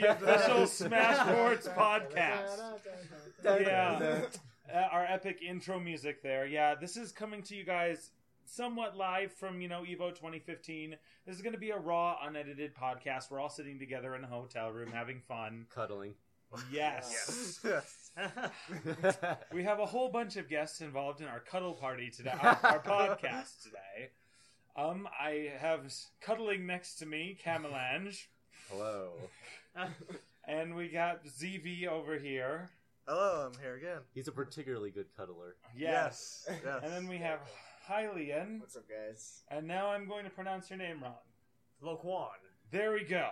the official Smash Smashboards podcast. Yeah. Uh, our epic intro music there. Yeah, this is coming to you guys somewhat live from, you know, Evo 2015. This is going to be a raw, unedited podcast. We're all sitting together in a hotel room having fun. Cuddling. Yes. Yes. We have a whole bunch of guests involved in our cuddle party today, our, our podcast today. Um, I have cuddling next to me, Camelange, Hello. and we got ZV over here. Hello, I'm here again. He's a particularly good cuddler. Yes. Yes. yes. And then we have Hylian, What's up, guys? and now I'm going to pronounce your name wrong. Loquan. There we go.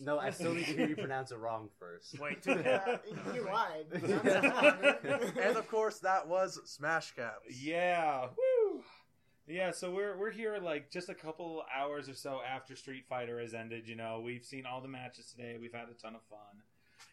No, I still need to hear you pronounce it wrong first. Wait, two Uh, you lied. and of course, that was Smash Caps. Yeah. Woo. Yeah, so we're we're here like just a couple hours or so after Street Fighter has ended, you know. We've seen all the matches today. We've had a ton of fun.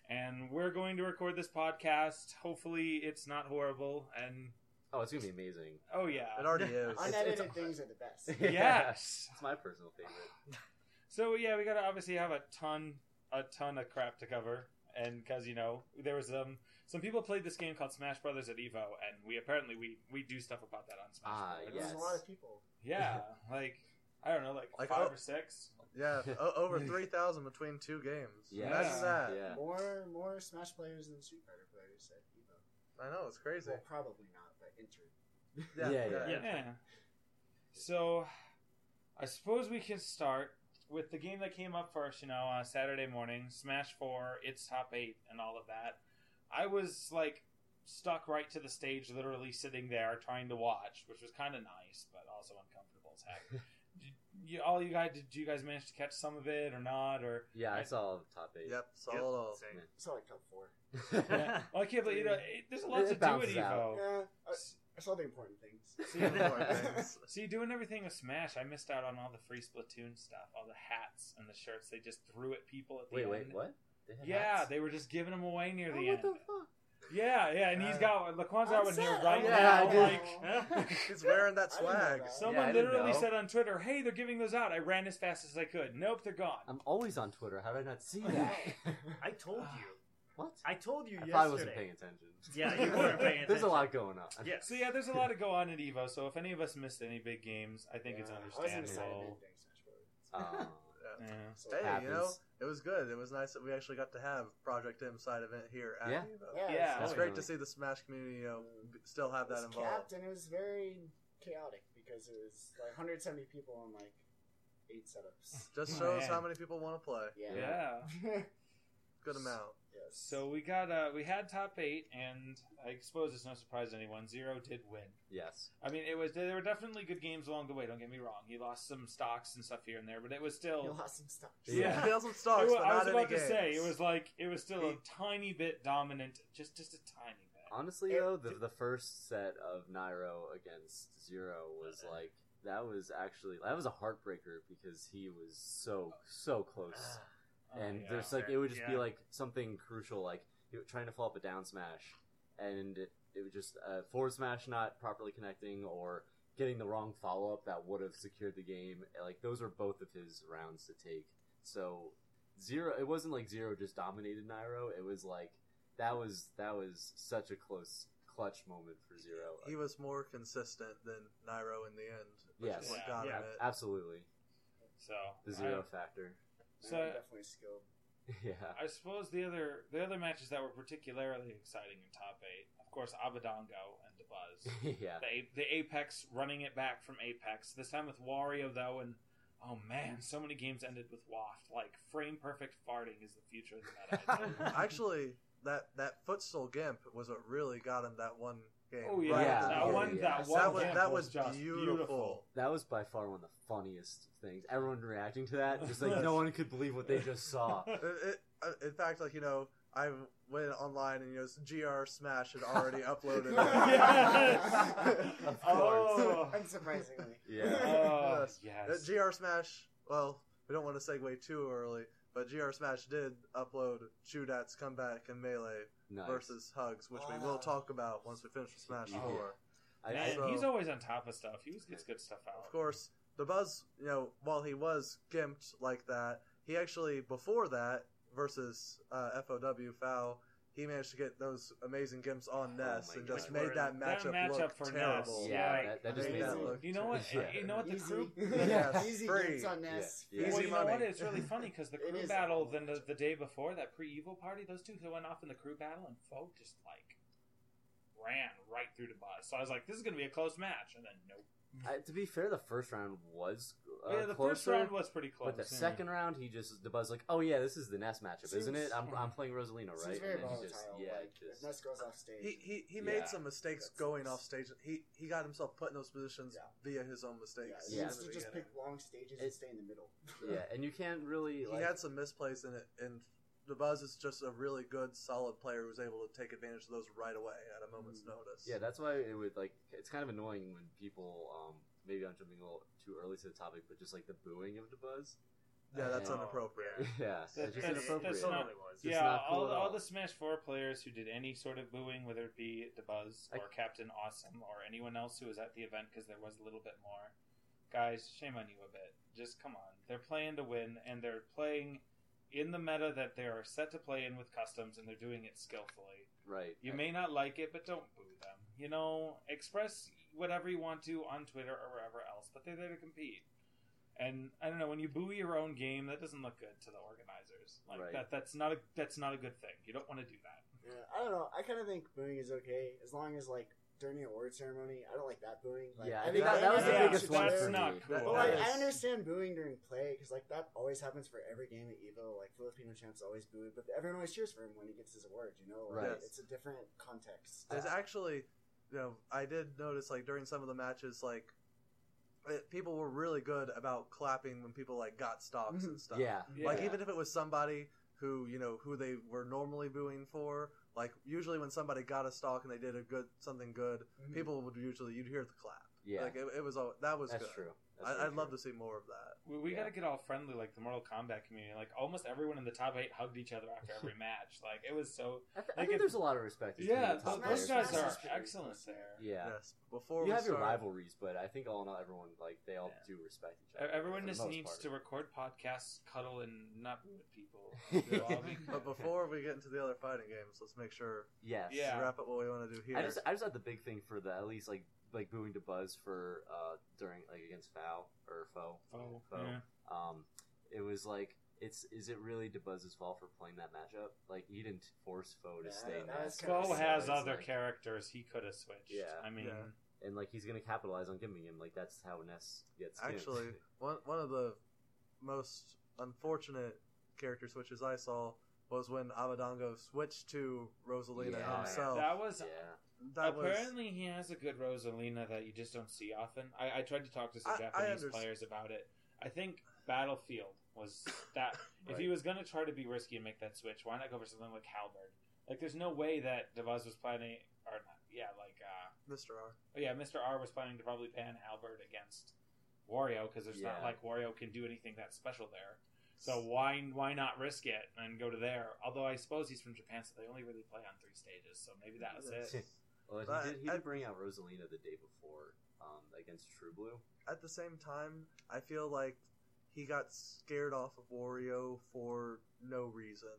And we're going to record this podcast. Hopefully it's not horrible and Oh, it's gonna be amazing. oh yeah. It already is. Unedited it's- things are the best. Yes. It's my personal favorite. So yeah, we got to obviously have a ton a ton of crap to cover. And cuz you know, there was um some people played this game called Smash Brothers at Evo and we apparently we we do stuff about that on Smash Ah, Brothers. There's yes. a lot of people. Yeah, like I don't know, like, Like, 5 oh- or 6. Yeah, o- over 3,000 between two games. Yeah. Imagine that. Yeah. More more Smash players than Street Fighter players at Evo. I know, it's crazy. Well, probably not, but entered. Yeah, Yeah, yeah. yeah. Yeah. So, I suppose we can start with the game that came up first. You know, uh, Saturday morning, Smash Four, its top eight, and all of that. I was like stuck right to the stage, literally sitting there trying to watch, which was kind of nice, but also uncomfortable as heck. did you, all you guys, did you guys manage to catch some of it or not? Or Yeah, I saw top eight. Yep, saw Yep, it all. same. It's not like top four. yeah. well, I can't believe you know. It, there's a lot It to do at bounces. Evo. Yeah, I, I saw the important things. See, Things. See, doing everything with Smash, I missed out on all the free Splatoon stuff, all the hats and the shirts they just threw at people at the Wait, end. wait, what? They had Yeah, hats? they were just giving them away near Oh, the what end. the fuck? Yeah, yeah, and he's got Laquan's out with here right Yeah, now. Like He's wearing that I didn't know swag. that. someone Yeah, literally know. said on Twitter, "Hey, they're giving those out." I ran as fast as I could. Nope, they're gone. I'm always on Twitter. How did I not see that? I told Ah. you. what? I told you I yesterday. probably wasn't paying attention. Yeah, you weren't paying attention. There's a lot going on. Yes. So yeah, there's a lot to go on at Evo. So if any of us missed any big games, I think it's Yeah, I wasn't excited understandable. During Smash Bros. Yeah. So, Hey, Happens. you know, it was good. It was nice that we actually got to have Project M side event here at Yeah. Evo. yeah, Yeah. It's great to see the Smash community, you know, still have it was that involved. capped and it was very chaotic because it was like 170 people on like eight setups. Just Oh, shows man. how many people want to play. Yeah. Yeah. Good amount. Yes. So we got uh we had top eight, and I suppose it's no surprise to anyone. Zero did win. yes. I mean, it was there were definitely good games along the way. Don't get me wrong. He lost some stocks and stuff here and there, but it was you still. lost some stuff. Yeah. Feel some It stocks, wa- but I was about any to games. say it was like it was still a tiny bit dominant, just just a tiny bit. Honestly, It- though, the, the first set of Nairo against Zero was like that was actually that was a heartbreaker because he was so so close, Oh, Oh, and yeah. there's like it would just be like something crucial, like trying to follow up a down smash, and it, it was just a forward smash not properly connecting or getting the wrong follow up that would have secured the game. Like those were both of his rounds to take. So zero, it wasn't like zero just dominated Nairo. It was like that was that was such a close clutch moment for zero. He was more consistent than Nairo in the end. Which Yes. is what Yeah. got Yeah. him it. Absolutely, So the zero I, factor. So- definitely skilled. yeah, I suppose the other the other matches that were particularly exciting in top eight, of course, Abadango and Dabuz. yeah. the, A- the Apex running it back from Apex. This time with Wario though, and oh man, so many games ended with waft. Like frame perfect farting is the future of the meta. I tell you. Actually, that that footstool gimp was what really got him that one game. oh yeah, right Yeah, that yeah, one, beginning. that one, That was that was just beautiful. That was by far one of the funniest things. Everyone reacting to that, just like no one could believe what they just saw. It, it, uh, in fact, like you know, I went online and you know, GR Smash had already uploaded. Yes. Of course. oh, Unsurprisingly. Yeah. oh, Yes. yes. Uh, GR Smash. Well, we don't want to segue too early, but GR Smash did upload Chudat's comeback in Melee Nice. versus Hugs, which we will talk about once we finish with Smash Yeah. Four. I, Man, So- he's always on top of stuff. He always gets good stuff out. Of course, the Buzz, you know, while he was gimped like that, he actually before that versus uh, FOW FOW, he managed to get those amazing gimps on Oh Ness my and just God. made that That matchup, matchup look for terrible. Ness, Yeah, Like, that, that just made made that look You know what? Yeah. You know what? The Easy. crew. Yes, Easy free. games on Ness. Yeah. Well, Easy you know what? It's really funny because the crew battle, awful. then the, the day before that pre-Evo party, those two who went off in the crew battle, and Folk just like ran right through the bus. So I was like, "This is going to be a close match," and then nope. Uh, to be fair, the first round was uh, yeah, the closer, first round was pretty close. but the yeah. second round he just the buzz like, oh yeah, this is the Ness matchup, isn't it? I'm, I'm playing Rosalina, right? Seems very and he volatile. just yeah, like, just if Ness goes off stage. He he, he Yeah. made some mistakes going off stage. He he got himself put in those positions Yeah. via his own yeah, mistakes. he Yeah. needs in to just pick long stages It- and stay in the middle. yeah, and you can't really He like had some misplays in it, and the Buzz is just a really good, solid player who's able to take advantage of those right away at a moment's Mm. notice. Yeah, that's why it would like. It's kind of annoying when people, um, maybe I'm jumping a little too early to the topic, but just like the booing of the buzz. yeah, that's Oh, inappropriate. Yeah, That- it's just that's- inappropriate. that's not- It's yeah, not cool all, all all. the Smash Four players who did any sort of booing, whether it be the Buzz I- or Captain Awesome or anyone else who was at the event, because there was a little bit more. Guys, shame on you a bit. Just come on. They're playing to win, and they're playing in the meta that they are set to play in with customs, and they're doing it skillfully. Right. You may not like it, but don't boo them. You know, express whatever you want to on Twitter or wherever else, but they're there to compete. And I don't know when you boo your own game, that doesn't look good to the organizers. Like Right. that, that's not a that's not a good thing. You don't want to do that. Yeah, I don't know. I kind of think booing is okay as long as like during the award ceremony. I don't like that booing. Like, Yeah, I I think think that- that was the anything biggest one for not me. cool. But that like, I understand booing during play because like that always happens for every game at Evo. Like Filipino champs always booed, but everyone always cheers for him when he gets his award. You know, like, Right. It's a different context. There's actually, you know, I did notice like during some of the matches, like it, people were really good about clapping when people like got stocks mm-hmm. and stuff. Yeah. Like Yeah. even if it was somebody who you know who they were normally booing for, like usually when somebody got a stock and they did a good something good, Mhm. people would usually you'd hear the clap. Yeah. Like it, it was all that was That's good. true. That's I, very I'd love to see more of that. We, we Yeah. got to get all friendly, like the Mortal Kombat community. Like almost everyone in the top eight hugged each other after every match. Like it was so. I, th- I think it- there's a lot of respect. Yeah, those, those guys are excellent there. Yeah. Yes. Before You we have your rivalries, but I think all in all, everyone like they all Yeah. do respect each other. Everyone just needs part. to record podcasts, cuddle, and not boo at people. Yeah. We'll all be But before we get into the other fighting games, let's make sure Yes. Yeah. wrap up what we want to do here. I just I just had the big thing for the at least like like booing to Buzz for uh during like against Foul or Foe. Foe, Foe. yeah. Um, it was like it's is it really Dabuz's fault for playing that matchup? Like he didn't force Foe to Yeah, stay in that that. was Foe has other like- characters. He could have switched. Yeah. I mean, Yeah. and like he's gonna capitalize on giving him like that's how Ness gets gimped. Actually, one one of the most unfortunate character switches I saw was when Abadango switched to Rosalina Yeah. himself. that was yeah, that was apparently he has a good Rosalina that you just don't see often. I, I tried to talk to some I- I Japanese underst- players about it. I think Battlefield was that. If he was going to try to be risky and make that switch, why not go for something like Halberd? Like, there's no way that Dabuz was planning, or not, yeah, like, uh, Mr. R. oh yeah, Mr. R was planning to probably ban Halberd against Wario because there's not like Wario can do anything that special there. So why why not risk it and go to there? Although I suppose he's from Japan, so they only really play on three stages. So maybe that was it. well, he did, he I- did bring out Rosalina the day before um, against True Blue. At the same time, I feel like he got scared off of Wario for no reason.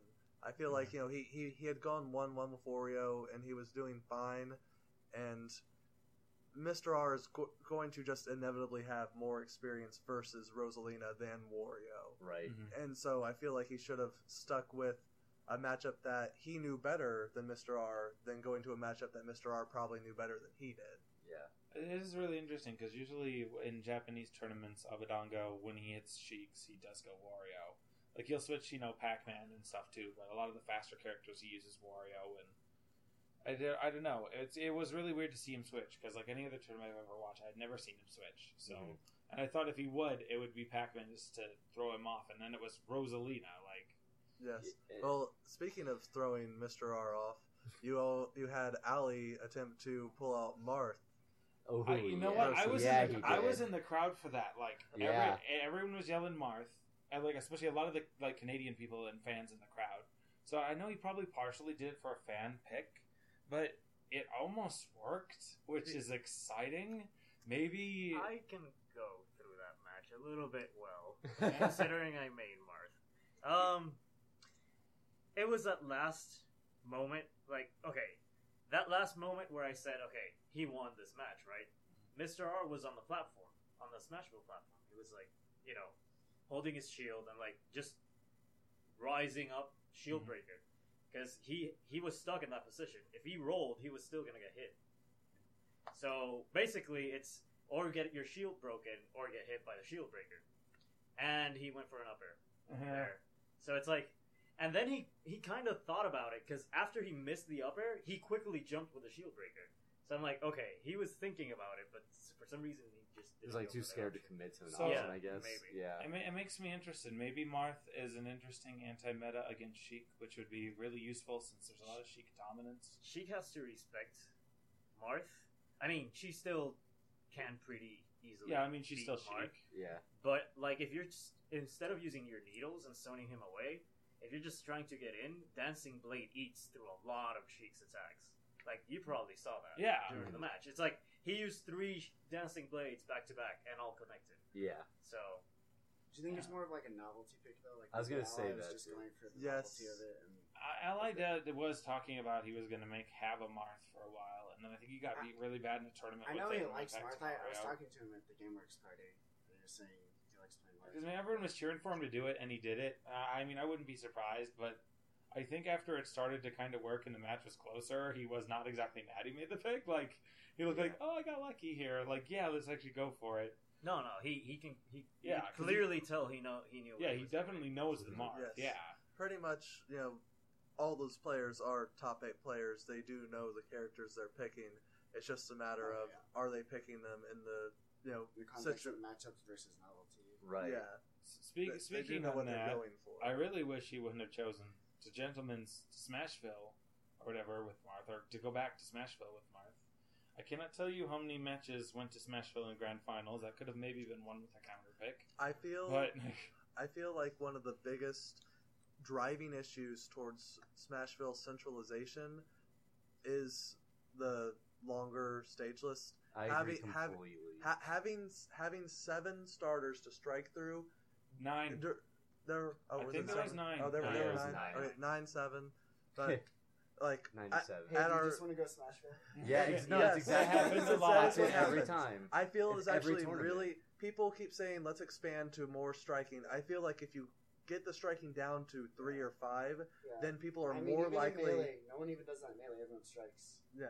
I feel like you know he, he, he had gone one one with Wario and he was doing fine, and Mr. R is go- going to just inevitably have more experience versus Rosalina than Wario. Right. Mhm. And so I feel like he should have stuck with a matchup that he knew better than Mr. R than going to a matchup that Mr. R probably knew better than he did. Yeah. It is really interesting because usually in Japanese tournaments, Abadango, when he hits Sheiks, he does go Wario. Like he'll switch, you know, Pac-Man and stuff too, but a lot of the faster characters he uses Wario, and I, do, I don't know. It's it was really weird to see him switch because like any other tournament I've ever watched, I'd never seen him switch. So, Mhm. and I thought if he would, it would be Pac-Man just to throw him off, and then it was Rosalina. Like, Yes. Yeah. Well, speaking of throwing Mr. R off, you all you had Ally attempt to pull out Marth. Oh, I, you know yeah. what? I was yeah, in the, I was in the crowd for that. Like Yeah. every, everyone was yelling Marth, and like especially a lot of the like Canadian people and fans in the crowd. So I know he probably partially did it for a fan pick, but it almost worked, which is exciting. Maybe I can go through that match a little bit well, considering I made Marth. Um, it was that last moment, like okay, that last moment where I said, okay, he won this match, right? Mr. R was on the platform, on the Smashville platform. He was like, you know, holding his shield and like just rising up shield Mhm. breaker because he he was stuck in that position. If he rolled, he was still gonna get hit. So basically, it's or get your shield broken or get hit by the shield breaker. And he went for an upper there. So it's like, and then he he kind of thought about it because after he missed the upper, he quickly jumped with the shield breaker. So I'm like, okay, he was thinking about it, but for some reason he just He was didn't like go too for that scared to option. commit to an So- option, Yeah, I guess. maybe. Yeah. It, ma- it makes me interested. Maybe Marth is an interesting anti-meta against Sheik, which would be really useful since there's a lot of Sheik dominance. Sheik has to respect Marth. I mean, she still can pretty easily. Yeah, I mean she's beat still Marth. Sheik. Yeah. But like, if you're just instead of using your needles and stoning him away, if you're just trying to get in, Dancing Blade eats through a lot of Sheik's attacks. Like you probably saw that Yeah. during the match. It's like he used three Dancing Blades back to back and all connected. Yeah. So Do you think it's more of like a novelty pick though? Like I was gonna the say Ally was that, just too. going for the Yes. novelty of it. And I, I like that it was talking about he was going to make have a Marth for a while, and then I think he got I- beat really bad in a tournament. I with know it he and went likes back to Martha. I was Mario. talking to him at the GameWorks party. and He was saying he likes playing Because Martha. everyone was cheering for him to do it, and he did it. Uh, I mean, I wouldn't be surprised, but I think after it started to kind of work and the match was closer, he was not exactly mad he made the pick. Like he looked like, oh, I got lucky here. Like, yeah, let's actually go for it. no, no, he he can he Yeah, yeah 'cause clearly tell he know he knew. what Yeah, he was doing. definitely knows the mark. Yes. Yeah, Pretty much, you know, all those players are top eight players. They do know the characters they're picking. It's just a matter Oh, of yeah. are they picking them in the you know In the context situ- of matchups versus novelty. Right. yeah. S- Speak, they, they speaking know on what that, they're going for. I really wish he wouldn't have chosen to Gentleman's Smashville or whatever with Marth, or to go back to Smashville with Marth. I cannot tell you how many matches went to Smashville in grand finals. That could have maybe been won with a counter pick, I feel but I feel like one of the biggest driving issues towards Smashville centralization is the longer stage list. I agree Having- have- Ha- having having seven starters to strike through. nine. There, there oh, I was think it there was seven? nine. Oh, there, were- Yeah, there were nine. nine. Okay, nine, seven. But like I, 97. Hey, At do you our- just want to go Smashville? yeah, it's, no, Yes. it's exactly That happens a That's lot. That's what it every time. I feel It's it's actually really people keep saying let's expand to more striking. I feel like if you get the striking down to three or five, Yeah. then people are I mean, more likely. Melee, no one even does that in melee. Everyone strikes. Yeah.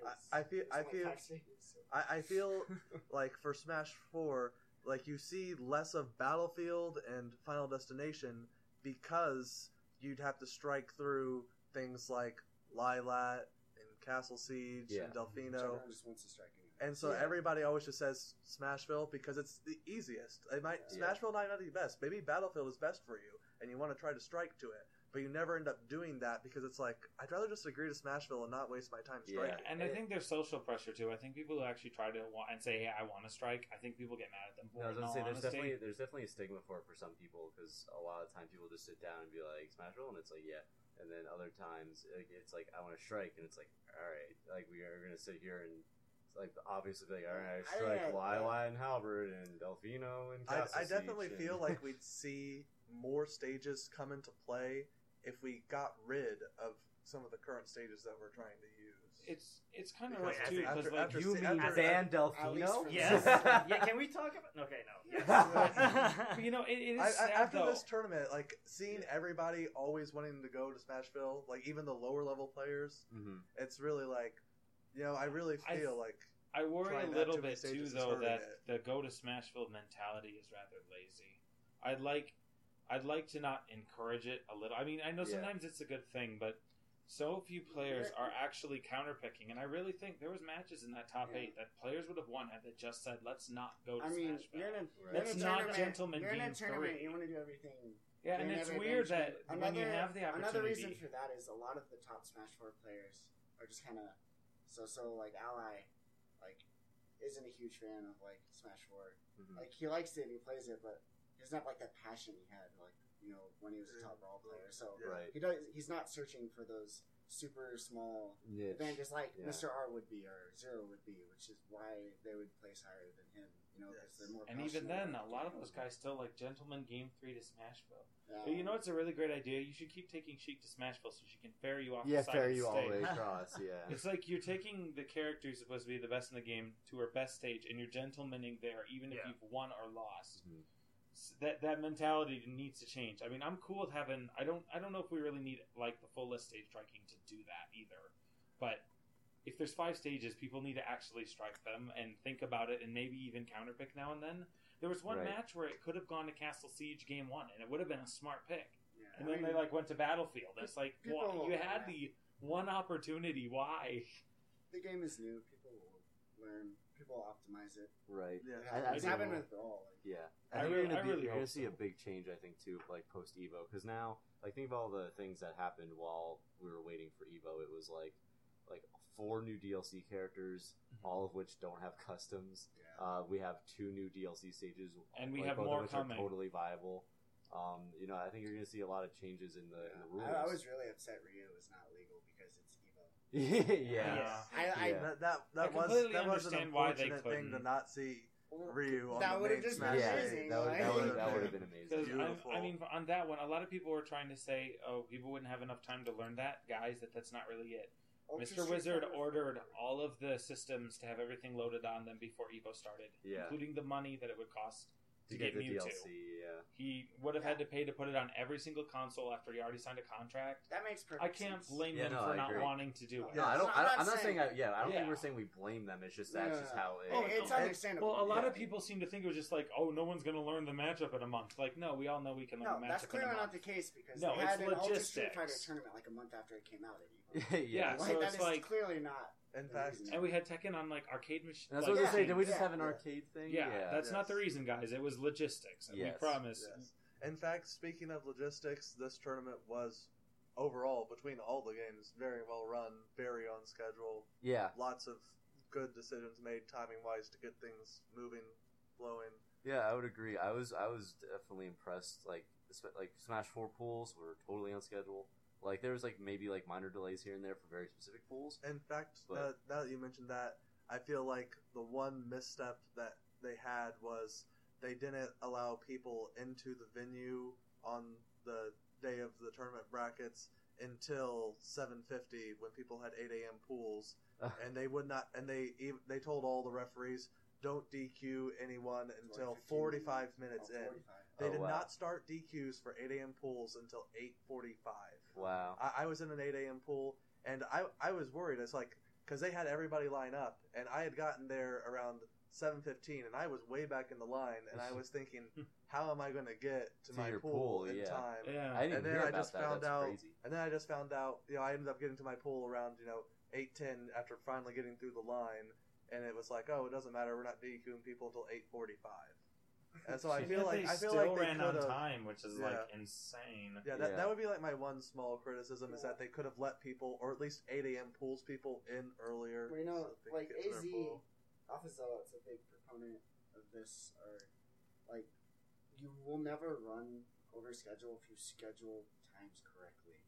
Because I- I feel- I feel- five stages, so- I, I feel like for Smash Four, like you see less of Battlefield and Final Destination because you'd have to strike through things like Lylat and Castle Siege Yeah. and Which Delfino. everyone just wants to strike. And so Yeah. everybody always just says Smashville because it's the easiest. It might Yeah. Smashville might not be the best. Maybe Battlefield is best for you, and you want to try to strike to it, but you never end up doing that because it's like I'd rather just agree to Smashville and not waste my time Yeah. striking. And I think there's social pressure too. I think people who actually try to wa- and say, "Hey, I want to strike," I think people get mad at them for No, I it. was gonna say there's honesty. definitely there's definitely a stigma for it for some people because a lot of times people just sit down and be like Smashville and it's like yeah, and then other times it's like I want to strike and it's like all right, like we are gonna sit here and it's like obviously be like all right, I- strike yeah, uh, Lylat and Halberd and Delfino and I, I definitely Siege feel like we'd see more stages come into play if we got rid of some of the current stages that we're trying to use. It's it's kind of Because rough too after- because like after you se- mean after- Van at least Delfino? Yes. yeah. Can we talk about? Okay, no. Yes. But, you know it, it is I, I, sad after though. this tournament, like seeing everybody always wanting to go to Smashville, like even the lower level players, Mhm. it's really like, you know, I really I- feel like I worry a little bit too, though, that it. the go to Smashville mentality is rather lazy. I'd like, I'd like to not encourage it a little. I mean, I know Yeah. sometimes it's a good thing, but so few players are actually counterpicking, and I really think there was matches in that top Yeah. eight that players would have won had they just said, "Let's not go to I mean, Smashville." you're in a, Right. you're in a It's not tournament- Gentleman You're in a Games tournament. three. You want to do everything. yeah, and You're it's weird adventure- that when you Another- have the opportunity, Another reason for that is a lot of the top Smash Four players are just kind of so so. Like Ally, like isn't a huge fan of like Smash Four. Mhm. Like he likes it and he plays it, but he doesn't have like that passion he had like you know when he was a Yeah. top brawl player. So Yeah. Right. he does. He's not searching for those super small Niche. advantages like Yeah. Mr. R would be or Zero would be, which is why they would place higher than him. you know, because Yes. they're more. And even then, a lot of those guys still like Gentleman Game Three to Smashville. Yeah. But you know, it's a really great idea. You should keep taking Sheik to Smashville so she can ferry you off. Yeah, the ferry you all the way across. Yeah. It's like you're taking the character who's supposed to be the best in the game to her best stage, and you're gentlemaning there, even if you've won or lost. Mhm. S- That that mentality needs to change. I mean, I'm cool with having. I don't. I don't know if we really need like the full list stage striking to do that either. But if there's five stages, people need to actually strike them and think about it, and maybe even counterpick now and then. There was one Right. match where it could have gone to Castle Siege game one, and it would have been a smart pick. Yeah, And I then mean, they like went to Battlefield. It's like People why- will- you had yeah. the one opportunity. Why? the game is new. People will learn. People optimize it. Right. Yeah. I- I it's happened with all. Like, Yeah, I I think really- you're gonna, be, really you're gonna hope see a big change. I think too, like post Evo, because now, like, think of all the things that happened while we were waiting for Evo. It was like, like four new DLC characters, Mhm. all of which don't have customs. yeah. Uh, we have two new DLC stages, And we like, have both more of which coming. Are totally viable. Um, you know, I think you're gonna see a lot of changes in the, in the rules. I, I was really upset Ryu is not legal because it's Evo. yeah. Yeah. I, I, Yeah. That that, I was completely that was an understand why they unfortunate thing to couldn't. see Ryu on That the would've main just Smash been Yeah, amazing, that would, that would, Would've that would have been been amazing. Because I, I mean, on that one, a lot of people were trying to say, "Oh, people wouldn't have enough time to learn that." Guys, that that's not really it. Oh, Ultra Mr. Wizard Fighter- ordered all of the systems to have everything loaded on them before Evo started, Yeah. including the money that it would cost to to get, get the Mewtwo. DLC. Yeah. He would have had to pay to put it on every single console after he already signed a contract. That makes perfect I can't sense. blame Yeah, them no, for not wanting to do it. No, I don't. I'm I, not I'm not saying- saying. I, yeah, I don't Yeah. think we're saying we blame them. It's just that's No, just how it. Oh, it's understandable. Well, a lot yeah. of people seem to think it was just like, oh, no one's going to learn the matchup in a month. Like, no, we all know we can learn No, the that's matchup in a clearly month. not the case because No, they it's had an Ultra Street Fighter tournament like a month after it came out at Evo. yeah. Yeah, like, so that it's is like- clearly not. In fact, And we had Tekken on like arcade machines. That's like, what I was yeah, saying. Did we just yeah, have an yeah. arcade thing? Yeah, that's not the reason, guys. It was logistics. And Yes. We promise. yes. In fact, speaking of logistics, this tournament was overall between all the games very well run, very on schedule. Yeah, Lots of good decisions made timing wise to get things moving, flowing. yeah, I would agree. I was, I was definitely impressed. Like, like Smash Four pools were totally on schedule. Like, there was like maybe like minor delays here and there for very specific pools. In fact, But- now, now that you mentioned that, I feel like the one misstep that they had was they didn't allow people into the venue on the day of the tournament brackets until 7:50 when people had 8 a.m. pools, and they would not. And they ev- they told all the referees don't DQ anyone until 45 minutes Oh, in. 45. They Oh, did wow. not start DQs for 8 a.m. pools until 8:45. Wow. I, I was in an 8 a.m. pool, and I I was worried. It's like because they had everybody line up, and I had gotten there around 7:15, and I was way back in the line, and I was thinking, how am I going to get to, To my your pool, pool, in yeah. time? Yeah. I didn't and then hear I about just that. found That's out- crazy. And then I just found out, you know, I ended up getting to my pool around you know 8:10 after finally getting through the line, and it was like, oh, it doesn't matter, we're not DQing people until 8:45. And so I feel like they I feel still like they ran on could have. time, which is Yeah. like insane. Yeah, that, Yeah. that would be like my one small criticism is that they could have let people, or at least 8 a.m. pools people in earlier. Well, you know, so that they like get to their AZ, pool. Alpha Zealot's a big proponent of this. Or like, you will never run over schedule if you schedule times correctly.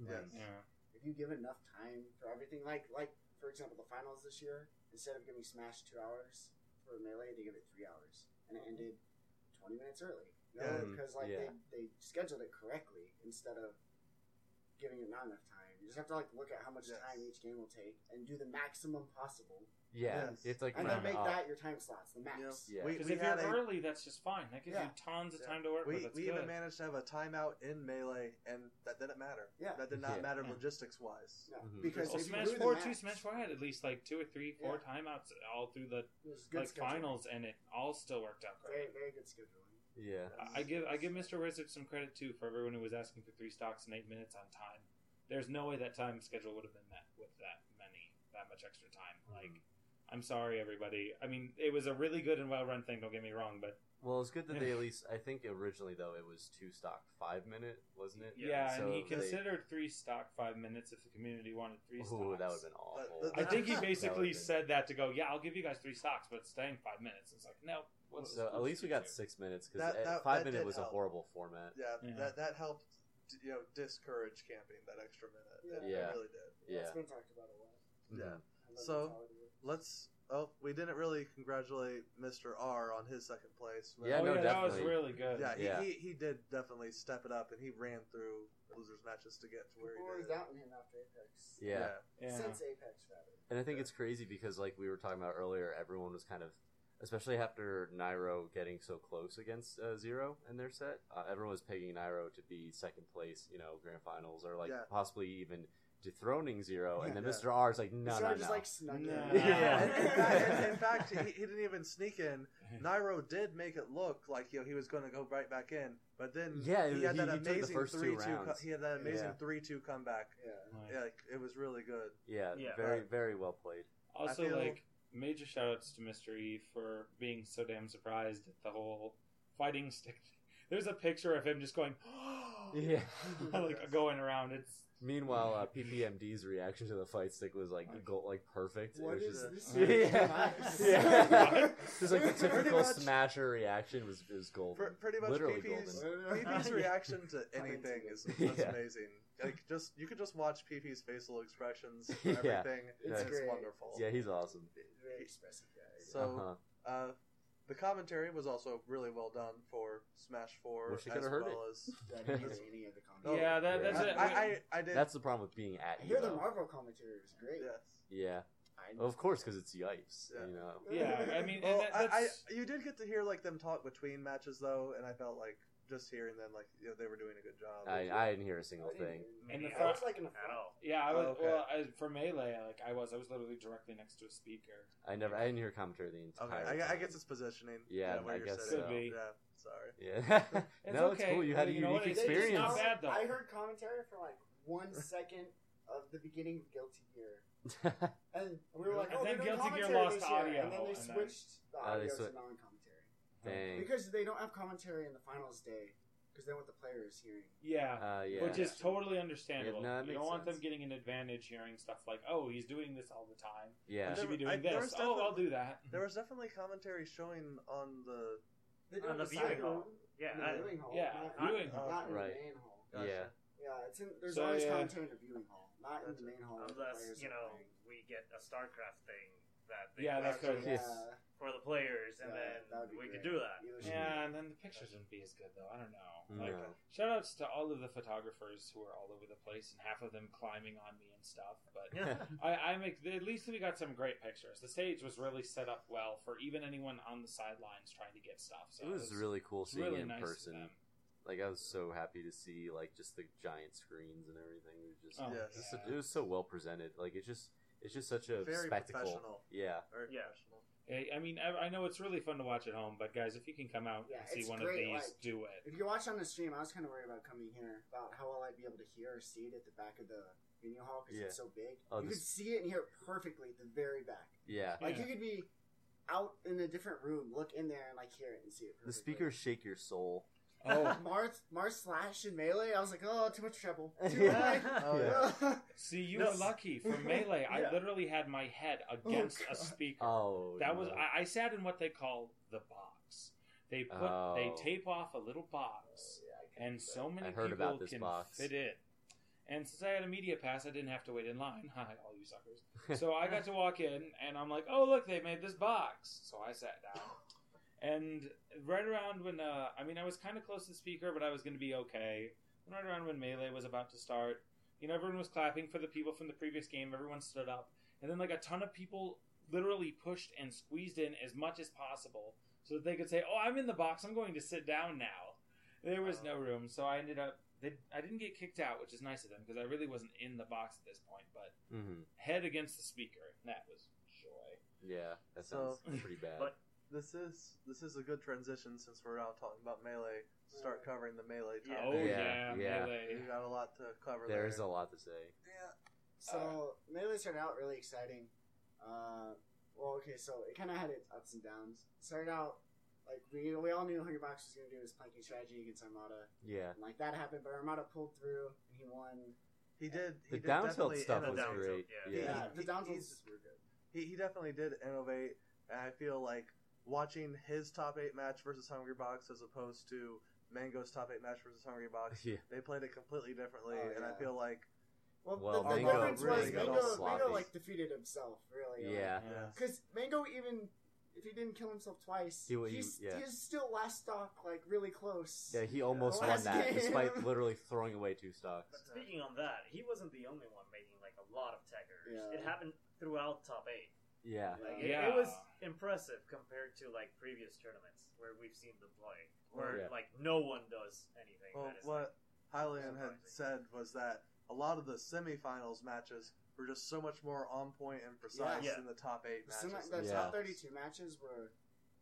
Yes. Yeah. If you give enough time for everything, like like for example, the finals this year, instead of giving Smash two hours for a melee, they give it three hours, and it ended twenty minutes early. You know, um, because like Yeah. they, they scheduled it correctly instead of giving it not enough time. You just have to like look at how much Yes. time each game will take and do the maximum possible, Yeah, Yes. it's like and then round make up. that your time slots, the max. Yeah. we, Because we if you're a, early, that's just fine. That gives Yeah. you tons of Yeah. time to work with. we, That's we good. even managed to have a timeout in melee, and that didn't matter. Yeah. That did not Yeah. matter Yeah. logistics wise. No, Mhm. because well, if Smash Four, max, two Smash Four had at least like two or three, four Yeah. timeouts all through the it was good like scheduling. finals, and it all still worked out Very great. very good scheduling. Yeah. I I give I give Mr. Wizard some credit too for everyone who was asking for three stocks in eight minutes on time. There's no way that time schedule would have been met with that many that much extra time. Mhm. Like, I'm sorry, everybody. I mean, it was a really good and well run thing. Don't get me wrong, but Well, it's good that they at least. I think originally though it was two stock five minute, wasn't it? yeah, So and he they- considered three stock five minutes if the community wanted three stocks. Ooh, that would have been awful. But- I think he basically would've been- said that to go, yeah, I'll give you guys three stocks, but staying five minutes. It's like, no. let's- So at least we got two. six minutes because That- that- five that minute did was a horrible format. Yeah, Yeah. that that helped, you know, discourage camping that extra minute. It, it Yeah. really did. Yeah, Yeah. it's been talked about a lot. Yeah. Mhm. So- mentality. Let's Oh, we didn't really congratulate Mr. R on his second place. but- Yeah, oh, no, yeah, that was definitely. really good. yeah, he, Yeah. He, he did definitely step it up, and he ran through losers matches to get to where People were he did. doubting him after Apex. Yeah. yeah. Since Apex, rather. And I think it's crazy because, like we were talking about earlier, everyone was kind of, especially after Nairo getting so close against uh, Zero in their set, uh, everyone was pegging Nairo to be second place, you know, grand finals, or like Yeah. possibly even dethroning Zero. And then Yeah. Mr. R is like, no, so no, I no. just like snuck No. in. Yeah. in, in fact, in, in fact, he, he didn't even sneak in. Nairo did make it look like you know he was going to go right back in, but then Yeah, he had he- that he took the amazing first two three two. rounds. he had that amazing Yeah. three two comeback. Yeah. Nice. Yeah, like, it was really good. yeah, Yeah. very, Right. very well played. Also, I feel- like major shoutouts to Mr. E for being so damn surprised at the whole fighting stick. There's a picture of him just going, Yeah. like going around. It's Meanwhile, uh, PPMD's reaction to the fight stick was like go- like perfect. What it was is just this? yeah, device? yeah. just like the typical much- smasher reaction was was golden. Pr- pretty much Literally PP's, golden. PP's reaction to anything is that's Yeah. amazing. Like just you could just watch PP's facial expressions, Yeah. everything. It's and it's great. wonderful. Yeah, he's awesome. Very expressive guy. So Uh-huh. uh, the commentary was also really well done for Smash Four, Wish you as could've heard well as I didn't hear any of the commentary. yeah, that, yeah. that's it. I, I, I did. That's the problem with being at I hear the Evo. Marvel commentary was great. yes. Yeah, I of course, because it's Yipes. Yeah. You know. yeah, I mean, and Well, that, I, I, you did get to hear like them talk between matches though, and I felt like just hearing them like you know, they were doing a good job. I, I didn't hear a single thing. And the Maybe I front- like in the front. yeah, I was Oh, okay. well I, for melee. Like I was, I was literally directly next to a speaker. I never. I didn't hear commentary the okay, entire. I, I time. guess it's positioning. Yeah, where I you're guess sitting. so. Could be. Yeah, sorry. Yeah. It's no, okay. it's cool. You had a You know unique what? They just- it's not experience. bad, though. I heard commentary for like one second of the beginning of Guilty Gear, and we were like, And "Oh, then they're doing Guilty Gear commentary lost this year," audio, and then they and then- switched the Oh, they audio swi- to non-commentary Dang. because they don't have commentary in the finals day because they want the players hearing. Yeah, Uh, yeah. which is totally understandable. Yeah, no, you don't want them getting an advantage hearing stuff like, "Oh, he's doing this all the time. yeah. I should be There- I- doing this." Oh, I'll do that. There was definitely commentary showing on the. On it the viewing hall. room, Yeah, in the I- viewing hall. yeah, not, viewing hall. not in Right. the main hall. Gotcha. Yeah. Yeah, it's in. There's So, always yeah. commentary in the viewing hall, not in the main hall. Unless you know playing. we get a StarCraft thing that they Yeah, that's good. yeah, for the players, and Yeah, then would be we could do that. either Yeah, and then the pictures wouldn't be as good though. I don't know. Like, No. shout outs to all of the photographers who are all over the place, and half of them climbing on me and stuff. But I, I make at least we got some great pictures. The stage was really set up well for even anyone on the sidelines trying to get stuff. So it was really cool seeing really it in nice person. them. Like I was so happy to see like just the giant screens and everything. It was just, Oh, Yes. just yeah. it was so well presented. Like it just it's just such a Very spectacle. professional. Yeah. Very Yeah. professional. I mean, I, I know it's really fun to watch at home, but guys, if you can come out Yeah, and see one great, of these, like- do it. If you watch on the stream, I was kind of worried about coming here about how will I'd be able to hear or see it at the back of the venue hall because Yeah. it's so big. Oh, you this- could see it and hear it perfectly at the very back. Yeah. Like Yeah. you could be out in a different room, look in there and like hear it and see it. Perfectly. The speakers shake your soul. Oh, Mars, Mars Slash and Melee. I was like, oh, too much trouble. Too Yeah. Oh, yeah. see, you No. were lucky for melee. I literally had my head oh, against a speaker. Oh, That was. I, I sat in what they call the box. They put they Oh. tape off a little box, and so many I heard people about this can box. fit in. And since I had a media pass, I didn't have to wait in line. Hi, all you suckers. So I got to walk in, and I'm like, "Oh, look, they made this box." So I sat down, and right around when uh, I mean, I was kind of close to the speaker, but I was going to be okay. And right around when melee was about to start, you know, everyone was clapping for the people from the previous game. Everyone stood up, and then like a ton of people literally pushed and squeezed in as much as possible so that they could say, "Oh, I'm in the box. I'm going to sit down now." There was no room, so I ended up. They, I didn't get kicked out, which is nice of them because I really wasn't in the box at this point. But hmm head against the speaker, that was joy. Yeah, that So- sounds pretty bad. But- This is this is a good transition since we're now talking about melee. Start covering the melee Yeah. Oh yeah, Yeah, yeah. melee. We got a lot to cover there there. is a lot to say. Yeah. So Melee started out really exciting. Uh, well, okay, so it kind of had its ups and downs. It started out like we we all knew Hungrybox was going to do his planking strategy against Armada, Yeah. and like that happened. But Armada pulled through and he won. He did. He The did down tilt stuff was down great. yeah. Yeah. Yeah, He- the down he's- tilts were good. He, he definitely did innovate, and I feel like watching his top eight match versus Hungry Box as opposed to Mango's top eight match versus Hungry Box, Yeah. they played it completely differently, Oh, and I feel like Well, Well, the, the Mango difference really was got Mango. Mango like defeated himself, really. Yeah. Yeah. Because Mango even if he didn't kill himself twice, He wa- he- he's yeah. he's still last stock, like really close. Yeah, he almost The won that game. despite literally throwing away two stocks. But speaking on that, he wasn't the only one making like a lot of tech. Yeah. It happened throughout top eight. Yeah. Like Yeah. it, it was impressive compared to like previous tournaments where we've seen them play, where Yeah. like no one does anything. Well, that is, what Hylian had said was that a lot of the semifinals matches were just so much more on point and precise Yeah. than the top eight The, semi- matches. the Yeah. top thirty-two matches were,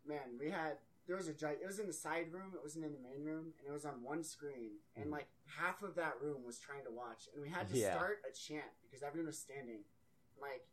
man, we had there was a giant. it was in the side room, it wasn't in the main room, and it was on one screen, and Mhm. like half of that room was trying to watch, and we had to Yeah. start a chant because everyone was standing. Like,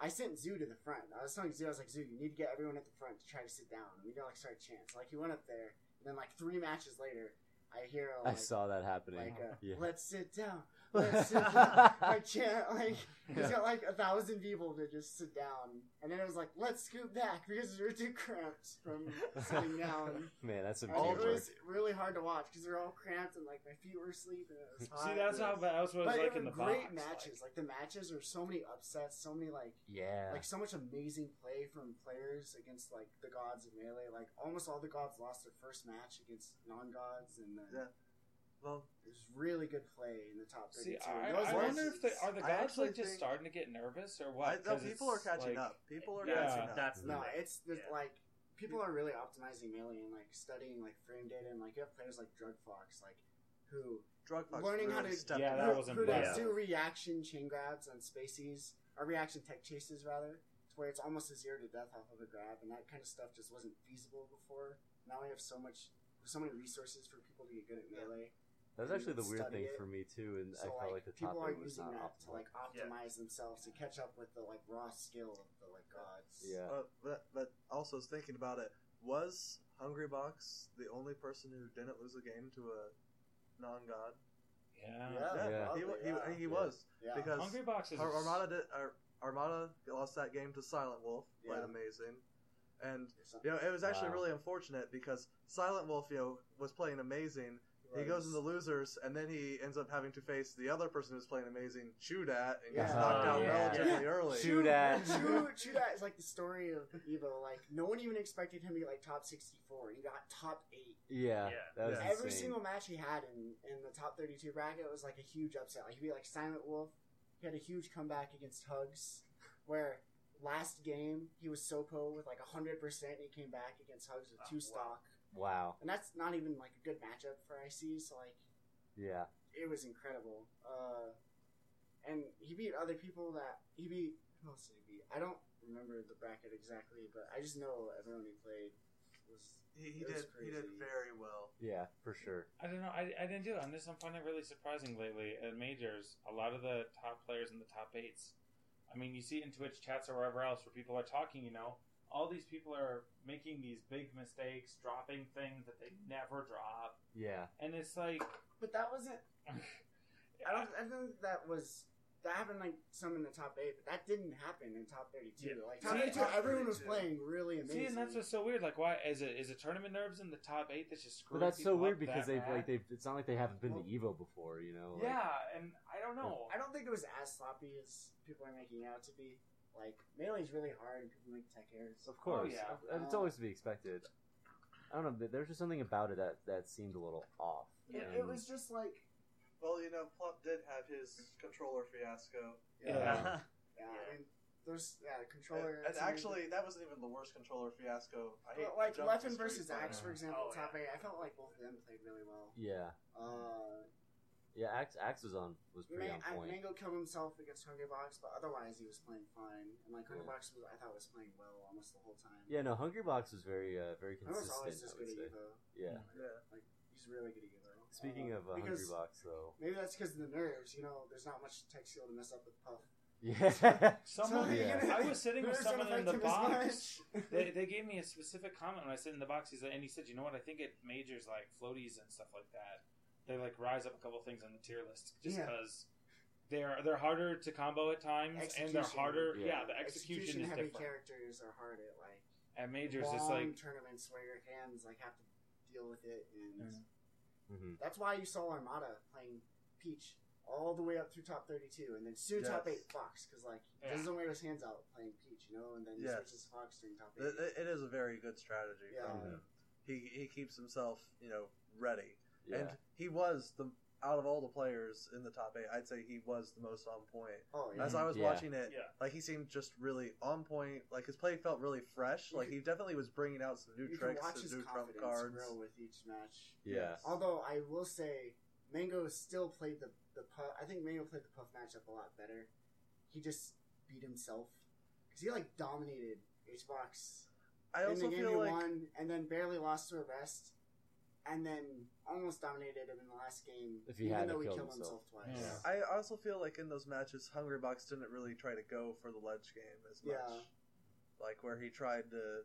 I sent Zoo to the front. I was telling Zoo, I was like, Zoo, you need to get everyone at the front to try to sit down. We gotta like start a chant. So, like he went up there, and then like three matches later, I hear a, I like, saw that happening. like uh, yeah. let's sit down. Let's sit down. I chant like he's got like a thousand people to just sit down, and then it was like let's scoot back because we were too cramped from sitting down. Man, that's some And it was really hard to watch because they're all cramped and like my feet were asleep and it was hot. See, that's how bad. That's what it was like in the great box. matches. Like, the matches are so many upsets, so many like Yeah. like so much amazing play from players against like the gods of melee. Like almost all the gods lost their first match against non-gods, and then Yeah. Well, there's really good play in the top See. I, Those I wonder if they are the I gods like just starting to get nervous or I, what? no, 'Cause people are catching like- up. People are Yeah. catching up. that's No, the- it's the, yeah. like people are really optimizing melee and like studying like frame data and like you have players like Druggedfox like who Druggedfox learning how to Yeah, that was who, who do reaction chain grabs on spacies or reaction tech chases rather to where it's almost a zero to death off of a grab and that kind of stuff just wasn't feasible before. Now we have so much so many resources for people to get good at melee. That was actually the weird thing it. for me too, and So I felt like, like the top people are eight using not that to like optimize themselves to catch up with the like raw skill of the like gods. Yeah. Uh, but, but also thinking about it, was Hungry Box the only person who didn't lose a game to a non-god? Yeah. Yeah, Yeah. probably, he, wa- he, yeah. he Yeah. was Yeah. because Hungry Box is Ar- Armada did, Ar- Armada lost that game to Silent Wolf, played Yeah. amazing, and you know it was actually Wow. really unfortunate because Silent Wolf you know was playing amazing. He goes in the losers, and then he ends up having to face the other person who's playing amazing, Chudat, and gets Yeah. knocked out Yeah. relatively early. Shoot at- Chu, Chudat is like the story of Evo. Like no one even expected him to get like top sixty four. He got top eight. Yeah, Yeah. that was Yeah. Every insane. single match he had in in the top thirty two bracket was like a huge upset. Like he beat like Silent Wolf. He had a huge comeback against Hugs, where last game he was Sopo with like hundred percent. And he came back against Hugs with Oh, two wow. stock, Wow. and that's not even like a good matchup for IC. So like Yeah. it was incredible. Uh, and he beat other people that he beat. Who else did he beat? I don't remember the bracket exactly, but I just know everyone he played was. He, he It was did he did very well. Yeah, for sure. I don't know. I, I didn't do it. I'm just I'm finding it really surprising lately at majors. A lot of the top players in the top eights. I mean, you see it in Twitch chats or wherever else where people are talking. You know, all these people are making these big mistakes, dropping things that they never drop, Yeah. and it's like, But that wasn't. I don't. I think that was. That happened like some in the top eight, but that didn't happen in top thirty-two. Yeah. Like top See, thirty-two, top everyone was playing really amazing. See, and that's what's so weird. Like, why is it is it tournament nerves in the top eight that's just But screwing that's so weird because they've bad? like they've. It's not like they haven't been Well- to Evo before, you know. Like, yeah, and I don't know. I don't think it was as sloppy as people are making it out to be. Like melee's really hard, and people make tech errors. Of course. yeah. It's Uh, always to be expected. I don't know. but There's just something about it that that seemed a little off. It, And- it was just like Well, you know, Plup did have his controller fiasco, Yeah. Yeah, I mean, there's yeah, controller. and, and to me- actually, that wasn't even the worst controller fiasco. I hate But, like to jump to Leffen versus Axe, for example, Oh, top yeah. eight. I felt like both of them played really well. Yeah. Uh, Yeah. Axe, Axe was on was pretty Man- on point. Mango killed himself against Hungry Box, but otherwise he was playing fine. And like Hungry Yeah. Box was, I thought was playing well almost the whole time. Yeah. No. Hungry Box was very uh, very I was consistent. always just I good would at say. Evo. Yeah. Yeah. He's really good at Evo. Speaking Uh, of uh, Hungry Box, though. maybe that's because of the nerves. You know, there's not much tech skill to mess up with Puff. Yeah. Someone, So you're Yeah. I was sitting with someone in the box. they, they gave me a specific comment when I sit in the box. He's like, and he said, "You know what? I think it majors like floaties and stuff like that. They like rise up a couple things on the tier list just Yeah. because they're they're harder to combo at times, and they're Execution. harder. Yeah. Yeah, the execution, is heavy different. characters are hard at like At majors, long it's like tournaments where your hands like have to deal with it, and Yeah. hmm that's why you saw Armada playing Peach all the way up through top 32, and then soon top 8 Fox, because like he Yeah. doesn't wear his hands out playing Peach, you know, and then he Yes. switches to Fox during top 8. It, it- it is a very good strategy Yeah. from him. He he keeps himself, you know, ready. Yeah. And he was the out of all the players in the top eight, I'd say he was the most on point. oh yeah, As I was Yeah. watching it, Yeah. like he seemed just really on point. Like his play felt really fresh. You Like can- he definitely was bringing out some new you tricks, watch some his new trump cards. grow with each match. yeah. Although I will say, Mango still played the the puff. I think Mango played the puff matchup a lot better. He just beat himself because he like dominated Hbox I in also the game feel he like won, and then barely lost to a best, and then almost dominated him in the last game. If he even hadn't though he killed killed himself. himself, twice. Yeah. I also feel like in those matches, Hungry Box didn't really try to go for the ledge game as much. Yeah. Like where he tried to.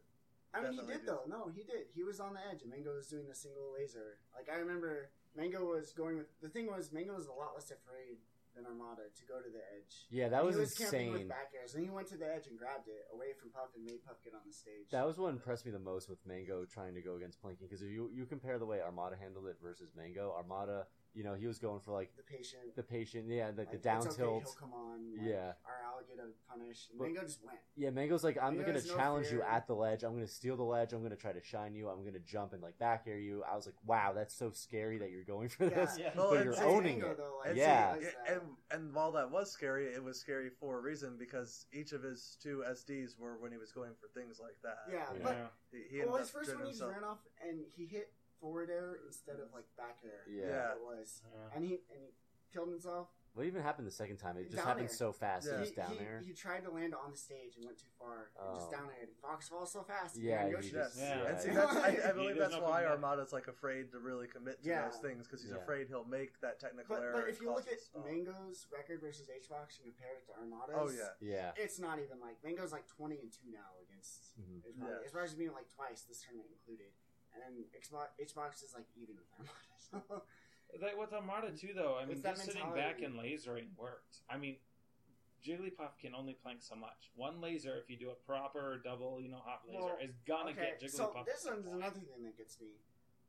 I mean, he did do. though. No, he did. He was on the edge, and Mango was doing the single laser. Like I remember, Mango was going with the thing was Mango was a lot less afraid than Armada to go to the edge. Yeah, that was, he was camping with insane. back airs, and he went to the edge and grabbed it away from Puff and made Puff get on the stage. That was what impressed me the most with Mango trying to go against planking because if you you compare the way Armada handled it versus Mango, Armada, you know, he was going for like the patient. the patient, yeah, like, like, the down it's okay, tilt. He'll come on. Like, Yeah. I'll get a punish. But- Mango just went. Yeah, Mango's like, I'm Mango gonna has no challenge you at the ledge. I'm gonna steal the ledge. I'm gonna try to shine you. I'm gonna jump and like back air you. I was like, wow, that's so scary that you're going for Yeah. this. Yeah. Well, but and you're see- owning Mango, it. Though, like, And Yeah. see, and and while that was scary, it was scary for a reason because each of his two SDs were when he was going for things like that. yeah, Yeah. but Yeah. he, he well, his first getting one he just ran off and he hit forward air instead of like back air. Yeah. Yeah. It was, Yeah. and he and he killed himself. What even happened the second time? It just Down happened air. so fast. Yeah. It was he, down he, there. he tried to land on the stage and went too far and just Oh. down aired. Fox falls so fast. Yeah, and he Yoshi just- Yes. Yeah. And see, that's, I, I He believe does that's not why come back. Armada's like afraid to really commit to Yeah. those things because he's Yeah. afraid he'll make that technical But, error. but and if you look him at to stall. Mango's record versus Hbox and compare it to Armada's, oh yeah, yeah. it's not even like Mango's like twenty and two now against Mhm. Hbox. Yeah. Hbox is being like twice this tournament included, and then Hbox, is like even with Armada. So Like with Armada too, though, I mean, just sitting back and lasering worked. I mean, Jigglypuff can only plank so much. One laser, if you do a proper double, you know, hot laser, Well, is gonna okay, get so this to one's the another thing that gets me.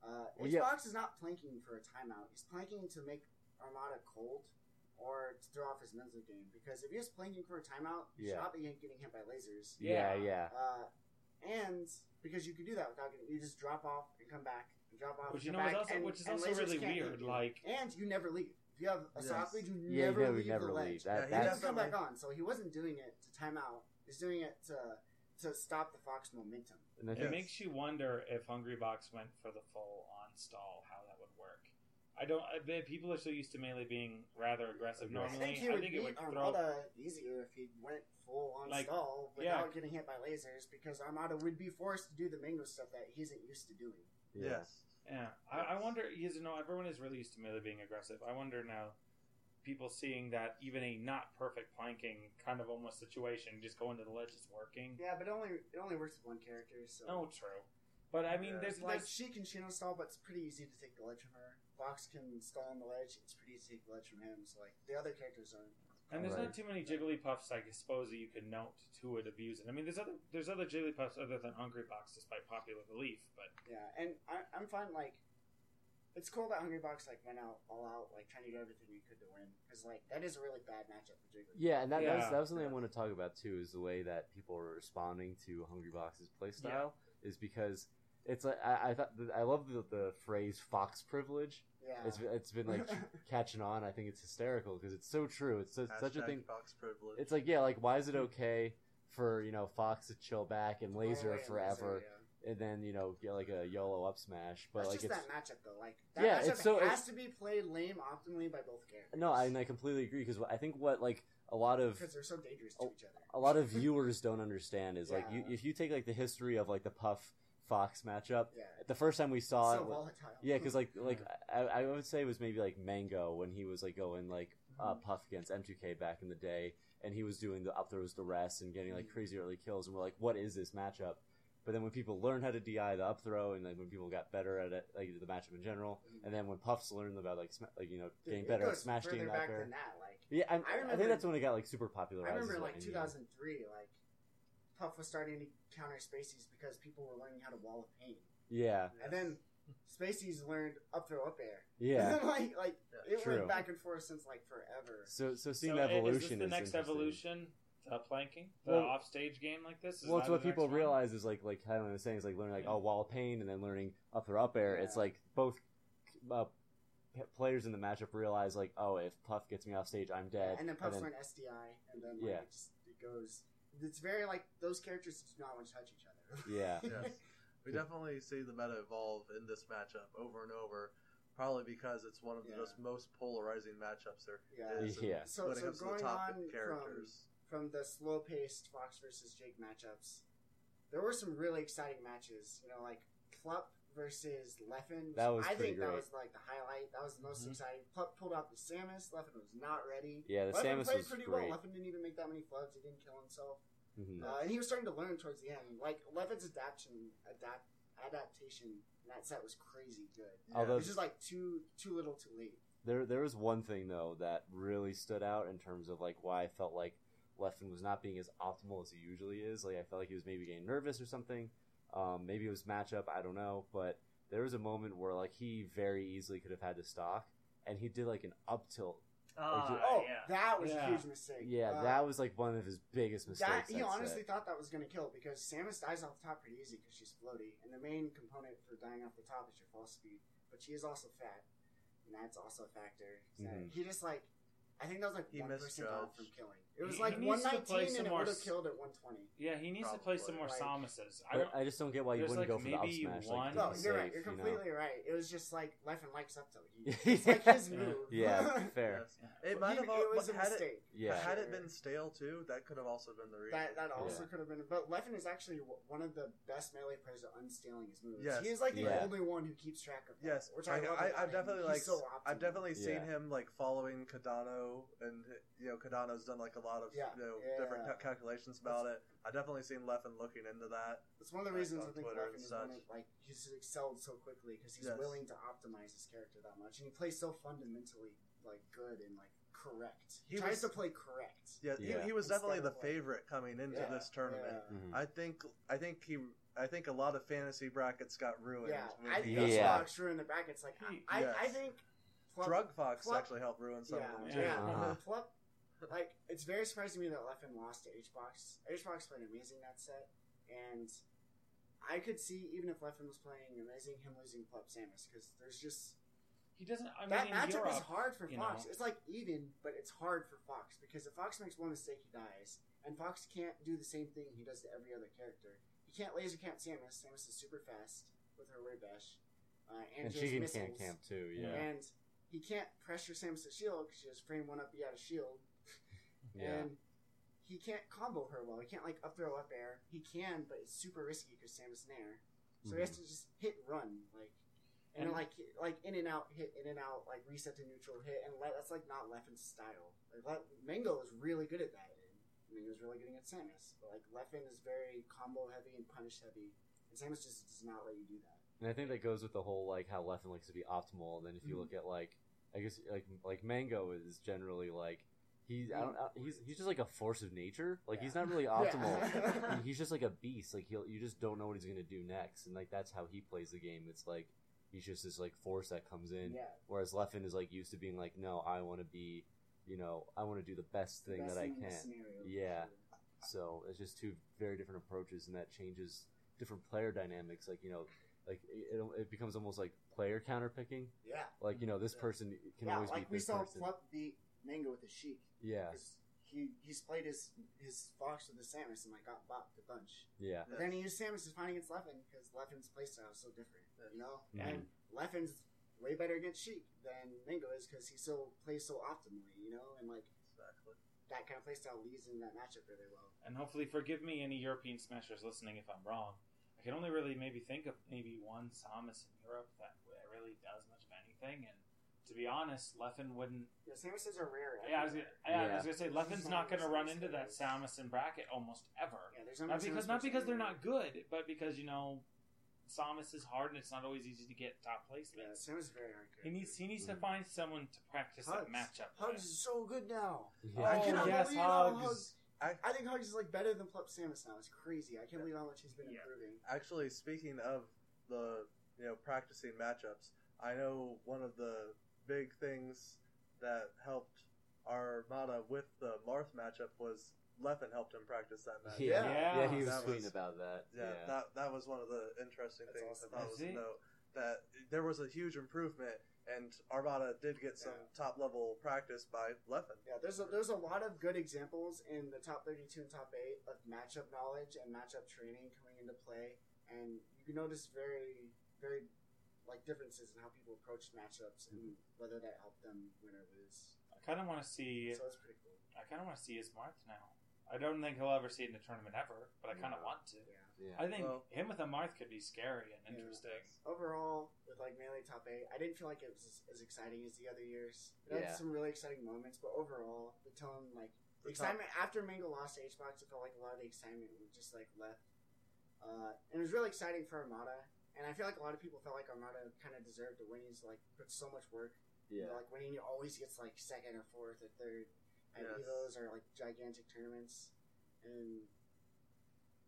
Uh, Well, Hbox yeah. is not planking for a timeout. He's planking to make Armada cold or to throw off his mental game. Because if he was planking for a timeout, he Yeah. should not be getting hit by lasers. Yeah, Yeah. yeah. Uh, and because you can do that without getting, you just drop off and come back, and drop off, Which and you come know is back, also and, which is and also lasers really can't hit weird. you. Like, and you never leave. If you have a Yes. stock lead, you Yeah, you never never- leave never the leave. ledge. That- Yeah, he He that's- doesn't come back on, so he wasn't doing it to time out. He's doing it to to stop the Fox momentum. And I it think Yes. makes you wonder if Hungry Box went for the full on stall, how that would work. I don't. I bet people are so used to melee being rather aggressive. Normally, I think he I would think it beat would throw. Armada easier if he went full on Like, stall yeah. without getting hit by lasers, because Armada would be forced to do the Mango stuff that he isn't used to doing. yeah. yes. Yeah, I, I wonder. You know, everyone is really used to melee being aggressive. I wonder now, people seeing that even a not perfect planking kind of almost situation, just going to the ledge is working. Yeah, but only it only works with one character, so No, true. But I mean, Yeah. there's like like she can Shino stall, but it's pretty easy to take the ledge from her. Fox can stall on the ledge; it's pretty easy to take the ledge from him. So like the other characters aren't. And there's Right. not too many Jigglypuffs, I suppose, that you can note to would abuse it. I mean, there's other there's other Jigglypuffs other than Hungry Box, despite popular belief. But Yeah, and I, I'm fine. Like, it's cool that Hungry Box like went out all out, like trying to do everything he could to win, because like that is a really bad matchup for Jiggly. Yeah, and that, that, was, Yeah. that was something I want to talk about too. Is the way that people are responding to Hungry Box's playstyle is because it's like I, I thought I love the, the phrase "fox privilege." Yeah. It's it's been like catching on. I think it's hysterical because it's so true. It's such, such a thing. Fox privilege. It's like yeah, like why is it okay for you know Fox to chill back and laser Oh, yeah, forever, laser, yeah. and then you know get like a YOLO up smash, but That's like just it's that matchup though. Like that Yeah, matchup it's so- has it's- to be played lame optimally by both characters. no, I, and I completely agree because I think what like a lot of because they're so dangerous to Oh, each other. a lot of viewers don't understand is like you, if you take like the history of like the Puff Fox matchup, Yeah, the first time we saw so it, volatile. yeah, because like mm-hmm. like I, I would say it was maybe like Mango when he was like going like uh, mm-hmm. Puff against M2K back in the day, and he was doing the up throws, the rest, and getting like mm-hmm. crazy early kills, and we're like, what is this matchup? But then when people learn how to DI the up throw, and then when people got better at it, like the matchup in general, and then when Puffs learned about like sma- like you know Dude, getting it better at goes smash further team back back there. than that. Like Yeah, I, I I, remember- think that's when it got like super popular. I popularized. remember like 2003, like Puff was starting to counter spaces because people were learning how to wall of pain, Yeah, and then Spacies learned up throw up air. Yeah. And then like like Yeah. it True. went back and forth since like forever. So so seeing So, the evolution is this the is next interesting. evolution? The planking, the Well- offstage game like this. Is Well, it's that what the next people one? realize is like like Kylan was saying is like learning like Yeah. oh wall of pain and then learning up or up air. It's Yeah. like both uh, p- players in the matchup realize like oh if Puff gets me off stage I'm dead. and then Puff's then- learn SDI, and then like, Yeah. it, just, it goes. It's very like those characters do not want to touch each other. yeah Yes. We definitely see the meta evolve in this matchup over and over, probably because it's one of the Yeah. just most polarizing matchups there Yeah. is. Yeah. So- so comes the going top on characters. from the slow paced Fox versus Jake matchups, there were some really exciting matches. You know, like Plup versus Leffen. That was I pretty think that was like the highlight. That was the most Mhm. exciting. Plup pulled out the Samus. Leffen was not ready. Yeah, the Leffen Samus played was pretty great. well. Leffen didn't even make that many floods. He didn't kill himself. Mhm. Uh, and he was starting to learn towards the end. Like Leffen's adaptation, adapt adaptation in that set was crazy good. Although- It was just like too too little, too late. There, there was one thing though that really stood out in terms of like why I felt like Leffen was not being as optimal as he usually is. Like I felt like he was maybe getting nervous or something. Um, maybe it was matchup. I don't know. But there was a moment where like he very easily could have had to stock, and he did like an up tilt. Ah, oh, yeah. that was Yeah. a huge mistake. Yeah, Uh, that was like one of his biggest mistakes. That, he honestly set. thought that was going to kill because Samus dies off the top pretty easy because she's floaty, and the main component for dying off the top is your fall speed. But she is also fat, and that's also a factor. So Mhm. He just like, I think that was like He one percent off misjudged. from killing. It was He- like he needs to play nineteen, some and it more would have s- killed at one twenty. Yeah, he needs to play some more Probably, like- Samuses. I don't. I just don't get why you There's, wouldn't like, go for the up maybe smash. one- Like, No, oh, you're right. safe, You're you know? completely right. It was just like Leffen likes up tilt. He- It's like his move. yeah, fair. Yes. It might He- have all, it was a had it, mistake. Yeah. had it been stale too, that could have also been the reason. That that also Yeah. could have been, but Leffen is actually w- one of the best melee players at unstealing his moves. Yes. he is like the Yeah. only one who keeps track of that. Yes, which I, I, love I, about I've definitely He's like so I've optimal. definitely seen Yeah. him like following Kadano, and you know Kadano's done like a lot of Yeah, you know yeah. different ca- calculations about it. I definitely seen Leffen looking into that. It's one of the like, reasons on I think Twitter Leffen and is one such. of, like he's excelled so quickly because he's Yes. willing to optimize his character that much, and he plays so fundamentally like good and like correct. He, He tries was- to play correct. Yeah, Yeah. He, he was Instead definitely of, the like- favorite coming into Yeah, this tournament. Yeah. Mhm. I think I think he I think a lot of fantasy brackets got ruined. Yeah, when I he think got Yeah. Fox ruined the brackets. Like He- I, I, I Yes. think Plup- Druggedfox Plup- actually helped ruin some yeah, of them yeah. too. Yeah. Uh-huh. Plup, like it's very surprising to me that Leffen lost to HBox. HBox played amazing that set, and I could see even if Leffen was playing amazing, him losing Plup Samus because there's just He doesn't. I mean, that in matchup Europe, is hard for Fox. know. It's like even, but it's hard for Fox because if Fox makes one mistake, he dies, and Fox can't do the same thing he does to every other character. He can't laser camp Samus. Samus is super fast with her wave dash, uh, and, And she she can can't camp too. Yeah, And he can't pressure Samus' to shield because she has frame one up, be out of shield, yeah. and he can't combo her well. He can't like up throw up air. He can, but it's super risky because Samus in air. So he has mm-hmm. to just hit run like, and, And- like like in and out, hit in and out, like reset to neutral, hit, and le- that's like not Leffen's style. Like Le- Mango is really good at that. And Mango's really good against Samus, but like Leffen is very combo heavy and punish heavy, and Samus just does not let you do that. And I think that goes with the whole like how Leffen likes to be optimal. And then if you Mhm. look at like, I guess like like Mango is generally like he's I don't I- he's he's just like a force of nature. Like he's not really optimal. He- he's just like a beast. Like he'll you just don't know what he's gonna do next. And like that's how he plays the game. It's like he's just this like force that comes in. yeah, Whereas Leffen is like used to being like, no, I want to be, you know, I want to do the best thing Best that I can. scenario, Yeah. sure. So it's just two very different approaches, and that changes different player dynamics. Like you know, like it, it becomes almost like player counterpicking. yeah, Like you know, this person can yeah. always Like beat we this saw person. Plup beat Mango with his Sheik. Yeah, 'cause He he's played his his Fox with the Samus and like got bopped a bunch. yeah, But then he used Samus to fight against Leffen because Leffen's playstyle is so different, you know. Mhm. And Leffen's way better against Sheik than Mango is because he still plays so optimally, you know. And like Exactly. that kind of playstyle leads in that matchup really well. and hopefully, forgive me, any European smashers listening, if I'm wrong. I can only really maybe think of maybe one Samus in Europe that really does much of anything. And to be honest, Leffen wouldn't. Yeah, Samuses are rare. Yeah, I was, gonna- everywhere. yeah, I was gonna say Leffen's not not going to run into that it is. Samus in bracket almost ever. Yeah, there's Not Samus because not because they're not good, but because you know Samus is hard and it's not always easy to get top Yeah, placement. Samus is very hard. He needs he needs to Mhm. find someone to practice Hugs. that matchup. Hugs with. is so good now. yeah. Oh cannot yes, believe how hugs. I, I think Hugs is like better than Plup Samus now. It's crazy. I can't believe how much he's been Yeah. improving. actually, speaking of the you know practicing matchups. I know one of the big things that helped Armada with the Marth matchup was Leffen helped him practice that match. Yeah, Yeah. yeah, he was That tweeting was- about that. Yeah, Yeah, that that was one of the interesting That's things awesome. I thought I was see. a note that there was a huge improvement, and Armada did get some Yeah. top level practice by Leffen. Yeah, there's a, there's a lot of good examples in the top 32 and top 8 of matchup knowledge and matchup training coming into play, and you can notice very, very like differences in how people approach matchups and whether that helped them win or lose. I kind of want to see. So it's pretty cool. I kind of want to see his Marth now. I don't think he'll ever see it in a tournament ever, but I kind of No. want to. Yeah. yeah. I think Well- him with a Marth could be scary and Yeah. interesting. Overall, with like melee top 8, I didn't feel like it was as, as exciting as the other years. It Yeah. had some really exciting moments, but overall, the tone, like, The the excitement after Mango lost to HBox, it felt like a lot of the excitement was just like left. Uh, and it was really exciting for Armada, and I feel like a lot of people felt like Armada kind of deserved to win. He's like put so much work. You yeah. know, like winning, he always gets like second or fourth or third at Yes. Evos or like gigantic tournaments, and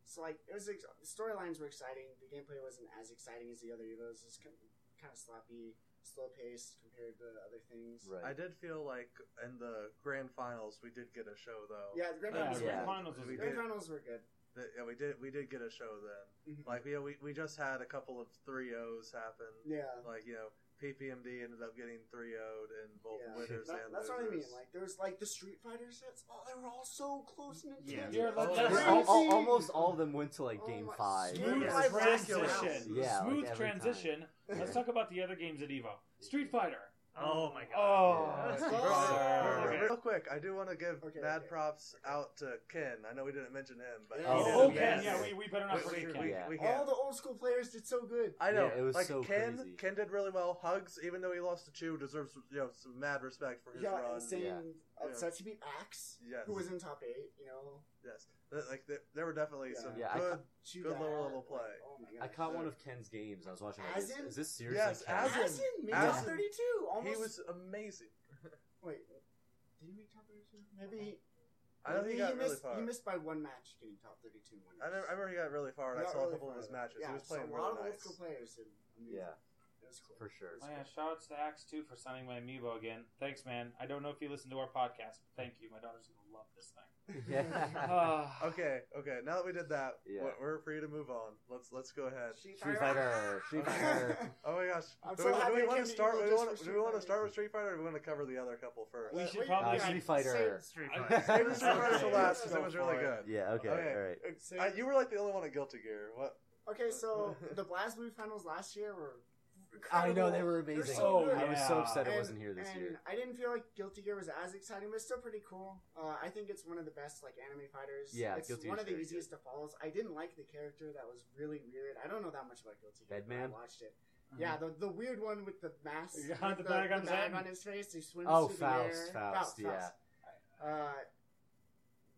so like it was ex- the storylines were exciting. The gameplay wasn't as exciting as the other Evos. It's kind of, kind of sloppy, slow paced compared to other things. Right. I did feel like in the grand finals we did get a show though. Yeah, the grand Yeah, finals, yeah. were, finals was We grand did. finals were good. That- yeah, we did we did get a show then. Mhm. Like you know, we we just had a couple of three O's happen. Yeah. Like you know, PPMD ended up getting three O'd in both Yeah. winners That- and that's what I mean. losers. Like there was like the Street Fighter sets. Oh, they were all so close and Yeah. intense. Yeah, like, Oh, that's yeah. Al- al- Crazy. almost all of them went to like Oh game my- five. Smooth Yeah. transition. Yeah, like Smooth every time. transition. Let's talk about the other games at Evo. Street Fighter. Oh, oh my god. Oh, Yeah. yes, Real- sir. real- Real quick, I do want to give Okay, mad okay. props out to Ken. I know we didn't mention him, but Yeah. he oh, did Oh, okay, amazing. yeah, we, we better not forget Ken. we- Yeah. we All the old school players did so good. I know. Yeah, it was like so Ken, crazy. Ken did really well. Hugs, even though he lost to Chew, deserves you know some mad respect for his Yeah, run. same. Yeah. Yeah. Such to beat Axe, Yes, who was in top eight. You know, yes. Th- Like there, there were definitely Yeah. some Yeah, I good. Shoot Good that, lower level play. oh my god! I caught one of Ken's games. I was watching. Like, is, Azen? is this seriously? Yes, Ken? Azen. Azen made Azen. top thirty-two. Almost. He was amazing. Wait, did he make top thirty-two? Maybe. I know maybe he got really missed, far. He missed by one match getting top thirty-two. in One I remember, I remember he got really far, and I got saw a really couple of far, his though. matches. Yeah, he was playing so a really lot of old nice. school players did. amazing. Yeah, it was cool. for sure. Oh, yeah, shout outs to Axe too for signing my amiibo again. Thanks, man. I don't know if you listen to our podcast, but thank you. My daughter's gonna love this thing. yeah. Ah. Okay, okay. Now that we did that, Yeah. we're- we're free to move on. Let's let's go ahead. Street Fighter. Street Fighter. Oh my gosh! I'm do so we, happy do we want to to start? Evo Do we want, for do we want to start with Street Fighter, or do we want to cover the other couple first? We should probably- Uh, yeah, Street Fighter. Street I- Fighter. Save the Street Fighter for last because it was really good. Yeah. Okay. Okay. All right. Uh, you were like the only one at Guilty Gear. What? Okay, so the BlazBlue finals last year were. I know they were amazing. so Oh, good. I was so Yeah. upset it And- wasn't here this and year. I didn't feel like Guilty Gear was as exciting, but it's still pretty cool. Uh, I think it's one of the best like anime fighters. Yeah, it's Guilty one of the very easiest to follow. I didn't like the character that was really weird. I don't know that much about Guilty Gear. but Bedman? I watched it. Yeah, the the weird one with the mask, Mm-hmm. Yeah, with the bag on his head. on his face. He swims Oh, through Faust, the air. Faust, yeah. Uh,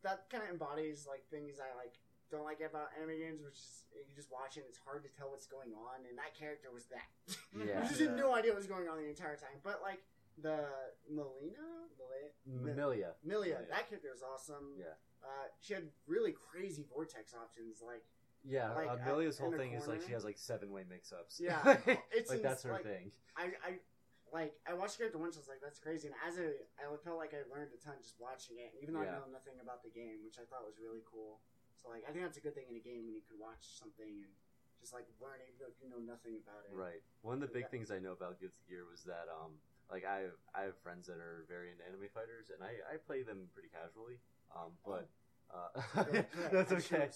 that kind of embodies like things I like don't like about anime games, which is you just watch it. It's hard to tell what's going on, and that character was that. Yeah. you just had no idea what was going on the entire time. But like the Melina, Meli- Milia. Milia, Milia. that character was awesome. Yeah. Uh, she had really crazy vortex options. Like, Yeah. Like, uh, at- Milia's whole the thing is like she has like seven way mix ups. Yeah, it's like that's ins- her like- thing. I, I, like, I watched the character once. I was like, that's crazy. And as a, I felt like I learned a ton just watching it, even though Yeah. I know nothing about the game, which I thought was really cool. So like, I think that's a good thing in a game when you can watch something and just like learn even though you know nothing about it. Right. One of the big Yeah. things I know about Guilty Gear was that um like I have, I have friends that are very into anime fighters and I, I play them pretty casually. Um but uh, Go ahead, go ahead. that's okay.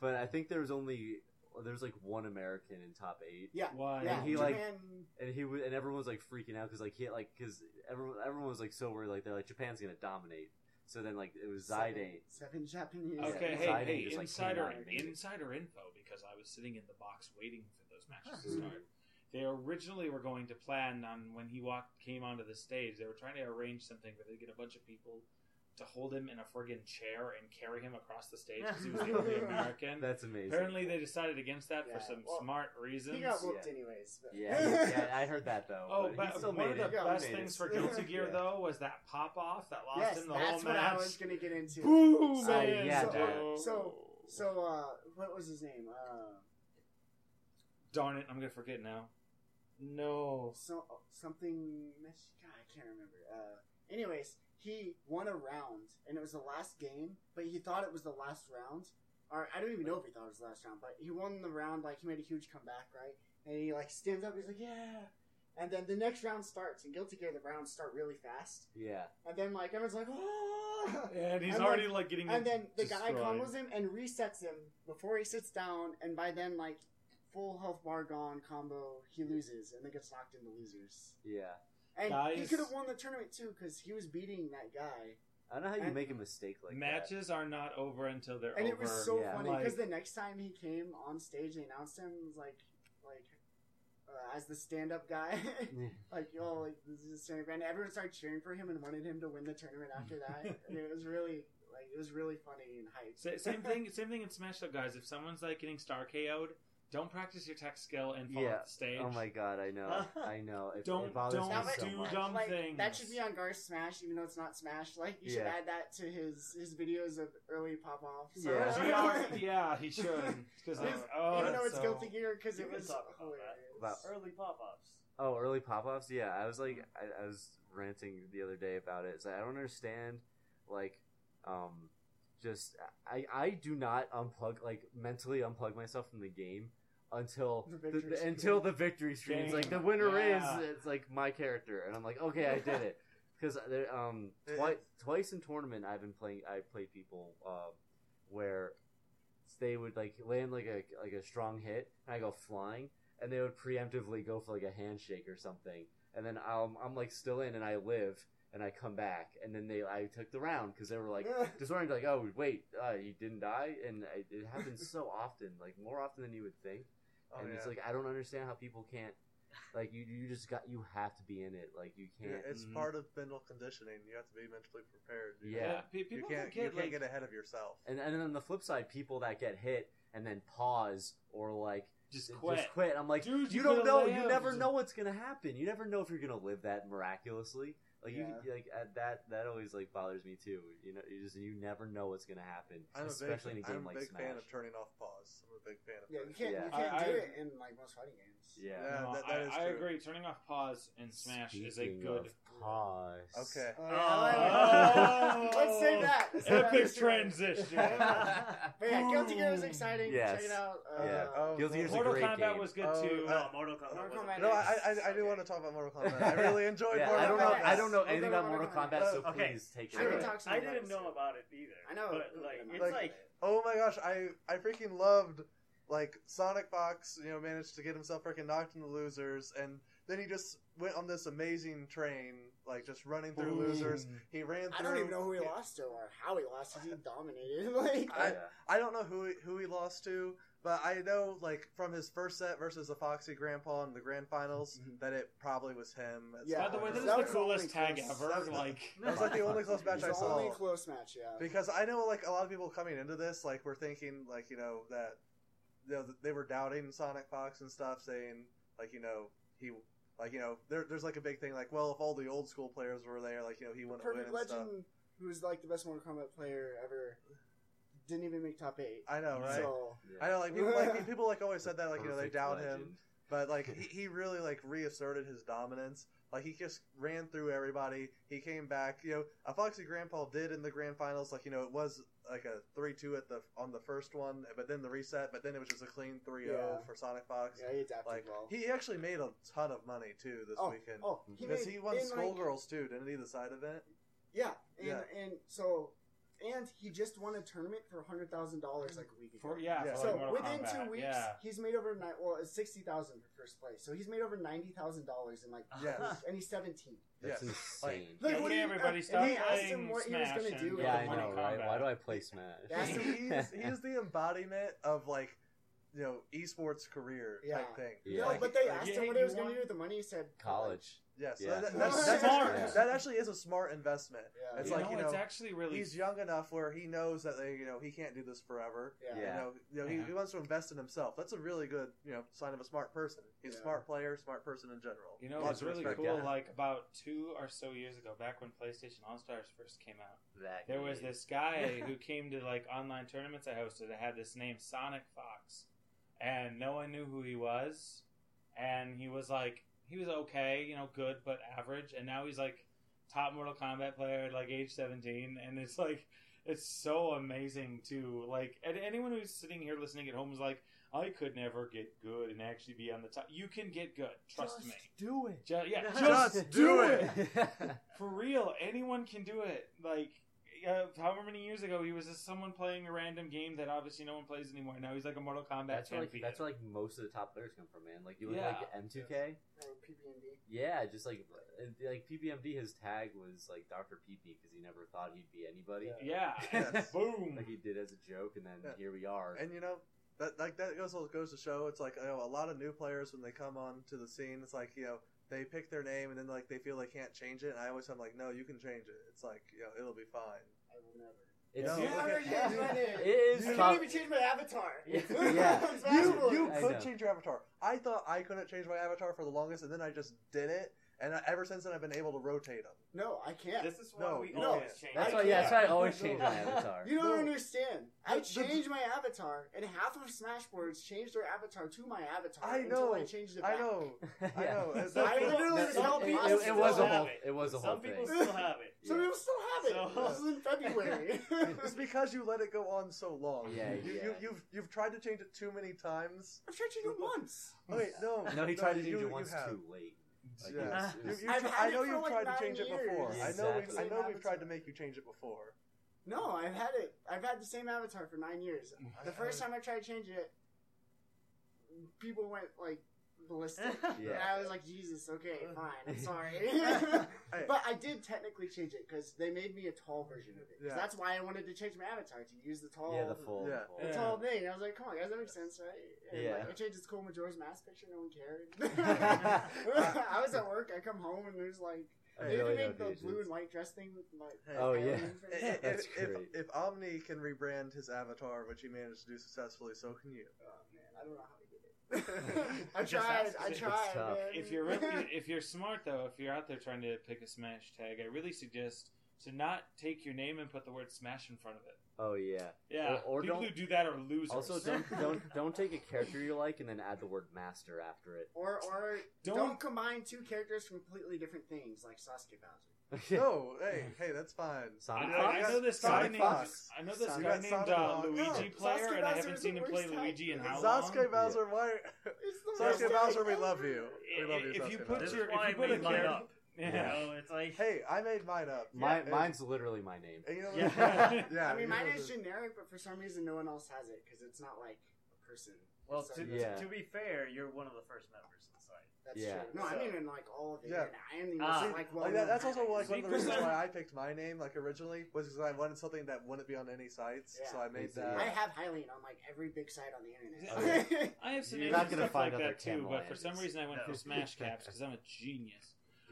But I think there's only there's like one American in top eight, Yeah. Why? Yeah. And he, like- Japan, and he was, and everyone was like freaking out because like he like because everyone everyone was like so worried like they're like Japan's gonna dominate. So then like it was seven, seven Japanese. Okay, Yeah, hey, Poseidon hey, just, like, insider, came out insider info because I was sitting in the box waiting for those matches to start. They originally were going to plan on when he walked came onto the stage. They were trying to arrange something where they get a bunch of people to hold him in a friggin' chair and carry him across the stage because he was the only American. That's amazing. Apparently, they decided against that Yeah, for some well, smart reasons. He got whooped Yeah. anyways. But. yeah, yeah, I heard that though. Oh, but but he still one of the it. Best things it. for Guilty Gear Yeah. though was that pop off that lost yes, him the whole match. that's whole what match. I was gonna get into. Boom! So- man. yeah, so, dude. so, so, uh, what was his name? Uh, darn it, I'm gonna forget now. No. so something. God, I can't remember. Uh, anyways, he won a round, and it was the last game, but he thought it was the last round. Or I don't even know if he thought it was the last round, but he won the round. Like he made a huge comeback, right? And he like stands up. He's like, "Yeah." And then the next round starts, and Guilty Gear the rounds start really fast. Yeah. And then like everyone's like, "Oh!" And he's And already then- like getting. And then the guy combos him and resets him before he sits down, and by then like full health bar gone combo, he loses and then gets knocked into losers. Yeah. And he could have won the tournament too because he was beating that guy. I don't know how you And- make a mistake like that. Matches are not over until they're and over. it was so yeah. funny Like- because the next time he came on stage, they announced him as like like uh, as the stand-up guy. like yo, like this is a stand-up guy. And everyone started cheering for him and wanted him to win the tournament after that. and it was really like it was really funny and hype. Sa- same thing. Same thing in Smash Up, guys. If someone's like getting star KO'd, don't practice your tech skill and fall Yeah. off the stage. Oh my god, I know. I know. It, Don't- it bothers don't me so do much. dumb like, things. That should be on Gar's Smash, even though it's not Smash. Like you should Yeah. add that to his his videos of early pop offs. Yeah. GR yeah, he should. Because Uh, oh, even though that's it's so- Guilty Gear because it was talk about hilarious. About- Early pop ups. Oh, early pop offs? Yeah, I was like, I, I was ranting the other day about it. So I don't understand, like, um, just I I do not unplug like mentally unplug myself from the game until The the, victory the- until the victory screen. It's like the winner Yeah. is it's like my character, and I'm like, okay, I did it. Because um It- twice twice in tournament I've been playing I played people um where they would like land like a like a strong hit and I go flying and they would preemptively go for like a handshake or something. And then I'm I'm like still in and I live and I come back. And then they I took the round because they were like disoriented like oh wait uh, you didn't die? And it, it happens so often like more often than you would think Oh, and yeah. it's like I don't understand how people can't like you you just got you have to be in it like you can't it's Mhm. part of mental conditioning. You have to be mentally prepared. you know? Yeah. You people can't. forget you can't like get ahead of yourself. And and then on the flip side, people that get hit and then pause or like just just quit. quit. I'm like, Dude, you, you don't know. You never know what's gonna happen. You never know if you're gonna live that miraculously. Like you, like uh, that. That always like bothers me too. You know, you just you never know what's gonna happen, I'm especially a in big, a game I'm a big Smash. fan of turning off pause. I'm a big fan of. Yeah, you can't Yeah. you can't I- do I- it in like most fighting games. Yeah. Yeah, No, that- that I, is I agree. Turning off pause in Smash is a good. pause. Okay. Oh, Oh. Let's save that. Let's save that Epic transition. But yeah, Guilty Gear is exciting. Yes. Check it out. Uh, Yeah. Oh, Guilty Gear's a Mortal great Kombat game. was good Oh, too. uh, No, Mortal Kombat. Mortal Kombat No. I, I, I do want to talk about Mortal Kombat. I really enjoyed Mortal I don't know. Kombat. I don't know We'll anything go about Mortal Mortal Kombat, Kombat. so Okay. please take I can it. talk some I about didn't it, know too. about it either. I know. But like, Like- it's Like- like Oh my gosh, I I freaking loved like Sonic Fox. You know, managed to get himself freaking knocked into losers, and then he just went on this amazing train, like just running through losers. Hmm. He ran through. I don't even know who he lost to or how he lost he dominated. like, I- Yeah. I don't know who he, who he lost to, but I know like from his first set versus the Foxy Grandpa in the grand finals Mhm. that it probably was him. Yeah. By the way, point. that is That the was the coolest tag close- ever. that was like that was like the only close match it's I the only close match. Yeah. because I know like a lot of people coming into this like were thinking like you know that you know they were doubting Sonic Fox and stuff, saying like you know he like you know there, there's like a big thing like well if all the old school players were there like you know he wouldn't Perfect win and stuff. Legend, who's like the best Mortal Kombat player ever, didn't even make top eight. I know, right? So I know, like people like people like always said that like you know they Perfect doubt legend. him, but like he, he really like reasserted his dominance. Like he just ran through everybody. He came back. You know, a Foxy Grandpa did in the grand finals. Like you know, it was like a three-two at the on the first one, but then the reset. But then it was just a clean 3-0 Yeah. for Sonic Fox. yeah, he adapted Like well. he actually made a ton of money too this oh, weekend oh, because made he won in, like- Skullgirls too, didn't he? The side event. Yeah, and Yeah. and so and he just won a tournament for hundred thousand dollars like a week ago. for yeah, Yeah. so like within Kombat. two weeks, yeah. he's made over nine. Well, it's sixty thousand for first place. So he's made over ninety thousand dollars in like, Yes. and he's seventeen. That's Yes. insane. Yeah, what okay, do you- everybody, and stop he asked playing him what he was Smash gonna do. with yeah, the I money. know, right? Kombat. Why do I play Smash? That's He, he's, he's the embodiment of like you know esports career Yeah. type thing. Yeah. No, Like, but they like, asked yeah, him what he was going to do with the money. He said College. Yes, Yeah. that, That's that's, that's smart. actually, that actually is a smart investment. Yeah. It's you like know, you know it's actually really he's young enough where he knows that they you know he can't do this forever. Yeah. You know, you know he, Yeah. he wants to invest in himself. That's a really good you know sign of a smart person. He's Yeah. a smart player, smart person in general. You know, it Lots was really respect. cool. yeah. Like about two or so years ago, back when PlayStation All Stars first came out, That there was this guy who came to like online tournaments I hosted that had this name Sonic Fox, and no one knew who he was. and he was like he was okay, you know, good but average, and now he's like top Mortal Kombat player at like age seventeen, and it's like it's so amazing to like and anyone who's sitting here listening at home is like I could never get good and actually be on the top. You can get good, trust me. Just me. do it. Ju- yeah, Just just, do do it. it. For real, anyone can do it. Like, uh, however many years ago, he was just someone playing a random game that obviously no one plays anymore. Now he's like a Mortal Kombat that's where like champion. that's where like most of the top players come from, man. Like you look Yeah. at like M2K. Or PPMD. Yeah, just like uh, like PPMD, his tag was like Doctor PP because he never thought he'd be anybody. yeah, Yes. boom. like he did as a joke, and then Yeah. here we are. And you know, that like that goes goes to show it's like you know, a lot of new players when they come on to the scene, it's like you know they pick their name and then like they feel they can't change it. And I always am like, no, you can change it. It's like you know it'll be fine. I will never. It's, No, You never at- change my name. it is I top- can't even change my avatar. Yeah. On You you could change your avatar. I thought I couldn't change my avatar for the longest, and then I just did it. And I, ever since then, I've been able to rotate them. No, I can't. This is why No, we no. always change. That's I why. Yeah, that's why I always change my avatar. You don't No. understand. I The- the- changed my avatar, and half of Smash Boards changed their avatar to my avatar I until. I changed it I back. know. yeah. I know. It's- I people- literally That- was helping it, people it, us it still was a have whole. it. It was a whole Some people thing. still have it. Some people still have it. So- This is in February. It's because you let it go on so long. Yeah, you, yeah. You, you've you've tried to change it too many times. I've tried to do it once. Wait, no. No, he tried to you, change it you once have. too late. Like, Yeah. it was- You, you I've tr- had I know it you've like tried to nine change it before. years. I know we've, I know we've tried to make you change it before. No, I've had it. I've had the same avatar for nine years. Mm-hmm. The first time I tried to change it, people went like ballistic. Yeah. And I was like, Jesus, okay, fine, I'm sorry. But I did technically change it because they made me a tall version of it. 'Cause Yeah. That's why I wanted to change my avatar to use the tall. yeah, the full. Yeah. the Yeah. tall thing. I was like, come on, guys, that makes sense, right? And Yeah. Like, I changed it to Cool Majora's Mask picture. No one cared. I was at work. I come home and there's like I they really even know made the Asians. blue and white dress thing with like. Hey. Oh, yeah. aliens and i- if, That's if, great. if Omni can rebrand his avatar, which he managed to do successfully, so can you. Oh man, I don't know how he did it. I tried. I tried. man. if you're really, if you're smart though, if you're out there trying to pick a Smash tag, I really suggest to not take your name and put the word Smash in front of it. Oh yeah. Yeah, Or- or people don't- who do that are losers. Also, don't don't don't take a character you like and then add the word master after it. or or don't, Don't- combine two characters from completely different things like Sasuke Bowser. No, hey, hey, that's fine. I, Sonic I- I know this guy Sonic named Fox. I know this Sonic- guy named uh, Luigi No, player, Sasuke and I Bowser haven't seen him play worst type. Luigi in how Sasuke long. Bowser, why? It's the worst Sasuke Bowser, we love you. We love you, If you put Bowser. your if you put a made character, up. You yeah. know, it's like Hey, I made mine up. My, Yeah, mine's literally my name. you know, Yeah. yeah. I mean, mine know, is the- generic, but for some reason, no one else has it because it's not like a person. Well, to, Yeah. to be fair, you're one of the first members of the site. That's Yeah. true. No, I mean in like all of it. Yeah. and I am the Ah. most See, like well. Like that, that's also like one of the reasons why I picked my name like originally was because I wanted something that wouldn't be on any sites, Yeah. so I made that. I have Hylian on like every big site on the internet. Okay. I have some You're not gonna stuff find like other that too, but for some reason I went No. for Smash Caps because I'm a genius.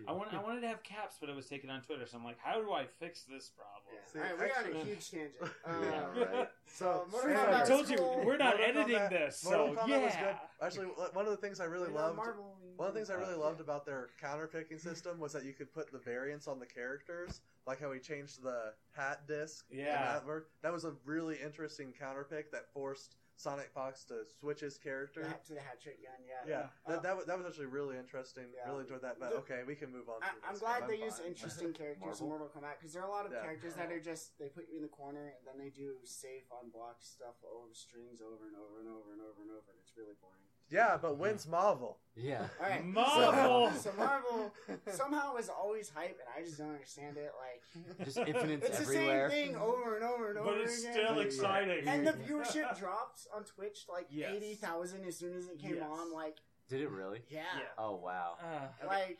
I want I wanted to have caps, but it was taken on Twitter, so I'm like, how do I fix this problem? Yeah. See, all right, we're on a huge tangent. Yeah, Uh, right. So, Mortal anyway, Kombat I was told you we're not Mortal editing Kombat- this, Mortal so Kombat yeah. was good. Actually, one of the things I really we love loved, Marvel. One of the things I really Uh, loved about their counter picking system was that you could put the variants on the characters, like how he changed the hat disc. Yeah. that, were- that was a really interesting counter pick that forced Sonic Fox to switch his character. hat to the hat trick gun, yeah. Yeah, Uh, that, that, was, that was actually really interesting. Yeah. Really enjoyed that. But okay, we can move on. I, this, glad they use interesting characters in Mortal Kombat because there are a lot of Yeah. characters that are just they put you in the corner and then they do safe on block stuff over strings over and over and over and over and over and it's really boring. Yeah, but when's Marvel? Yeah. All right, Marvel! So, so Marvel somehow is always hype and I just don't understand it. Like Just infinites it's the same thing over and over and over But it's again. still Yeah. exciting. and the viewership dropped on Twitch like Yes. eighty thousand as soon as it came Yes. on. Like Did it really? yeah, Yeah. Oh wow. Uh, like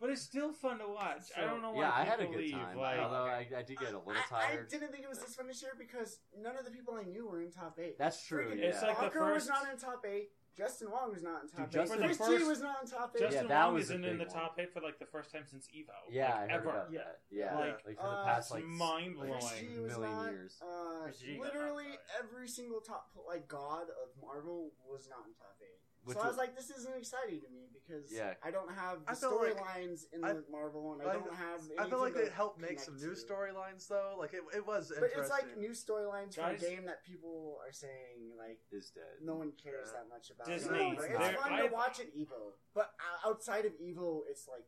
but it's still fun to watch. I don't know why Yeah, I had a good leave. time. Like, although I, I did get a little I, I tired. didn't think it was this fun this year because none of the people I knew were in top eight. That's true. Freaking Yeah. It's like the Walker was not in top eight. Justin Wong was not in top Dude, eight. Justin- For the G first- was not in top eight. Justin that Wong was a isn't in the big one. top eight for like the first time since Evo. yeah, like, I heard ever. about Yeah. that. Yeah, Like, like, for the uh, past That's like mind blowing. Chris G was million not. years. Uh, Chris G got literally knocked out. every single top like god of Marvel was not in top eight. Which so I was was- like, this isn't exciting to me because Yeah. I don't have the I feel like- storylines in I- Marvel, and I, I- don't have. I feel like anything they helped make some new storylines though. Like it, it was But it's like new storylines for a game that people are saying like is dead. no one cares Yeah. that much about. Disney, No, but it's fun I've- to watch at Evo, but outside of Evo, it's like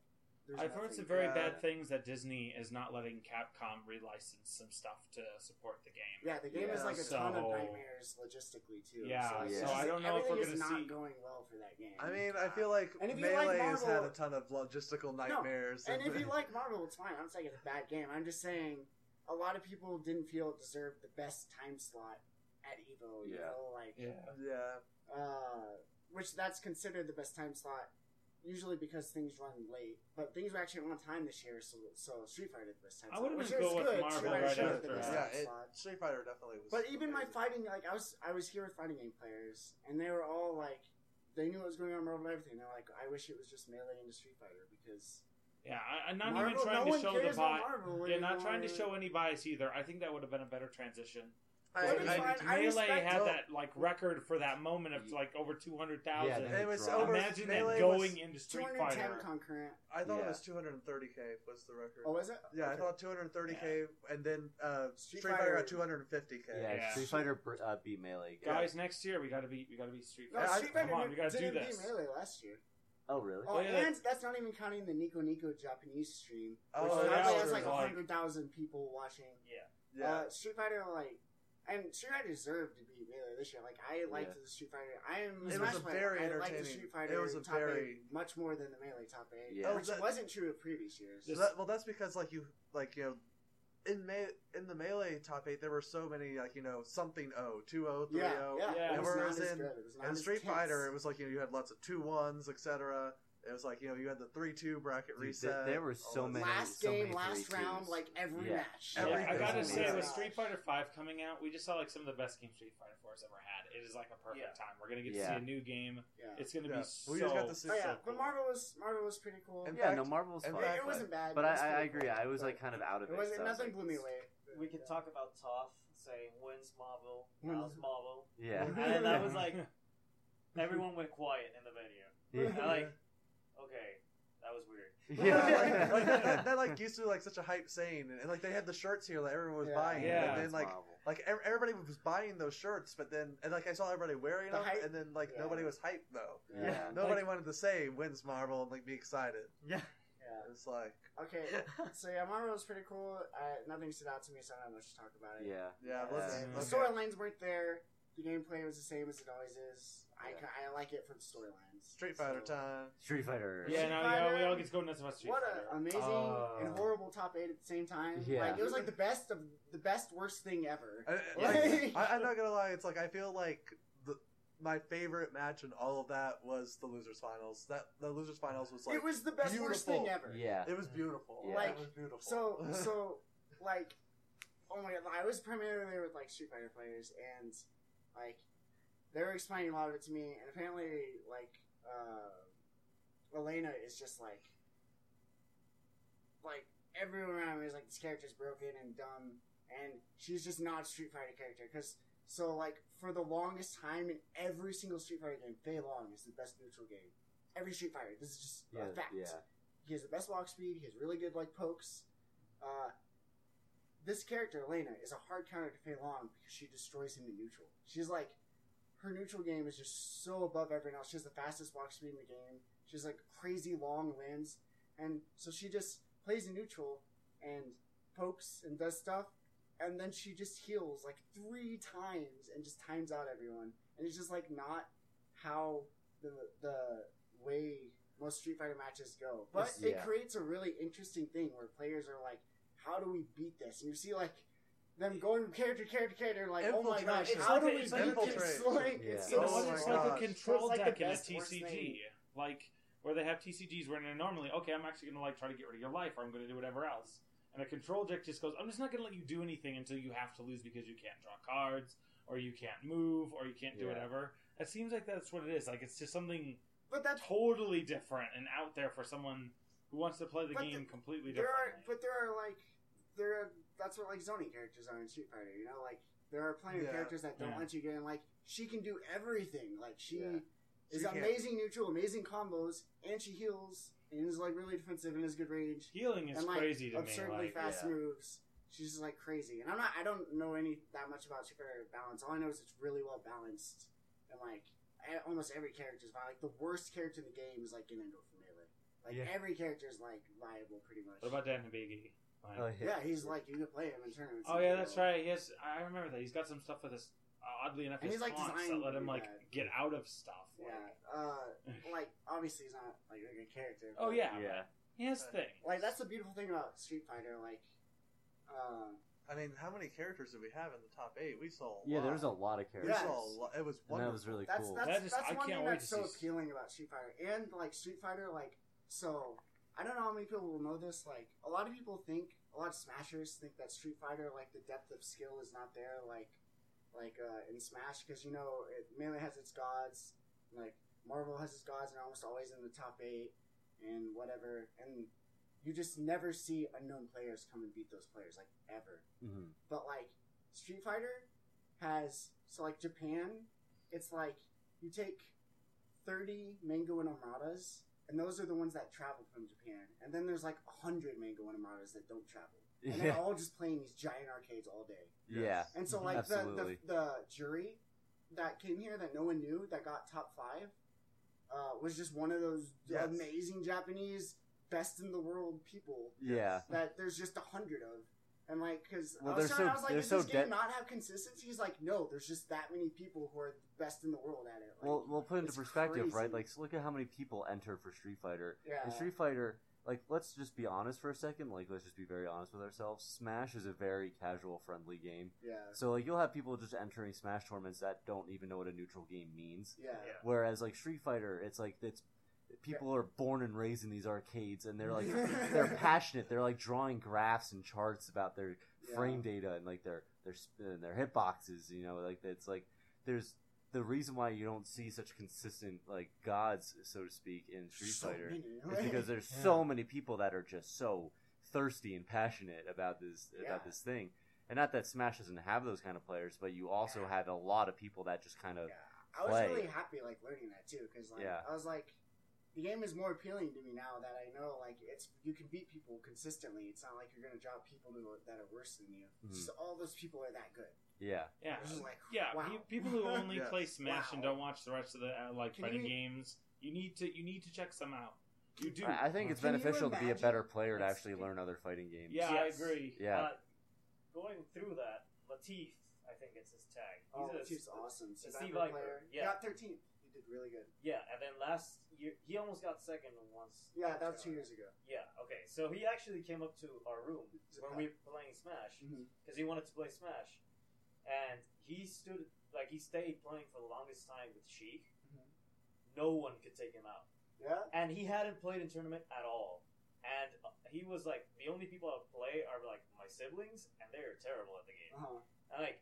there's I've heard some very Yeah. bad things that Disney is not letting Capcom relicense some stuff to support the game. Yeah, the game is like a ton of nightmares logistically too. Yeah, so, it's so I don't know if everything we're gonna not see- going well for that game. I mean, I feel like And if you Melee like has had a ton of logistical nightmares. And if you like Marvel, it's fine. I'm not saying it's a bad game. I'm just saying a lot of people didn't feel it deserved the best time slot at Evo. You Yeah. know, like yeah, uh, which that's considered the best time slot. Usually because things run late, but things were actually on time this year, so so Street Fighter the best time I would've which been is with good. Marvel Street Fighter right after the best that. yeah. time It. Street Fighter definitely was. But even my fighting, like I was, I was here with fighting game players, and they were all like, they knew what was going on in Marvel and everything. They're like, I wish it was just melee into Street Fighter because Yeah, I, I'm not Marvel, even trying no to show the cares about bias. Yeah, not trying to show any bias either. I think that would have been a better transition. I, Well, I- fine. I Melee had no. that like record for that moment of like over two hundred thousand. Yeah, it was Drop. over. Imagine Melee that going was, into Street 210 Fighter. concurrent. I thought it was 230k was the record. Oh, was it? yeah, I thought 230k, and then uh, Street Street, Fighter got Fighter- 250k. Yeah, Yeah. Street Fighter br- uh, beat Melee. Guys, next year we gotta be we gotta be Street Fighter. I- Street Fighter Come on, we gotta do didn't this. beat melee last year. Oh, really? Oh, Oh, yeah, and that's not even counting the Nico Nico Japanese stream, Oh, which yeah, probably has was like like- hundred thousand people watching. Yeah. Uh, Street Fighter, like, and Street Fighter deserved to beat Melee this year. Like, I liked Yeah. the Street Fighter. I am It was a very I liked the entertaining- Street Fighter it was a top very- eight much more than the Melee top eight, Yeah. which Oh, that- wasn't true of previous years. That, well, that's because like you like you know. In me- in the melee top eight, there were so many like you know something o two o three o. yeah, O. yeah, Yeah. It was Whereas not as in- good. It was not And as Street tense. Fighter, it was like you know you had lots of two ones, etc. It was like you know you had the three two bracket Dude, reset. there were so that many- stuff. last so game, many last three round, like every Yeah. match. Yeah, Everything. I gotta say, with. Street Fighter Five coming out, we just saw like some of the best games Street Fighter Four has ever had. It is like a perfect Yeah. time. We're gonna get to see a new game. Yeah. It's gonna Yeah. be so. We just got to see Oh yeah, so but. Marvel was Marvel was pretty cool. In yeah, fact- no, Marvel was fun. it, fact, it wasn't bad. but I, was I, I agree. cool, I was like kind of out of it it. was so I was nothing like, blew me away. We could talk about Toph saying wins Marvel, how's Marvel, Yeah. and then that was like everyone went quiet in the video. Yeah. I like, okay, that was weird. Yeah, like, like, that, that, that, like used to be like such a hype saying, and, like they had the shirts here that everyone was Yeah. buying, Yeah. and then like Marvel. like ev- everybody was buying those shirts, but then and like I saw everybody wearing The them, hype- and then like yeah. nobody was hyped though. Yeah. Nobody wanted to say wins Marvel and like be excited. Yeah. Yeah. It's like Okay, so yeah, Marvel was pretty cool. Uh, nothing stood out to me, so I don't know much to talk about it. Yeah. yeah, Uh, let's, Yeah. The okay. storylines weren't there. The gameplay was the same as it always is. I, Yeah. ca- I like it for the storylines. Street Fighter So- time. Street Fighter. Yeah, Street no, yeah, we all get to go nuts about Street What Fighter. an amazing Uh, and horrible top eight at the same time. Yeah. Like it was like the best of the best worst thing ever. I, like, I, I'm not gonna lie. It's like I feel like the my favorite match in all of that was the losers finals. That the losers finals was like it was the best worst thing ever. Yeah. it was beautiful. Yeah. Like, it was beautiful. So so like oh my god, I was primarily there with like Street Fighter players and like they were explaining a lot of it to me and apparently like uh Elena is just like like everyone around me is like this character's broken and dumb and she's just not a Street Fighter character because so like for the longest time in every single Street Fighter game, Fei Long is the best neutral game. Every Street Fighter, this is just Yeah. a fact. Yeah. He has the best walk speed. He has really good like pokes. Uh, this character Elena is a hard counter to Fei Long because she destroys him in neutral. She's like her neutral game is just so above everyone else. She has the fastest walk speed in the game. She has like crazy long limbs, and so she just plays in neutral and pokes and does stuff, and then she just heals like three times and just times out everyone. And it's just like not how the the way most Street Fighter matches go. But It's- it creates a really interesting thing where players are like, "How do we beat this?" And you see like them going character to character character, like, "Oh my gosh, Infiltration. how do we It's beat like this?" Like, Yeah. it's so Oh It's smart. like a gosh. control It's like deck in a TCG. thing. Like where they have TCGs where they're normally okay. I'm actually going to like try to get rid of your life, or I'm going to do whatever else. And a control deck just goes. I'm just not going to let you do anything until you have to lose because you can't draw cards, or you can't move, or you can't do Yeah. whatever. It seems like that's what it is. Like it's just something But that's totally different and out there for someone who wants to play the game the- completely there are, differently. but there are like there are that's what like zoning characters are in Street Fighter. You know, like there are plenty of Yeah. characters that don't Yeah. let you get in. Like she can do everything. Like she Yeah. is She can't- amazing neutral, amazing combos, and she heals and is like really defensive and has good range Healing is and like crazy to me. absurdly Like, fast yeah. moves. She's just like crazy, and I'm not. I don't know any that much about Super balance. All I know is it's really well balanced, and like almost every character is viable. Like the worst character in the game is like Ganendo for melee. Like Yeah. every character is like viable pretty much. what about Dan Hibiki? Like, Oh, yeah, he's like you can play him in tournaments. Oh yeah, he'll- that's right. Yes, I remember that. He's got some stuff with his. Uh, oddly enough, And his he's, like, taunts that let him like bad. get out of stuff. Yeah, Like, uh, like obviously he's not like a good character. oh yeah, Yeah. he has things. like that's the beautiful thing about Street Fighter. Like, uh, I mean, how many characters did we have in the top eight? We saw. A Yeah, lot. there was a lot of We characters. Yeah. saw a lot. It was And wonderful. that was really that's cool. that's That is- that's I one can't thing wait that's to so see- appealing about Street Fighter and like Street Fighter. Like, so I don't know how many people will know this. Like, a lot of people think a lot of Smashers think that Street Fighter, like the depth of skill is not there. Like, like uh, in Smash, because you know it mainly has its gods, like Marvel has its gods, and almost always in the top eight and whatever. And you just never see unknown players come and beat those players like ever. Mhm. But like Street Fighter has so like Japan, it's like you take thirty Mango and Armadas, and those are the ones that travel from Japan. And then there's like a hundred Mango and that don't travel. And they're all just playing these giant arcades all day. Yeah. And so like the, the the jury that came here that no one knew that got top five uh, was just one of those Yes. amazing Japanese best in the world people Yeah. that there's just a hundred of. And like, because Well, I was they're trying, so- I was like, they're does so this game de- not have consistency? He's like, no, there's just that many people who are the best in the world at it. Like, Well, we'll put into it's perspective, right? Like, so look at how many people enter for Street Fighter. yeah, In Street Fighter, like, let's just be honest for a second. Like, let's just be very honest with ourselves. Smash is a very casual, friendly game. yeah, So, like, you'll have people just entering Smash tournaments that don't even know what a neutral game means. yeah, Yeah. Whereas, like, Street Fighter, it's like it's people are born and raised in these arcades, and they're like they're passionate. They're like drawing graphs and charts about their Yeah. frame data and like their their sp- and their hitboxes. You know, like it's like there's the reason why you don't see such consistent like gods, so to speak, in Street So Fighter many, is because there's Yeah. so many people that are just so thirsty and passionate about this Yeah. about this thing. And not that Smash doesn't have those kind of players, but you also Yeah. have a lot of people that just kind of yeah. I was play. really happy like learning that too because like Yeah. I was like, the game is more appealing to me now that I know like it's you can beat people consistently. It's not like you're gonna drop people who are, that are worse than you. Mhm. Just all those people are that good. yeah. Yeah, like yeah. wow. People who only Yes. play Smash and don't watch the rest of the uh, like Can fighting you- games, you need to you need to check some out. You do. I I think it's Can beneficial to be a better player to actually learn other fighting games. Yeah, Yes. I agree. Yeah. Uh, going through that, Latif, I think it's his tag. He's Oh, a- Latif's awesome. C. C. Viper, player. yeah. He got 13th. He did really good. Yeah, and then last year he almost got second once. Yeah, that was two years ago. Yeah, okay. So he actually came up to our room when we were playing Smash because he wanted to play Smash, and he stood like he stayed playing for the longest time with Sheik. Mhm. No one could take him out, Yeah. and he hadn't played in tournament at all. And uh, he was like, the only people I play are like my siblings, and they're terrible at the game. Uh-huh. And like,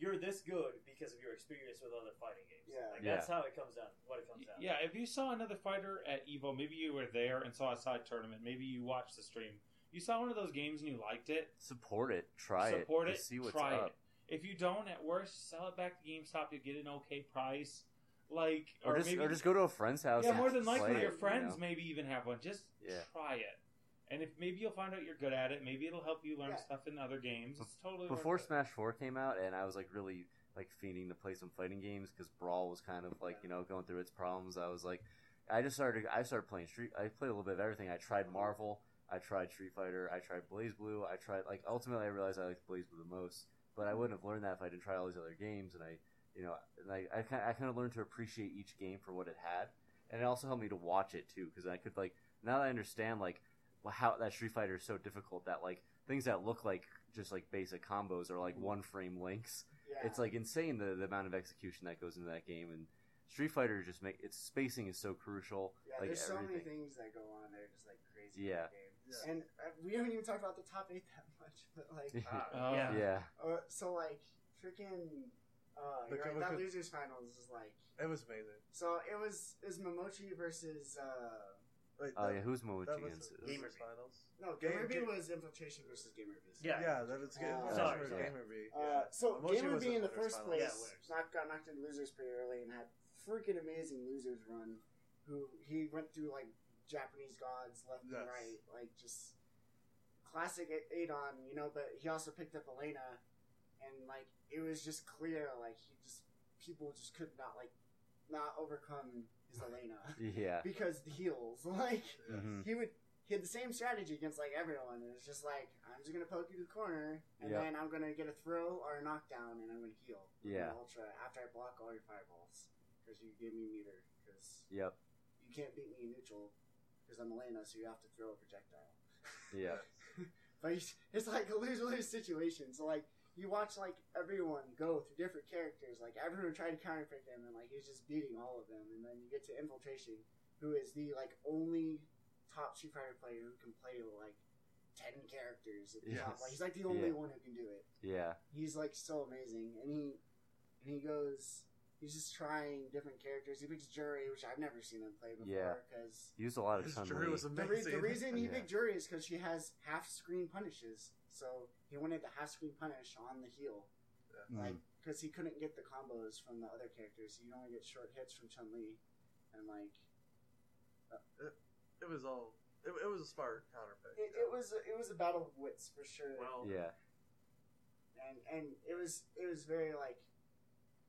you're this good because of your experience with other fighting games. Yeah. like Yeah. that's how it comes down. What it comes down. Yeah, if you saw another fighter at Evo, maybe you were there and saw a side tournament. Maybe you watched the stream. You saw one of those games and you liked it. Support it. Try it. support it. it. see what's try up. it. If you don't, at worst, sell it back to GameStop. You get an okay price. Like Or, just maybe or just go to a friend's house. yeah, and more than likely play your it, you friends know? maybe even have one. Just Yeah. try it. And if maybe you'll find out you're good at it, maybe it'll help you learn Yeah. stuff in other games. It's totally worth Before it. Smash Four came out, and I was like really like fiending to play some fighting games because Brawl was kind of like you know going through its problems. I was like, I just started. I started playing Street. I played a little bit of everything. I tried mm-hmm. Marvel. I tried Street Fighter. I tried BlazBlue. I tried like ultimately I realized I liked BlazBlue the most. But I mm-hmm. wouldn't have learned that if I didn't try all these other games. And I, you know, and I I kind I kind of learned to appreciate each game for what it had, and it also helped me to watch it too because I could like now that I understand like wh- how that Street Fighter is so difficult that like things that look like just like basic combos are like one frame links. Yeah. It's like insane the, the amount of execution that goes into that game and Street Fighter just make its spacing is so crucial. yeah, like there's so many things that go on there, just like crazy. Yeah. in the game. Yeah. And uh, we haven't even talked about the top eight that much, but like, Oh. yeah. yeah. uh, so like, freaking, uh, The right, that losers finals is like. It was amazing. So it was is Momochi versus uh Wait, Oh that, yeah, who's Momochi that was against? the, it? Gamer Gamer finals. no Game- GamerBee Ga- was Infiltration versus GamerBee. Yeah. Yeah, that was good. Uh, Sorry, Gamer sorry. GamerBee. Uh, yeah. so Momochi Gamer was B in the winners first finals. place Yeah, winners. knocked, got knocked into losers pretty early and had freaking amazing losers run. Who he went through like Japanese gods left Yes. and right, like just classic A- Adon, you know. But he also picked up Elena, and like it was just clear, like he just people just could not like not overcome his Elena Yeah. because the heals, like Mhm. he would he had the same strategy against like everyone. It was just like I'm just gonna poke you to the corner, and Yeah. then I'm gonna get a throw or a knockdown, and I'm gonna heal. Yeah. my ultra after I block all your fireballs because you give me meter because Yep. you can't beat me in neutral because I'm Elena, so you have to throw a projectile. Yeah. But it's, it's like a lose lose situation. So like you watch like everyone go through different characters, like everyone tried to counterpick him, and like he's just beating all of them, and then you get to infiltration, who is the like only top Street Fighter player who can play like ten characters at the top. Like he's like the only Yeah. one who can do it. Yeah. He's like so amazing, and he and he goes. He's just trying different characters. He picks Juri, which I've never seen him play before. Yeah. Because Used a lot of His Chun jury Li. was the, re- amazing. the reason he Yeah. picked Juri is because she has half screen punishes. So he wanted the half screen punish on the heal, like Mm. because he couldn't get the combos from the other characters. You only get short hits from Chun Li, and like it, it, was all. It, it was a smart counterpick. it, it was it was a battle of wits for sure. Well, Yeah. and and it was it was very like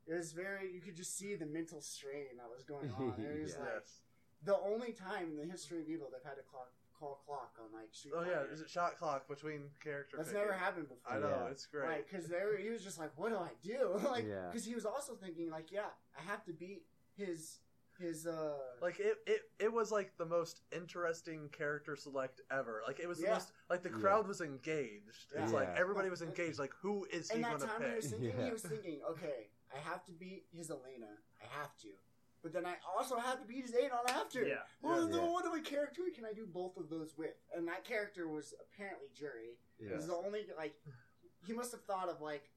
it was very you could just see the mental strain that was going on. It was Yeah. like the only time in the history of Evo they've had to clock, call clock on like Street Oh yeah, Fighter. is it shot clock between character? That's picking? never happened before. I know Yeah. it's great. Right, because there he was just like, "What do I do?" like, Yeah. because he was also thinking, like, "Yeah, I have to beat his his uh Like it, it, it was like the most interesting character select ever. Like it was the Yeah. most like the Yeah. crowd was engaged. It's Yeah. like Yeah. everybody was engaged. Like who is he And going that to time he pick? was thinking, Yeah. he was thinking, okay, I have to beat his Elena. I have to. But then I also have to beat his Adon after. Yeah. Well, Yeah. then what other character can I do both of those with? And that character was apparently Juri. It Yeah. was the only, like, he must have thought of, like,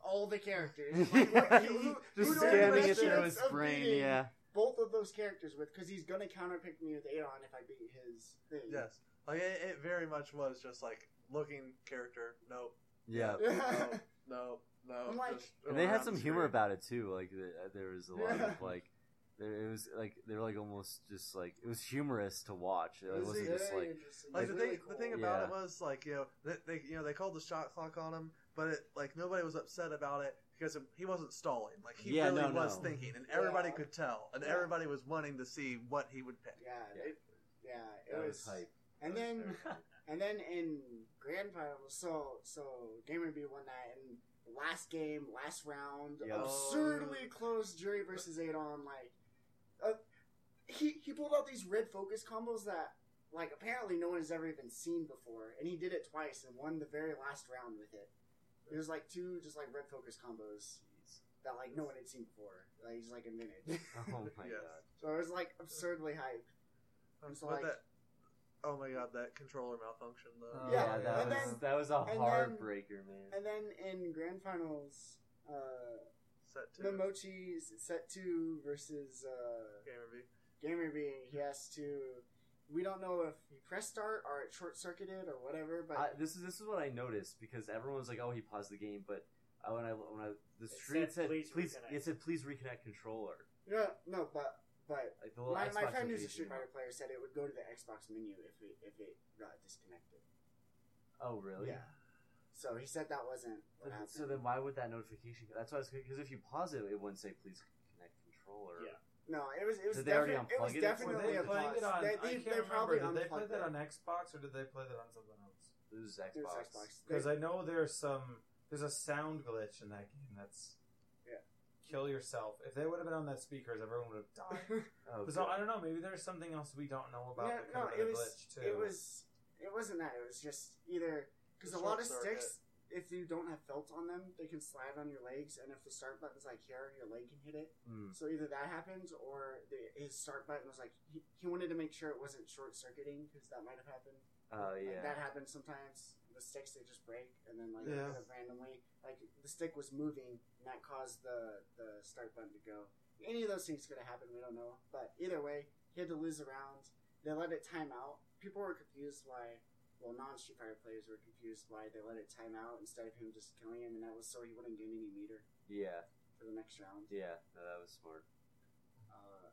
all the characters. Like, what- who- who- Just who do I scanning it through his brain. Yeah. Both of those characters with, because he's going to counterpick me with Adon if I beat his thing. Yes, like it, it very much was just like looking character. Nope. Yeah. No. no. No. Like- just And they had some the humor about it too. Like the, there was a lot Yeah. of like, there it was like they were like almost just like it was humorous to watch. It, It was wasn't just like. Like the was thing, really the thing about Yeah. it was like you know they, they you know they called the shot clock on him, but it, like nobody was upset about it because he wasn't stalling. Like he Yeah, really no, was no. thinking, and everybody Yeah. could tell, and Yeah. everybody was wanting to see what he would pick. Yeah, Yeah. It, yeah, it that was, was hype. And was then, and then in grand finals, so so GamerBee won that, and last game, last round, Yeah. absurdly close Juri versus Adon. Like, uh, he he pulled out these red focus combos that like apparently no one has ever even seen before, and he did it twice and won the very last round with it. It was like two just like red focus combos that like no one had seen before. Like just like invented. Oh my Yes. god. so it was like absurdly hype. Um, So, like- that, oh my god, that controller malfunction though. Oh, Yeah, Yeah, that was then- that was a and then- heartbreaker, man. And then in grand finals, uh, Set two. Momochi set two versus uh, GamerBee. Gamer B. He has to. We don't know if he pressed start or it short circuited or whatever, but I, this is this is what I noticed because everyone was like, "Oh, he paused the game," but uh, when I when I the It screen said, said, "Please "Please," reconnect." it said, "Please reconnect controller." yeah, no, but but Like the little my, my friend who's a notification Street Fighter player said it would go to the Xbox menu if it if it got disconnected. Oh, really? Yeah. So he said that wasn't what But- happened. So then, why would that notification? That's why I was because if you pause it, it wouldn't say "Please connect controller." Yeah. no, it was it was Did they already defi- it was it? Definitely they a playing pause. it on? they, I can't they remember. probably Did they play that on Xbox or did they play that on something else? It was Xbox. Xbox. Because I know there's some there's a sound glitch in that game that's Yeah. kill yourself. If they would have been on that speakers, everyone would have died. Oh, so I don't know. Maybe there's something else we don't know about No, that no, it was glitch too. it was it wasn't that. It was just either because a lot of short circuit. sticks, if you don't have felt on them, they can slide on your legs, and if the start button's like here, your leg can hit it. Mm. So either that happens, or the, his start button was like he, he wanted to make sure it wasn't short circuiting because that might have happened. Oh Like, yeah. that happens sometimes. The sticks they just break, and then like Yeah. kind of randomly, like the stick was moving, and that caused the the start button to go. Any of those things could have happened. We don't know, but either way, he had to lose a round. They let it time out. People were confused why. Well, non Street Fighter players were confused why they let it time out instead of him just killing him, and that was so he wouldn't gain any meter yeah. for the next round. Yeah. No, that was smart. Uh,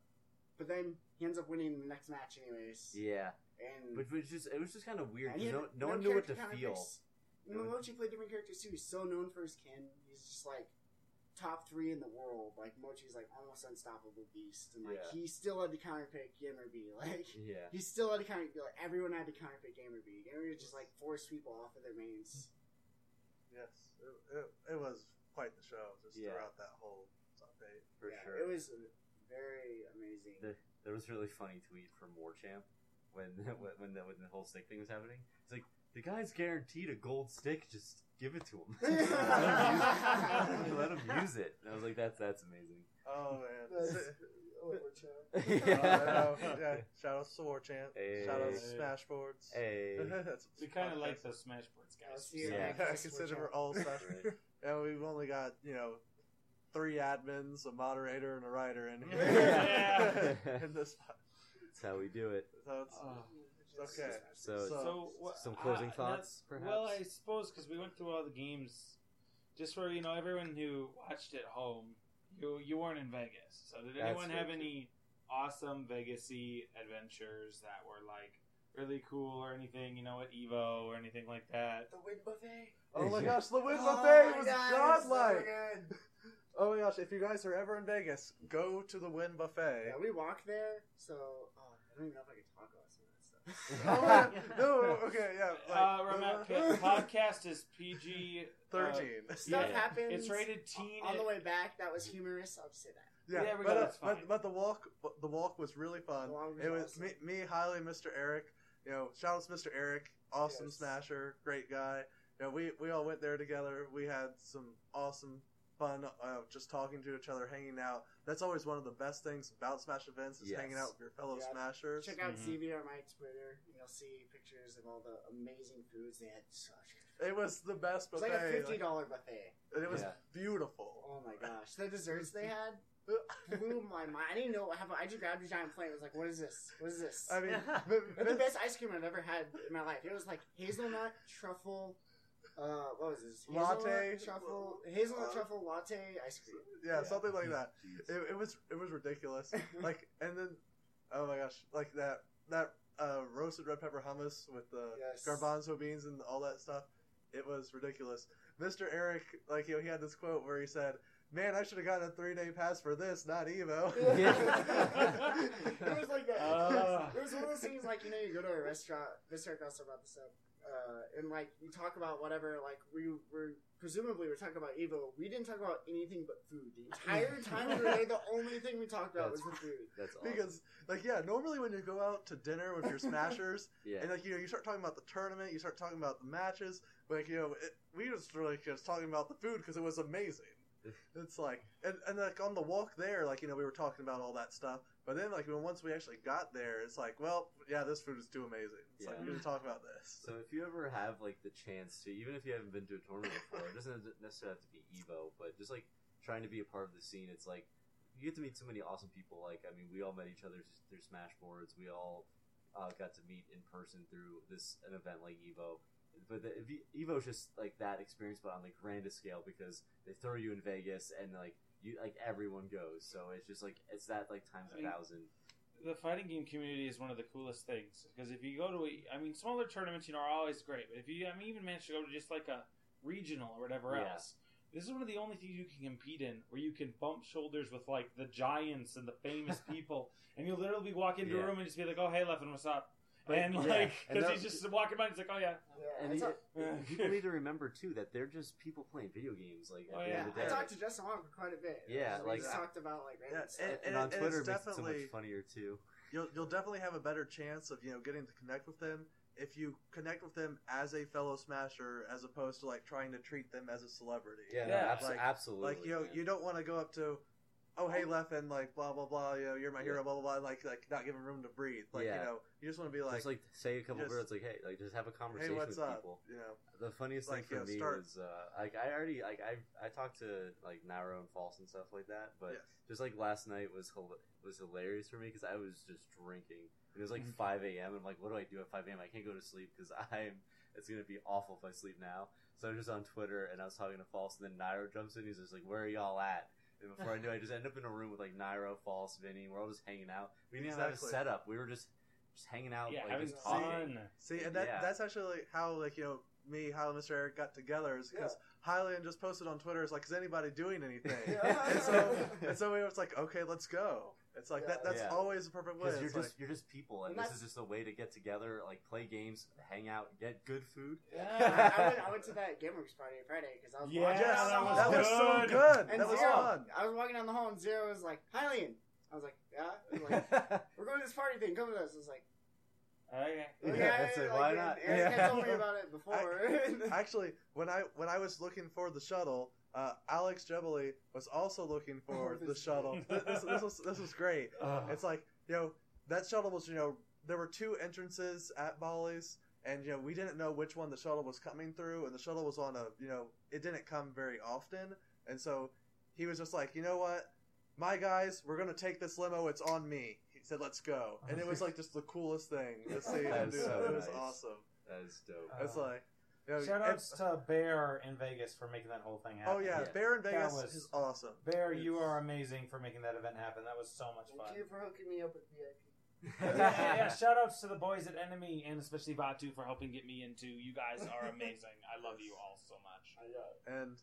but then he ends up winning the next match anyways. Yeah, And it was just it was just kind of weird had no, no one knew what to feel. And Momochi played different characters too. He's so known for his Ken. He's just like top three in the world. Like Mochi's like almost unstoppable beast, and like Yeah. he still had to counterpick GamerBee. Like Yeah, he still had to counter. Like everyone had to counterpick GamerBee. Gamer B would just like force people off of their mains. Yes, it, it, it was quite the show just Yeah. throughout that whole top eight. for yeah, sure. It was very amazing. The- There was a really funny tweet from Warchamp when when when the, when the whole stick thing was happening. It's like the guy's guaranteed a gold stick. Just give it to him. let, him use, let him use it. And I was like, that's that's amazing. Oh man. That's- Oh, no, yeah, shout out to War Champ. Hey. Shout out to Smashboards. Hey, That's We kind of podcast. like those Smashboards guys. I'll see you Yeah. I consider Champ. we're all Smash. Right. and we've only got you know three admins, a moderator, and a writer in here. Yeah. in this, that's how we do it. so it's, Oh. Okay. So, So- So what, some closing uh, thoughts, that's- perhaps. Well, I suppose because we went through all the games, just for you know everyone who watched at home, you you weren't in Vegas. So did That's anyone have very true. any awesome Vegasy adventures that were like really cool or anything? You know, at Evo or anything like that? The Wynn Buffet. Oh my gosh, the Wynn Oh Buffet was God, it's so godlike. Oh my gosh, if you guys are ever in Vegas, go to the Wynn Buffet. Yeah, we walked there, so oh, I don't even know if I can talk about some of that stuff. Oh, no, okay, yeah. Uh, Like, remember, the podcast is PG uh, 13. Stuff Yeah. happens. It's rated teen. on the way back. That was humorous. I'll just say that. Yeah, There we but, go, uh, but but the walk the walk was really fun. Was it was awesome. me, me, Hylian, Mr. Eric. You know, shout out to Mr. Eric, awesome Yes. smasher, great guy. You know, we we all went there together. We had some awesome fun, uh, just talking to each other, hanging out. That's always one of the best things about Smash events is Yes. hanging out with your fellow Yeah. smashers. Check out Mhm. ZB on my Twitter. and You'll see pictures of all the amazing foods they had. Such good. It was the best It's buffet. like a fifty like, dollar buffet. and it was Yeah. beautiful. Oh my gosh, the desserts they had blew my mind. I didn't know what happened. I just grabbed a giant plate. I was like, "What is this? What is this?" I mean, It's the best ice cream I've ever had in my life. It was like hazelnut truffle. Uh, what was this? Hazelnut Latte? truffle, hazelnut Uh, truffle latte ice cream. yeah, something like that. It, it was it was ridiculous. like and then oh my gosh, like that that uh, roasted red pepper hummus with the Yes. garbanzo beans and all that stuff. It was ridiculous. Mr. Eric, like you know, he had this quote where he said, "Man, I should have gotten a three day pass for this, not Evo." it was like that. Ah. it was one of those things like you know you go to a restaurant. Mr. Eric also brought this up, uh, and like you talk about whatever. Like we were presumably we're talking about Evo. We didn't talk about anything but food the entire time we were there. The only thing we talked about was the food. That's awesome. because like yeah, normally when you go out to dinner with your smashers yeah, and like you know you start talking about the tournament, you start talking about the matches, but like you know it, we just really just talking about the food because it was amazing. It's like and, and like on the walk there, like you know we were talking about all that stuff, but then like when once we actually got there, it's like well yeah this food is too amazing. It's like Yeah. we need to talk about this. So if you ever have like the chance to, even if you haven't been to a tournament before, it doesn't necessarily have to be Evo, but just like trying to be a part of the scene, it's like you get to meet so many awesome people. Like I mean, we all met each other through Smash boards. We all uh, got to meet in person through this an event like Evo. But the, Evo's just like that experience, but on the grandest scale because they throw you in Vegas and like you like everyone goes. So it's just like it's that like times a thousand. the fighting game community is one of the coolest things because if you go to, a, I mean, smaller tournaments, you know, are always great. But if you, I mean, even manage to go to just like a regional or whatever Yeah. else, this is one of the only things you can compete in where you can bump shoulders with like the giants and the famous people, and you'll literally walk into Yeah. a room and just be like, "Oh, hey, Leffen, what's up?" But- and like, and because they're- he's just walking by, and he's like, "Oh yeah." Yeah, And I you- people need to remember too that they're just people playing video games. Like at Oh, the yeah, end of the I talked to Justin Wong for quite a bit. Yeah, So like- we just talked about like random Yeah, stuff. and- and on it's Twitter it makes it so definitely- much funnier too. You'll you'll definitely have a better chance of you know getting to connect with them if you connect with them as a fellow smasher as opposed to like trying to treat them as a celebrity. Yeah, Yeah. no, abs- Like- absolutely. Like you know, you don't want to go up to, oh hey Leffen, like blah blah blah, you know, you're my hero, Yeah. blah blah blah, like like not giving room to breathe. Like Yeah. you know, you just want to be like, just like say a couple just- words, like hey, like just have a hey, conversation what's with up? people. You know, The funniest Like, thing for yeah, me start- was uh, like I already like I I talked to like Nairo and False and stuff like that, but Yes. just like last night was was hilarious for me because I was just drinking. It was like Mhm. 5 a.m. I'm like, what do I do at 5 a.m.? I can't go to sleep because I'm. It's gonna be awful if I sleep now. So I was just on Twitter and I was talking to False, and then Nairo jumps in. He's just like, "Where are y'all at?" And before I knew, it, I just ended up in a room with like Nairo, False, Vinny. We're all just hanging out. We didn't even have a Exactly. setup. We were just just hanging out, Yeah, like having just talking. fun. See, and that Yeah. that's actually how like you know me, how Mr. Eric got together is because Hylian just posted on Twitter. Is like, is anybody doing anything? Yeah. and so and so we was like, okay, let's go. It's like that. That's Yeah. always a perfect way. Because you're It's just like, you're just people, and And this that's- is just a way to get together, like play games, hang out, get good food. Yeah. I went, I went to that GameWorks party on Friday because I was Yeah, walking yes, down the that was that was so good. good. And that was Zero, fun. I was walking down the hall and Zero was like, Hylian. I was like, yeah. He was like, We're going to this party thing. Come with us. I was like, Okay. Yeah, okay. that's it. like, Why not? Eric Yeah. told me about it before. Actually, when I when I was looking for the shuttle, uh, Alex Jebailey was also looking for Oh, the shuttle. This, this, this was this was great. Ugh. It's like you know that shuttle was you know there were two entrances at Bally's, and you know we didn't know which one the shuttle was coming through, and the shuttle was on a you know it didn't come very often, and so he was just like you know what, my guys, we're gonna take this limo. It's on me. He said, "Let's go," and it was like just the coolest thing to see That him is do so it. It was nice. awesome. that is dope. It's Uh, like. You know, Shout outs to Bear in Vegas for making that whole thing happen. Oh yeah, Yeah. Bear in Vegas was- is awesome. Bear, you are amazing for making that event happen. That was so much fun. Thank you for hooking me up with VIP. yeah, yeah, yeah. Shout outs to the boys at Enemy and especially Batu for helping get me into. You guys are amazing. I love you all so much. And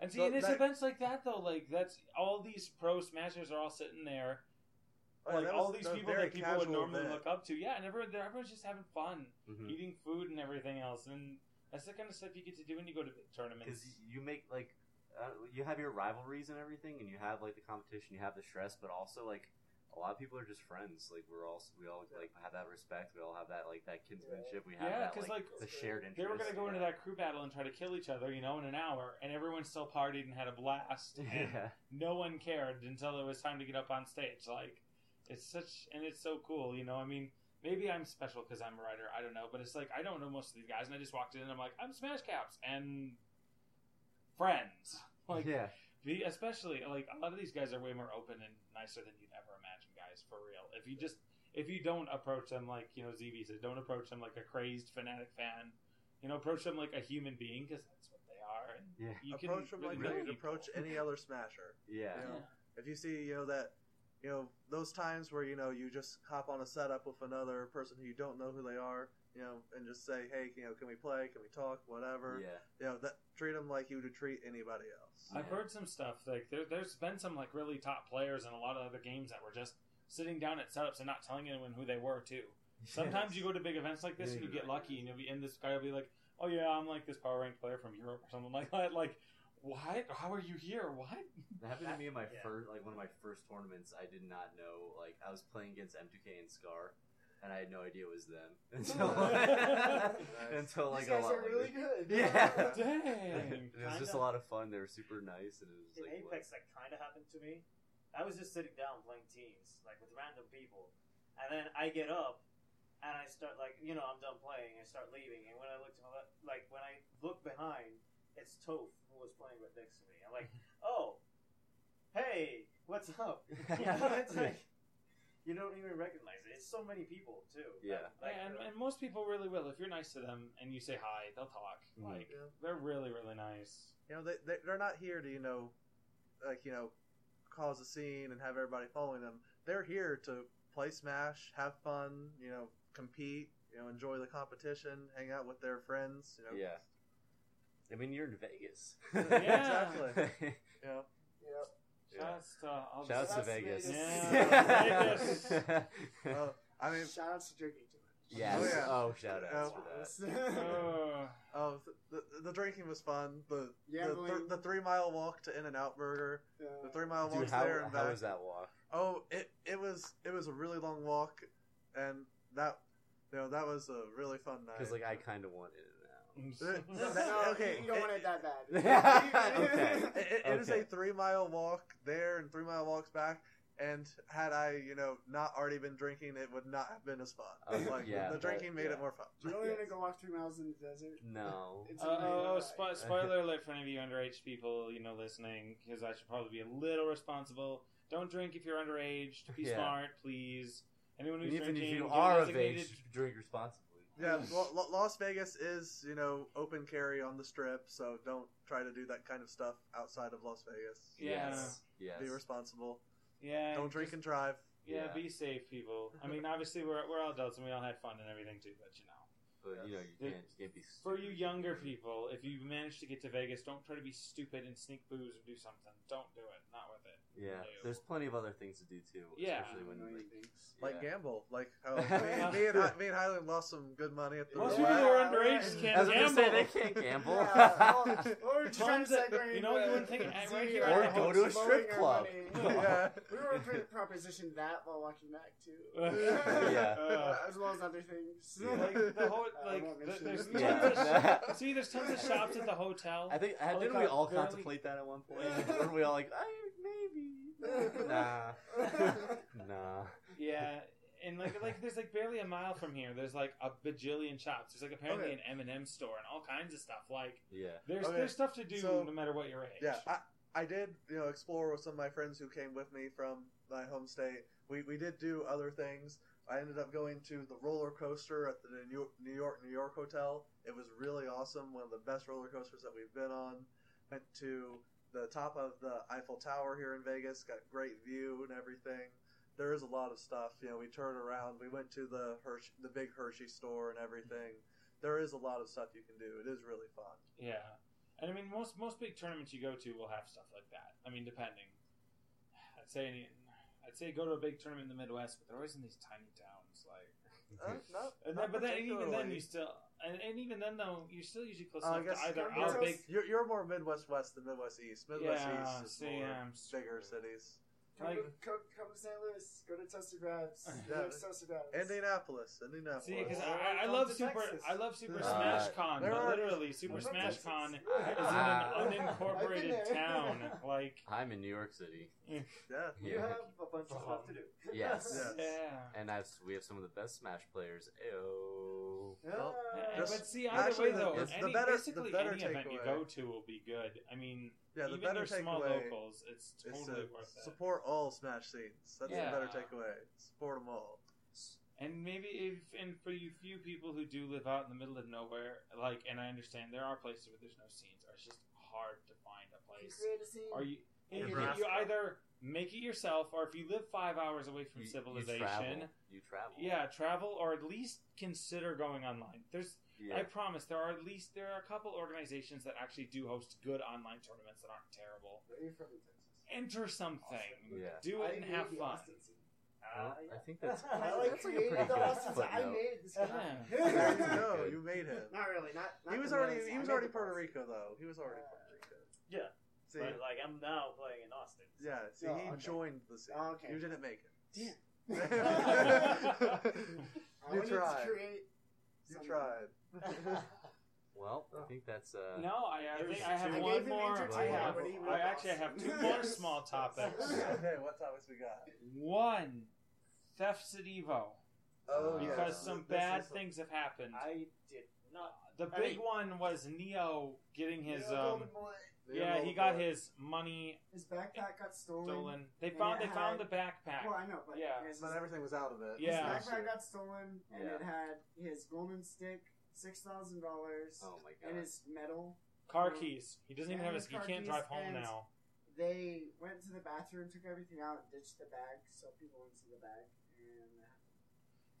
And see, So and it's that- events like that though, like that's all these pro smashers are all sitting there, oh, like that all was these a people very that people would casual normally event. look up to. Yeah, and everyone, everyone's just having fun, Mhm. eating food and everything else, and that's the kind of stuff you get to do when you go to big tournaments. because you make like uh, you have your rivalries and everything, and you have like the competition, you have the stress, but also like a lot of people are just friends. Like we're all we all like have that respect. We all have that like that kinsmanship. We have Yeah, because like, like, the shared interest. They were gonna go into that crew battle and try to kill each other, you know, in an hour, and everyone still partied and had a blast, and Yeah, no one cared until it was time to get up on stage. Like, it's such, and it's so cool, you know. I mean, maybe I'm special because I'm a writer. I don't know, but it's like I don't know most of these guys, and I just walked in and I'm like, I'm Smash Caps and friends. Like, yeah, be, especially like a lot of these guys are way more open and nicer than you'd ever imagine, guys. For real, if you just if you don't approach them like you know ZB said, don't approach them like a crazed fanatic fan. You know, approach them like a human being because that's what they are. And yeah, you approach can them like really you'd approach any other smasher. yeah. You know, If you see, you know that, you know those times where you know you just hop on a setup with another person who you don't know who they are, you know, and just say, hey, you know, can we play? Can we talk? Whatever. yeah. You know that treat them like you would treat anybody else. I've Yeah. heard some stuff like there, there's been some like really top players in a lot of other games that were just sitting down at setups and not telling anyone who they were too. Sometimes you go to big events like this Yeah, and you get right. lucky and you'll be and this guy will be like, "Oh yeah, I'm like this power rank player from Europe or something like that." Like, what? How are you here? What? That happened to me in my Yeah. first, like one of my first tournaments. I did not know, like I was playing against M2K and Scar, and I had no idea it was them until until like These a lot are really good. Yeah. Dang. And it was just a lot of fun. They were super nice, and it was In like Apex, that kind of happened to me. I was just sitting down playing teams, like with random people, and then I get up and I start like, you know, I'm done playing. I start leaving, and when I look to my left, like when I look behind, it's Toph who was playing right next to me. I'm like, oh, hey, what's up? You know, it's like you don't even recognize it. It's so many people too. Yeah. Like, and, uh, and most people really will. If you're nice to them and you say hi, they'll talk. Mhm. Like Yeah. they're really really nice. You know, they, they they're not here to you know, like you know, cause a scene and have everybody following them. They're here to play Smash, have fun, you know, compete, you know, enjoy the competition, hang out with their friends. You know, Yeah. I mean, you're in Vegas. Yeah. exactly. You know, Yep. Shouts to all the- Shouts to Shouts to Vegas. Vegas. I mean, Shout out to drinking too much. Yes. Oh, yeah. Oh, shout outs Oh. for that. Uh, oh, the, the, the drinking was fun. The the, th- the three mile walk to In and Out Burger, the Uh, three mile walk there and back. how was that walk? Oh, it it was it was a really long walk, and that you know that was a really fun night. Because like I kind of wanted it no, okay, you don't want it that bad. Okay. It, it- it is Okay. a three mile walk there and three mile walks back. And had I, you know, not already been drinking, it would not have been as fun. Oh, like yeah, the drinking but- made yeah. it more fun. Do you really Yes. want to go walk three miles in the desert? No. It's Uh, oh, oh, spo- spoiler alert for any of you underage people, you know, listening, because I should probably be a little responsible. Don't drink if you're underage. Be Yeah. smart, please. Anyone who's Even if you are of age, drink responsibly. Yeah, Lo- Lo- Las Vegas is you know open carry on the strip, so don't try to do that kind of stuff outside of Las Vegas. Yeah. Yes. Yes. Be responsible. Yeah. Don't drink just- and drive. Yeah, Yeah. be safe, people. I mean, obviously we're we're all adults and we all had fun and everything too, but you know. But you know, you can't, you can't be. For you younger people, if you manage to get to Vegas, don't try to be stupid and sneak booze or do something. Don't do it. Not with it. Yeah, No. there's plenty of other things to do too. Yeah. Especially when Annoying like, things. Like yeah. gamble, like how me, me and Hi- me and Hylian lost some good money at the Most people who are underage right. can't I was gonna gamble. say they can't gamble. Yeah, well, well, we're trying to of- you know, you wouldn't think- into right here Or go to a strip club. money. yeah. We were pretty propositioned that while watching that too. Yeah. Uh, as well as other things. Yeah. like the whole like won't there's it. tons of see there's tons of shops at the hotel. I think didn't we all contemplate that at one point? Weren't we all like, maybe? Nah, nah. Yeah, and like like there's like barely a mile from here. There's like a bajillion shops. There's like apparently Okay. an M and M store and all kinds of stuff. Like Yeah. there's Okay, there's stuff to do so- no matter what your age. Yeah, I, I did, you know, explore with some of my friends who came with me from my home state. We, we did do other things. I ended up going to the roller coaster at the New York, New York, New York Hotel. It was really awesome. One of the best roller coasters that we've been on. Went to the top of the Eiffel Tower here in Vegas. Got great view and everything. There is a lot of stuff. You know, we turned around. We went to the Hershey, the big Hershey store and everything. There is a lot of stuff you can do. It is really fun. Yeah, and I mean most most big tournaments you go to will have stuff like that. I mean, depending. I'd say any, I'd say go to a big tournament in the Midwest, but they're always in these tiny towns. Like, Uh, not, and then, but then even then you still, and, and even then though you're still usually close Uh, enough to either our big. You're, you're more Midwest West than Midwest East. Midwest Yeah, East is see, more I'm bigger cities. Come, Like- to, come, come to St. Louis. Go to Toaster Grabs. Yeah. Toaster Grabs. Indianapolis, Indianapolis. See, because Or I, I love Super, Texas. I love Super Uh, Smash Con, but literally Super Smash Texas. Con is in Ah. an unincorporated I've been there. town. Like, I'm in New York City. yeah. You Yeah. have a bunch of stuff to do. Yes. Yes. yeah. And I've, we have some of the best Smash players. Ayo. Well, Yeah. But see, either actually, way though, the- the any, better- the basically better any event you go to will be good. I mean, Yeah, the even better your small takeaway locals, it's is totally to worth it. support all Smash scenes. That's Yeah. the better takeaway. Support them all. And maybe if, and for you few people who do live out in the middle of nowhere, like, and I understand there are places where there's no scenes, or it's just hard to find a place. Create a scene. Are you? In You, Nebraska. you either make it yourself, or if you live five hours away from You, you civilization, travel. You travel. yeah, travel, or at least consider going online. There's, Yeah. I promise, there are at least there are a couple organizations that actually do host good online tournaments that aren't terrible. Where are from Texas? Enter something, Austin. Yeah. do I it and have fun. Austin Uh, I think that's, I like that's like a pretty good Austin scene. I footnote. made this guy. There you go. You made him. Not really. Not. not He was already nose. he was already Puerto. Rico though. He was already Uh, Puerto Rico. Yeah. See, But like I'm now playing in Austin. so- yeah. See, Oh, he okay. joined the scene. Oh, okay. You didn't make it. Damn. you I wanted tried. to create. You tried. Well, I think that's uh. No, I, I think I have I one gave him more. I entertainment, have. but he I wrote actually us. have two more small topics. okay, what topics we got? One, thefts at Evo, Oh, Uh, because yes. some This bad is- things have happened. I did not. The I big mean- one was Neo getting his Yeah, um. Golden Yeah, he got his money His backpack got stolen. stolen. They And found it they found the had- backpack. Well, I know, but Yeah. his, But everything was out of it. Yeah. his backpack got stolen, and Yeah. it had his golden stick, six thousand dollars, Oh my god. and his medal. Car keys. He doesn't even have his. his He car can't keys drive home now. They went to the bathroom, took everything out, ditched the bag, so people wouldn't see the bag, and.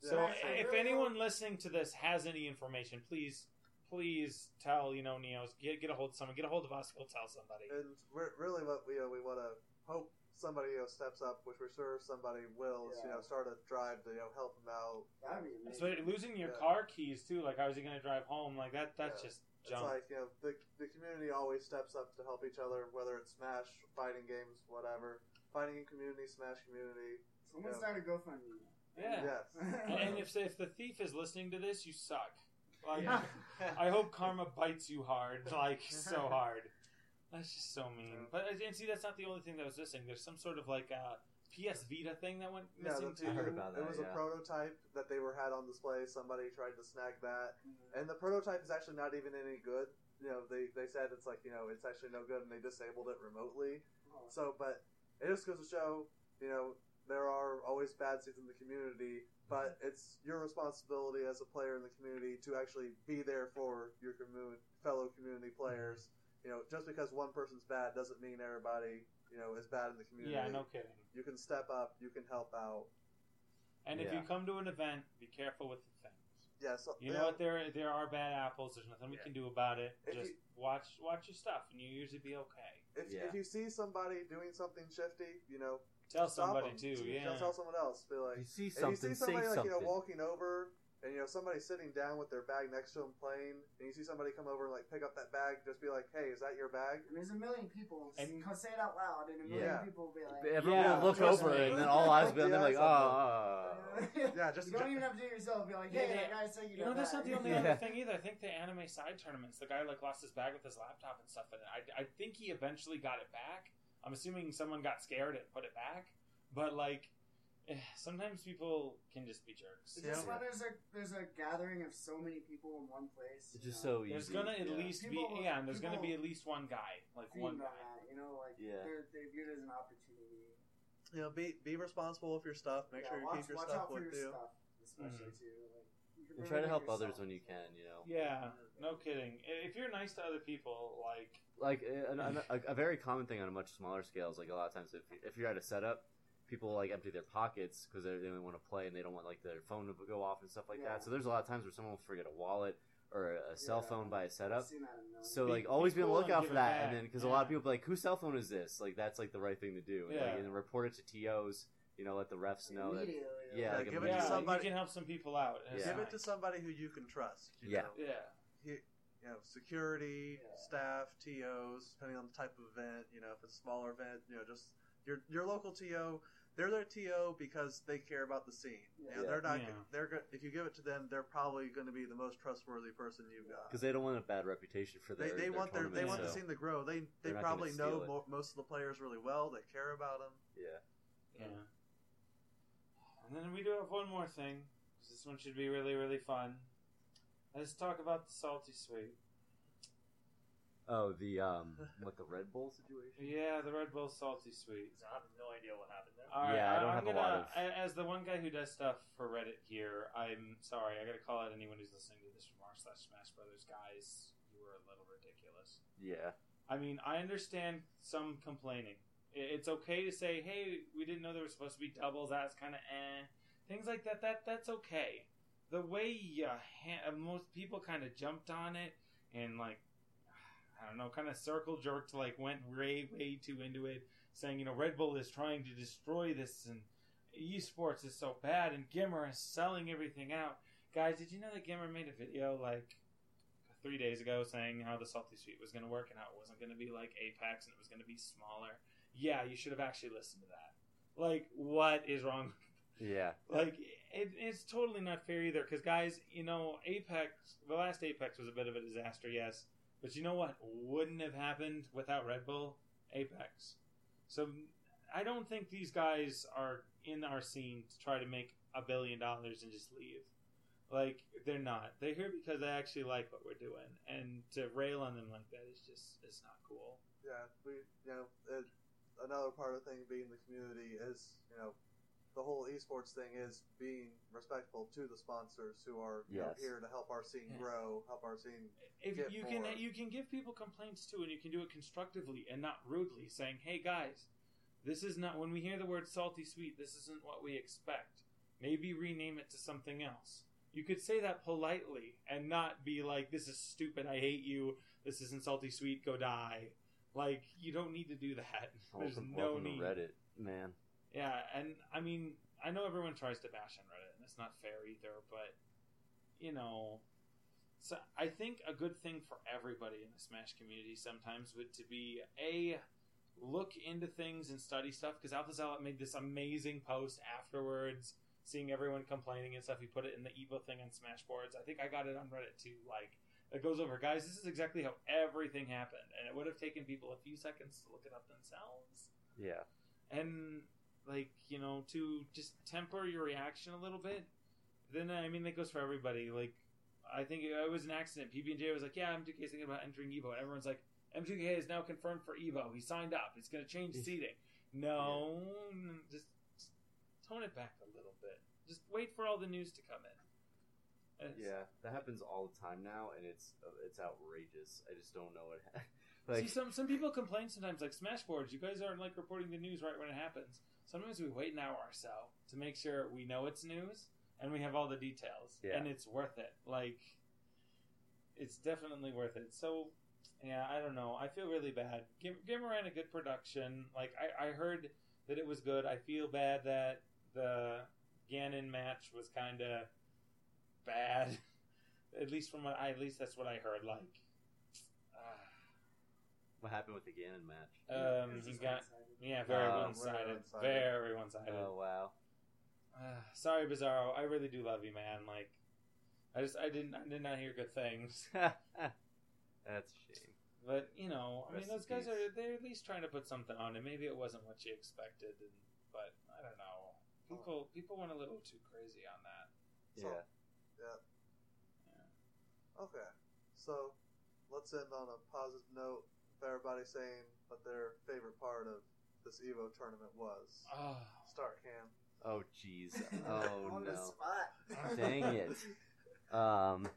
So Yeah. Yeah. if anyone listening to this has any information, please, please tell you know Neo's get get a hold of someone, get a hold of us. We'll tell somebody. And we're, really, what we uh, we want to hope somebody you know steps up, which we're sure somebody will. Is, you know, start a drive to you know help them out. That'd be So losing your Yeah. car keys too. Like, how is he going to drive home? Like that. That's Yeah. just It's like you know the the community always steps up to help each other, whether it's Smash, fighting games, whatever. Fighting in community, Smash community. Someone yeah. started GoFundMe. Yeah. Yes. and, and if if the thief is listening to this, you suck. Like, Yeah. I hope karma bites you hard, like so hard. That's just so mean. But and see, that's not the only thing that was missing. There's some sort of like uh, PS Vita thing that went missing the- too. I heard about that. It that, was yeah. a prototype that they were had on display. Somebody tried to snag that, Mhm. and the prototype is actually not even any good. You know, they they said it's like you know it's actually no good, and they disabled it remotely. Oh. So, but it just goes to show, you know, there are always bad seeds in the community, but it's your responsibility as a player in the community to actually be there for your community, fellow community players. You know, just because one person's bad doesn't mean everybody, you know, is bad in the community. Yeah, no kidding. You can step up. You can help out. And if Yeah. you come to an event, be careful with the things. Yeah. So You know what? There there are bad apples. There's nothing we Yeah. can do about it. If Just you- watch watch your stuff, and you usually be okay. If, Yeah. if you see somebody doing something shifty, you know, Tell somebody them. too. Yeah. Tell someone else. Be like, If you see if you see somebody like something. you know walking over, and you know somebody sitting down with their bag next to them playing, and you see somebody come over and like pick up that bag, just be like, hey, is that your bag? And there's a million people. And- And say it out loud, and a million Yeah. people will be like, Everyone Yeah, will look over me. and then all eyes be on them like, oh, something. Ah. Yeah, just you don't even have to do it yourself. Be like, hey, Yeah, that guy said you You know, that's not the only Yeah. other thing either. I think the anime side tournaments, the guy like lost his bag with his laptop and stuff in it. I, I think he eventually got it back. I'm assuming someone got scared and put it back. But like, sometimes people can just be jerks. It's Yeah. just when there's a there's a gathering of so many people in one place. It's you just know, so easy. There's gonna at yeah. least People- be yeah, and there's gonna be people at least one guy, like feed one on guy. that, you know, like Yeah. they're, they view it as an opportunity. you know be be responsible with your stuff. Make Yeah, sure you watch, keep your watch stuff out for with your you. stuff, especially Mhm. too. Like, you can And try to it help yourself, others when you can, you know. Yeah, no kidding. If you're nice to other people, like Like an, an, a, a very common thing on a much smaller scale is like a lot of times if if you're at a setup, people like empty their pockets because they only want to play and they don't want like their phone to go off and stuff like Yeah. that. So there's a lot of times where someone will forget a wallet or a cell Yeah. phone by a I've setup. seen that a million So Be- like always be be on the lookout for that, back. and then because a lot of people be like, whose cell phone is this? Like that's like the right thing to do, and, Yeah. like, and then report it to tos. You know, let the refs know that. Immediately, Yeah, like give it to somebody- you can help some people out. Yeah. Give it to somebody who you can trust. You Yeah. know? yeah. you know, security, Yeah. staff, TOs, depending on the type of event. You know, if it's a smaller event, you know, just your your local TO. They're their TO because they care about the scene. You know, Yeah. they're not. Yeah. They're go- if you give it to them, they're probably going to be the most trustworthy person you've got. Because they don't want a bad reputation for They, their. they their want their they tournament, want the scene to grow. They they probably know mo- most of the players really well. They care about them. Yeah. Yeah. And then we do have one more thing. 'cause This one should be really, really fun. Let's talk about the salty sweet. Oh, the um, what the Red Bull situation? Yeah, the Red Bull salty sweet. I have no idea what happened there. All right, Yeah, I don't I'm have a gonna, lot of- a- As the one guy who does stuff for Reddit here, I'm sorry. I gotta call out anyone who's listening to this from r slash Smash Brothers guys. You were a little ridiculous. Yeah. I mean, I understand some complaining. I- It's okay to say, "Hey, we didn't know there was supposed to be doubles." That's kind of eh. Things like that. That that's okay. The way uh, ha- most people kind of jumped on it and like, I don't know, kind of circle jerked, like went way way too into it, saying, you know, Red Bull is trying to destroy this and esports is so bad and GimR is selling everything out. Guys, did you know that GimR made a video like three days ago saying how the salty sweet was going to work and how it wasn't going to be like Apex and it was going to be smaller. Yeah, you should have actually listened to that. Like, what is wrong? Yeah. Like, it, it's totally not fair either. Because guys, you know, Apex, the last Apex was a bit of a disaster, yes, but you know what wouldn't have happened without Red Bull? Apex. So I don't think these guys are in our scene to try to make a billion dollars and just leave. Like they're not. They're here because they actually like what we're doing, and to rail on them like that is just it's not cool. Yeah, we you know it, another part of the thing being the community is you know the whole esports thing is being respectful to the sponsors who are Yes. here to help our scene Yeah. grow, help our scene. If Get you can, you can give people complaints too, and you can do it constructively and not rudely, saying, "Hey guys, this is not when we hear the word salty sweet. This isn't what we expect. Maybe rename it to something else." You could say that politely and not be like, "This is stupid. I hate you. This isn't salty sweet. Go die." Like you don't need to do that. There's Welcome, no welcome need. to Reddit, man. Yeah, and I mean, I know everyone tries to bash on Reddit, and it's not fair either, but you know, so I think a good thing for everybody in the Smash community sometimes would to be a look into things and study stuff because Alpha made this amazing post afterwards, seeing everyone complaining and stuff. He put it in the Evo thing on Smash boards. I think I got it on Reddit too. Like it goes over, guys. This is exactly how everything happened, and it would have taken people a few seconds to look it up themselves Yeah. and like you know to just temper your reaction a little bit then i mean that goes for everybody like i think it was an accident pb&j was like yeah m2k is thinking about entering evo and everyone's like m2k is now confirmed for evo he signed up it's going to change seating no just tone it back a little bit. Just wait for all the news to come in. It's- yeah, that happens all the time now, and it's uh, it's outrageous. I just don't know what. like See, some some people complain sometimes, like Smashboards. You guys aren't like reporting the news right when it happens. Sometimes we wait an hour or so to make sure we know it's news and we have all the details, Yeah. and it's worth it. Like, it's definitely worth it. So, yeah, I don't know. I feel really bad. Gim- GimR ran a good production. Like, I, I heard that it was good. I feel bad that the Ganon match was kind of bad. at least from what I, at least that's what I heard. Like, what happened with the Ganon match? um, he just got one-sided. yeah, very Uh, one sided, very one-sided. very one sided. Oh wow. Uh, sorry, Bizzarro. I really do love you, man. Like, I just I didn't I did not hear good things. That's a shame. But you know, I mean, Rest those in guys peace. are they're at least trying to put something on and Maybe it wasn't what you expected, and, but I don't know. People people went a little too crazy on that. So- Yeah. Yeah. Yeah. Okay. So let's end on a positive note with everybody saying what their favorite part of this Evo tournament was. Oh, Start Cam. Oh jeez. Oh On the no. spot. Dang it. Um,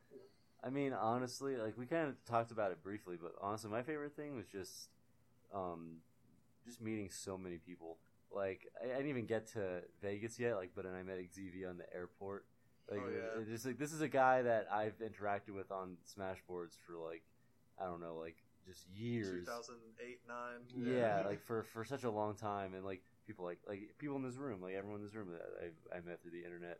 I mean, honestly, like we kind of talked about it briefly, but honestly, my favorite thing was just, um, just meeting so many people. Like I, I didn't even get to Vegas yet, like, but then I met Xavier on the airport. Like, Oh, yeah. it- just like this is a guy that I've interacted with on Smashboards for like, I don't know, like just years. 2008, 9. Yeah, like for for such a long time, and like people like like people in this room, like everyone in this room that I I met through the internet,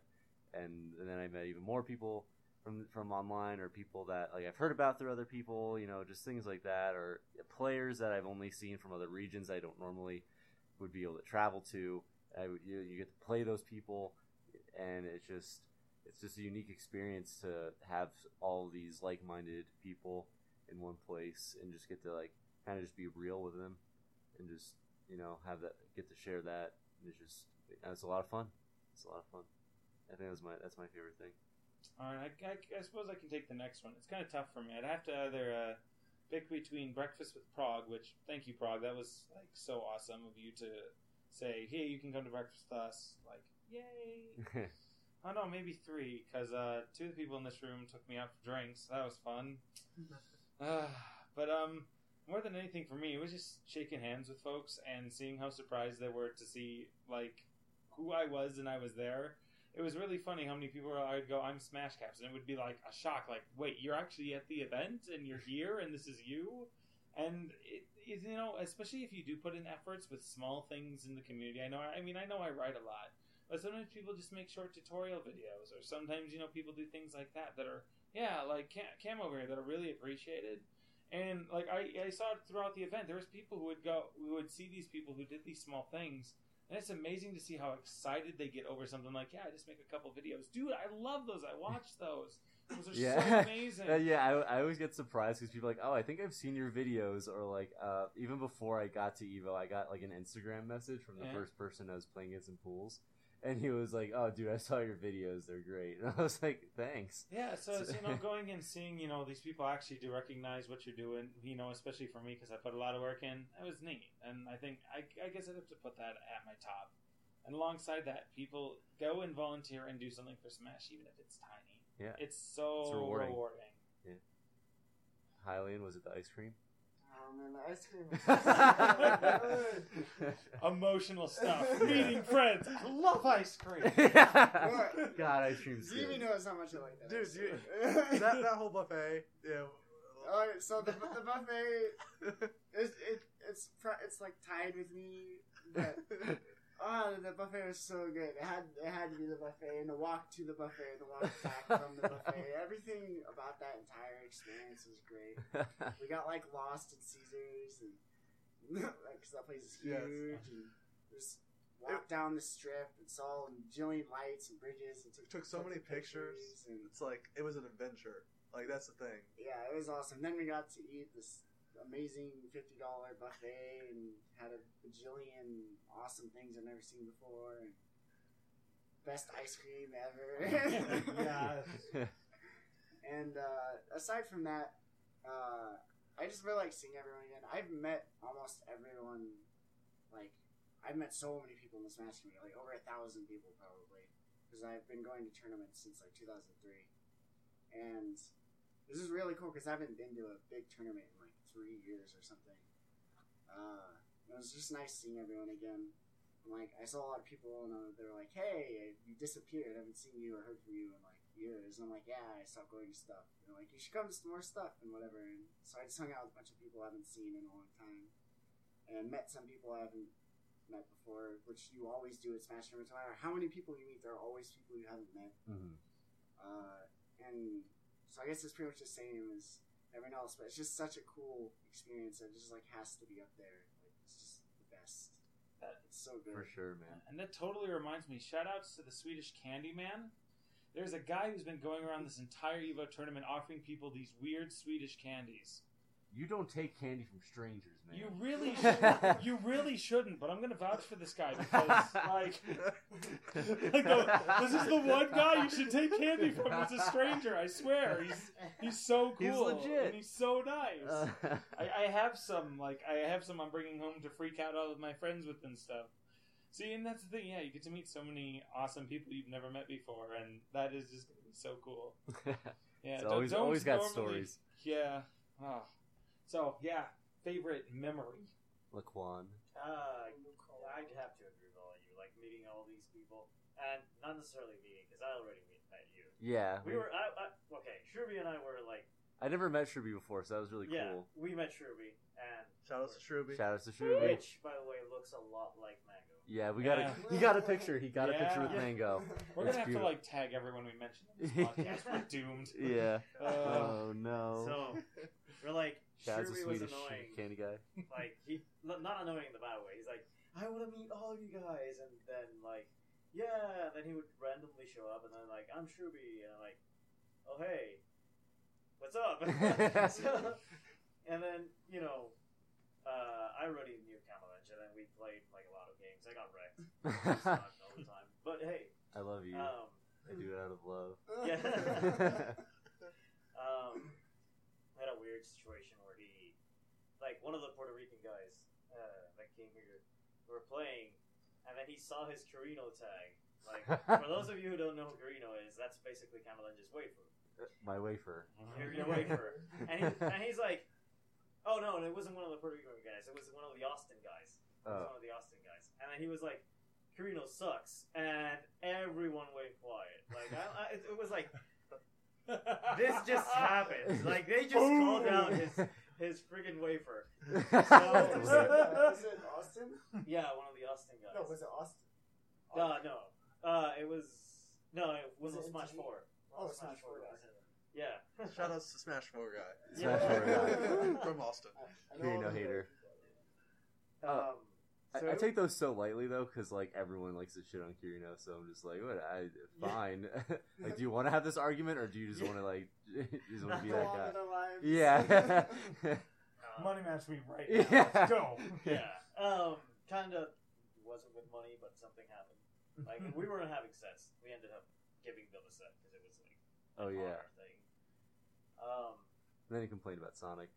and, and then I met even more people from from online or people that like I've heard about through other people, you know, just things like that, or players that I've only seen from other regions I don't normally would be able to travel to. I you, you get to play those people, and it's just it's just a unique experience to have all these like minded people in one place and just get to like kind of just be real with them and just you know have that get to share that and it's just it's a lot of fun it's a lot of fun i think that's my that's my favorite thing all right. I, I, I suppose I can take the next one. It's kind of tough for me. I'd have to either uh, pick between Breakfast with Prog, which thank you, Prog. That was like so awesome of you to say, "Hey, you can come to breakfast with us." Like, yay! Oh know, maybe three, because uh, two of the people in this room took me out for drinks. That was fun. Uh, but um, more than anything for me, it was just shaking hands with folks and seeing how surprised they were to see like who I was and I was there. It was really funny how many people I'd go, "I'm Smash Caps," and it would be like a shock, like, "Wait, you're actually at the event and you're here and this is you." And it, it, you know, especially if you do put in efforts with small things in the community. I know. I mean, I know I write a lot, but sometimes people just make short tutorial videos, or sometimes you know people do things like that that are yeah, like Cam, Cam over here that are really appreciated. And like I, I saw it throughout the event, there was people who would go, who would see these people who did these small things, and it's amazing to see how excited they get over something like yeah, I just make a couple videos, dude. I love those. I watch those. Those are Yeah. so amazing. Uh, yeah I, I always get surprised because people are like oh i think i've seen your videos or like uh, even before i got to evo i got like an instagram message from the Yeah. first person i was playing against in pools and he was like oh dude i saw your videos they're great and i was like thanks Yeah, so it's, you know, going and seeing, you know, these people actually do recognize what you're doing, you know, especially for me because I put a lot of work in. It was neat, and I think I, I guess I'd have to put that at my top. And alongside that, people go and volunteer and do something for Smash, even if it's tiny. Yeah. it's so It's rewarding. rewarding. hylian was it the ice cream Oh man, the ice cream. was so good. Emotional stuff. Meeting friends. I love ice cream. God, ice cream's ZV good. knows how much I like that. Dude, ice you- that, that whole buffet, yeah. Alright, so the, the buffet is it, it's it's like tied with me. But oh, the buffet was so good. It had it had to be the buffet, and the walk to the buffet, and the walk back from the buffet. Everything about that entire experience was great. We got like lost in Caesars, and because that place is huge, Yes. and just walked down the strip and saw a jillion lights and bridges, and took, Took so many of pictures. and It's like, it was an adventure. Like, that's the thing. yeah, it was awesome. Then we got to eat this amazing fifty dollar buffet and had a bajillion awesome things I've never seen before. And best ice cream ever. yeah. And uh, aside from that, uh, I just really like seeing everyone again. I've met almost everyone. Like I've met so many people in the Smash community, like over a thousand people probably, because I've been going to tournaments since like 2003, and this is really cool because I haven't been to a big tournament three years or something. Uh, it was just nice seeing everyone again. And, like I saw a lot of people, and uh, they were like, "Hey, you disappeared. I haven't seen you or heard from you in like years." And I'm like, "Yeah, I stopped going to stuff." And they're like, "You should come to some more stuff and whatever." And so I just hung out with a bunch of people I haven't seen in a long time, and met some people I haven't met before, which you always do at Smash tournaments. No matter how many people you meet, there are always people you haven't met. Mhm. Uh, and so I guess it's pretty much the same as everyone else, but it's just such a cool experience that just like has to be up there. Like it's just the best. Uh, it's so good. For sure, man. And that totally reminds me, shout outs to the Swedish Candy Man. There's a guy who's been going around this entire Evo tournament offering people these weird Swedish candies. You don't take candy from strangers, man. You really shouldn't. you really shouldn't, but I'm gonna vouch for this guy because like like the, this is the one guy you should take candy from. He's a stranger, I swear. He's he's so cool. He's legit. And he's so nice. Uh, I, I have some like I have some I'm bringing home to freak out all of my friends with and stuff. See, and that's the thing. Yeah, you get to meet so many awesome people you've never met before, and that is just so cool. Yeah, It's don't- always- don't always got stories. Yeah. Oh. So yeah, favorite memory. Laquan. Uh, I'd have to agree with all of you. Like meeting all these people, and not necessarily meeting because I already met you. Yeah. We were I, I, okay. Shrubby and I were like, I never met Shrubby before, so that was really yeah, cool. we met Shrubby, and Shout out to Shrubby. Shout out to Shrubby. which, by the way, looks a lot like Mango. Yeah, we got Yeah. a he got a picture. He got a picture with Yeah. Mango. We're That's gonna have beautiful. to like tag everyone we mentioned in this podcast. We're doomed. Yeah. Uh, oh no. So we're like, Shout out to Shrubby was Swedish annoying. candy guy. like he not annoying in the bad way. He's like, I want to meet all of you guys, and then like, yeah. Then he would randomly show up, and then like, I'm Shrubby, and I'm like, oh hey, what's up? so, and then you know, uh, I already knew Camalange, and then we played like a lot of games. I got wrecked Sucked all the time, but hey, I love you. um, I do it out of love. Yeah. um, I had a weird situation where he, like, one of the Puerto Rican guys uh, that came here, we were playing, and then he saw his Kirino tag. Like, for those of you who don't know who Kirino is, that's basically Camalange's wafer. My wafer. Your, your wafer. And, he, and he's like, oh no, it wasn't one of the Puerto Rican guys, it was one of the Austin guys. It was Oh. one of the Austin guys. And then he was like, Kirino sucks. And everyone went quiet. Like, I, I, it, it was like, this just happened. Like, they just called out his his friggin' wafer. was, So- it, was it Austin? Yeah, one of the Austin guys. No, was it Austin? Uh, no. Uh, it was. No, it was, Was a it Smash MTV? 4. Oh, Smash Smash 4 guys. guys. Yeah. Shout outs to Smash 4 guy. Smash Yeah. 4 guy. From Austin. I, I you know, hater. Um, I, so I it- take those so lightly though, because like everyone likes to shit on Kirino, so I'm just like, what? I fine. like, do you want to have this argument, or do you just want to like, just want to be Go that guy? with our lives. Yeah. Money match me right now. Yeah. Let's go. yeah. Um, kind of wasn't with money, but something happened. Like we weren't having sets. We ended up giving them a set because it was like Oh yeah. thing. Um, then he complained about Sonic,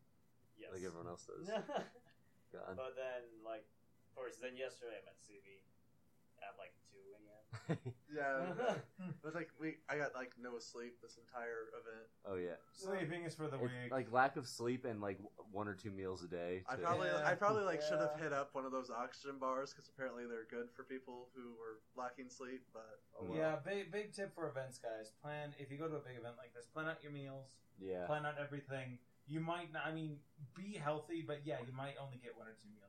yes. like everyone else does. God. but then, like, of course, then yesterday I met CB at like two a.m. Yeah. It was like we I got like no sleep this entire event. oh yeah. Sleeping is for the It's, weak. like lack of sleep and like w- one or two meals a day. I to- probably Yeah. I probably like should have Yeah. hit up one of those oxygen bars because apparently they're good for people who were lacking sleep. But oh well. yeah, big big tip for events, guys. Plan if you go to a big event like this, plan out your meals, yeah. plan out everything. You might not. I mean, be healthy, but yeah, you might only get one or two meals a day if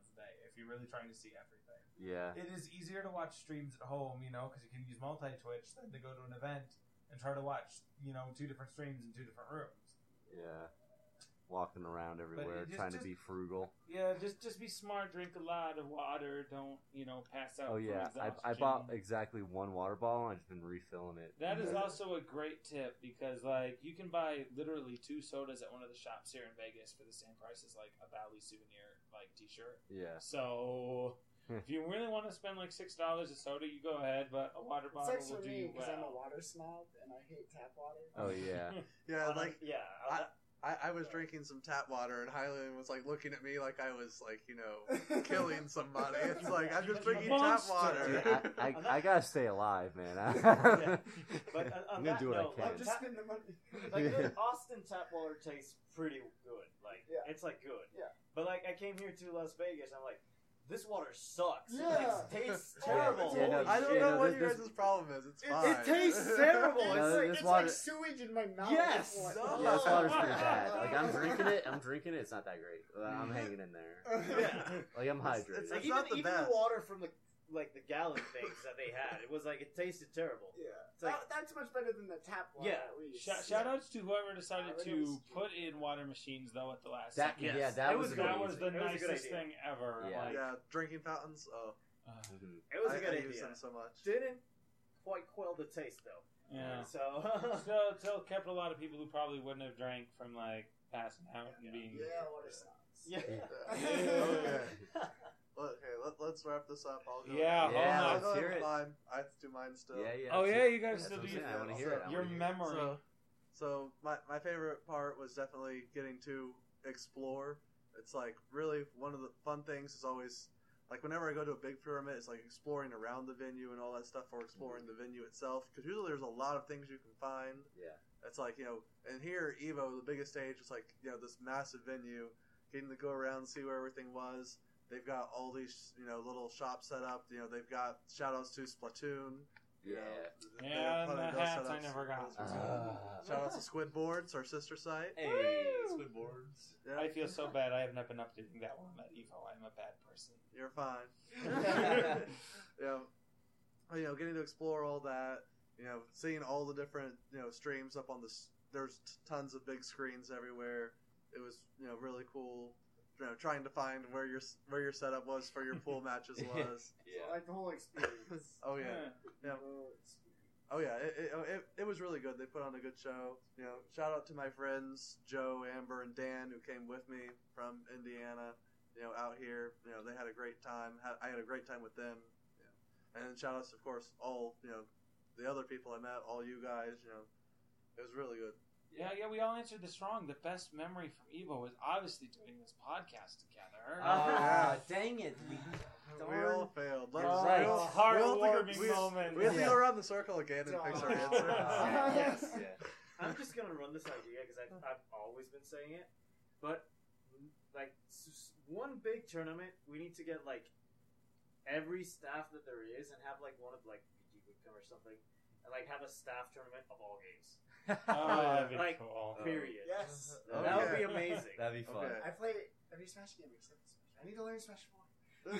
you're really trying to see everything. Yeah. It is easier to watch streams at home, you know, because you can use multi Twitch than to go to an event and try to watch, you know, two different streams in two different rooms. Yeah. Walking around everywhere, just- trying just- to be frugal. Yeah, just just be smart. Drink a lot of water. Don't you know pass out. Oh yeah, I, I bought exactly one water bottle. and I've been refilling it. That is also a great tip because like you can buy literally two sodas at one of the shops here in Vegas for the same price as like a Bally's souvenir like T-shirt. Yeah. So if you really want to spend like six dollars a soda, you go ahead. But a water bottle sucks will for do me you because I'm a water snob and I hate tap water. Oh yeah. yeah, On a- like yeah. I- I, I was drinking some tap water, and Hylian was like looking at me like I was like you know killing somebody. It's like I'm just drinking tap Monster. water. Dude, I, I, I gotta stay alive, man. Yeah. But on, on I'm gonna that do what note, I like, can. just spend the money. like Yeah. Austin tap water tastes pretty good. Like Yeah. it's like good. Yeah. But like I came here to Las Vegas, I'm like, this water sucks. Yeah. Like, it tastes terrible. Yeah, no, I don't Yeah, know no, what this- your guys' problem is. It's It, fine. it tastes terrible. No, it's like, it's water- like sewage in my mouth. Yes. It's like- No. Yeah, this water's pretty bad. Like I'm drinking it, I'm drinking it. It's not that great. I'm hanging in there. Yeah. Like I'm It's- hydrated. it's- Like That's even, not the even best. the water from the like the gallon things that they had, it was like it tasted terrible. Yeah. It's like- That- that's much better than the tap water. Yeah. At least. Shout, shout outs to whoever decided Yeah, it to was- put in water machines though at the last. That second. Yes. yeah, that It was, was amazing. that was the It was a good nicest idea. thing ever. Yeah. Like, yeah, drinking fountains. Oh, uh, Mhm. It was a I, good I idea. use them so much. Didn't quite quell the taste though. yeah. So Still, still kept a lot of people who probably wouldn't have drank from like passing out and being. Yeah, water sucks. yeah. okay. Let, okay, let, let's wrap this up. I'll go. Yeah, Yeah, I'll hold let's go hear with it. mine. I have to do mine still. Yeah, yeah. Oh so- yeah, you guys That's still what do I'm your I wanna hear it, I Your wanna hear it. memory. So, so my, my favorite part was definitely getting to explore. It's like really one of the fun things is always like whenever I go to a big pyramid, it's like exploring around the venue and all that stuff, or exploring the venue itself. Because usually there's a lot of things you can find. Yeah. It's like you know, and here Evo, the biggest stage, it's like you know this massive venue, getting to go around see where everything was. They've got all these you know little shops set up. You know they've got shout outs to Splatoon. you Yeah. know, they Yeah, and the those hats I never got. Those were Uh, Shout out to Squidboards, our sister site. Hey, Squidboards. Yeah, I feel so bad. I have not been updating that one at Evo. I'm a bad person. you're fine. you know, you know, getting to explore all that. You know, seeing all the different you know streams up on this. There's t- tons of big screens everywhere. It was you know really cool. You know, trying to find where your where your setup was for your pool matches was. Yeah. so, Like the whole experience. oh yeah. Yeah. The. Oh yeah, it, it, it, it was really good. They put on a good show. You know, shout out to my friends Joe, Amber, and Dan who came with me from Indiana. You know, out here. You know, they had a great time. I had a great time with them. You know. And then shout outs, of course, all you know, the other people I met, all you guys. You know, it was really good. Yeah, yeah, we all answered this wrong. The best memory from Evo was obviously doing this podcast together. Ah, dang it. We, We all failed. Let's, Oh, right. we'll- heartwarming we'll have to go- we- moment. We have to Yeah. go around the circle again and fix our Darn. answer. yes. yeah. I'm just gonna run this idea because I've, I've always been saying it, but like s- s- one big tournament, we need to get like every staff that there is and have like one of like VG would come or something, and like have a staff tournament of all games. Oh, that'd be Like- cool. Oh. Period. Yes. Oh, That would Okay. be amazing. That'd be fun. Okay. I play every Smash game except Smash. I need to learn Smash 4.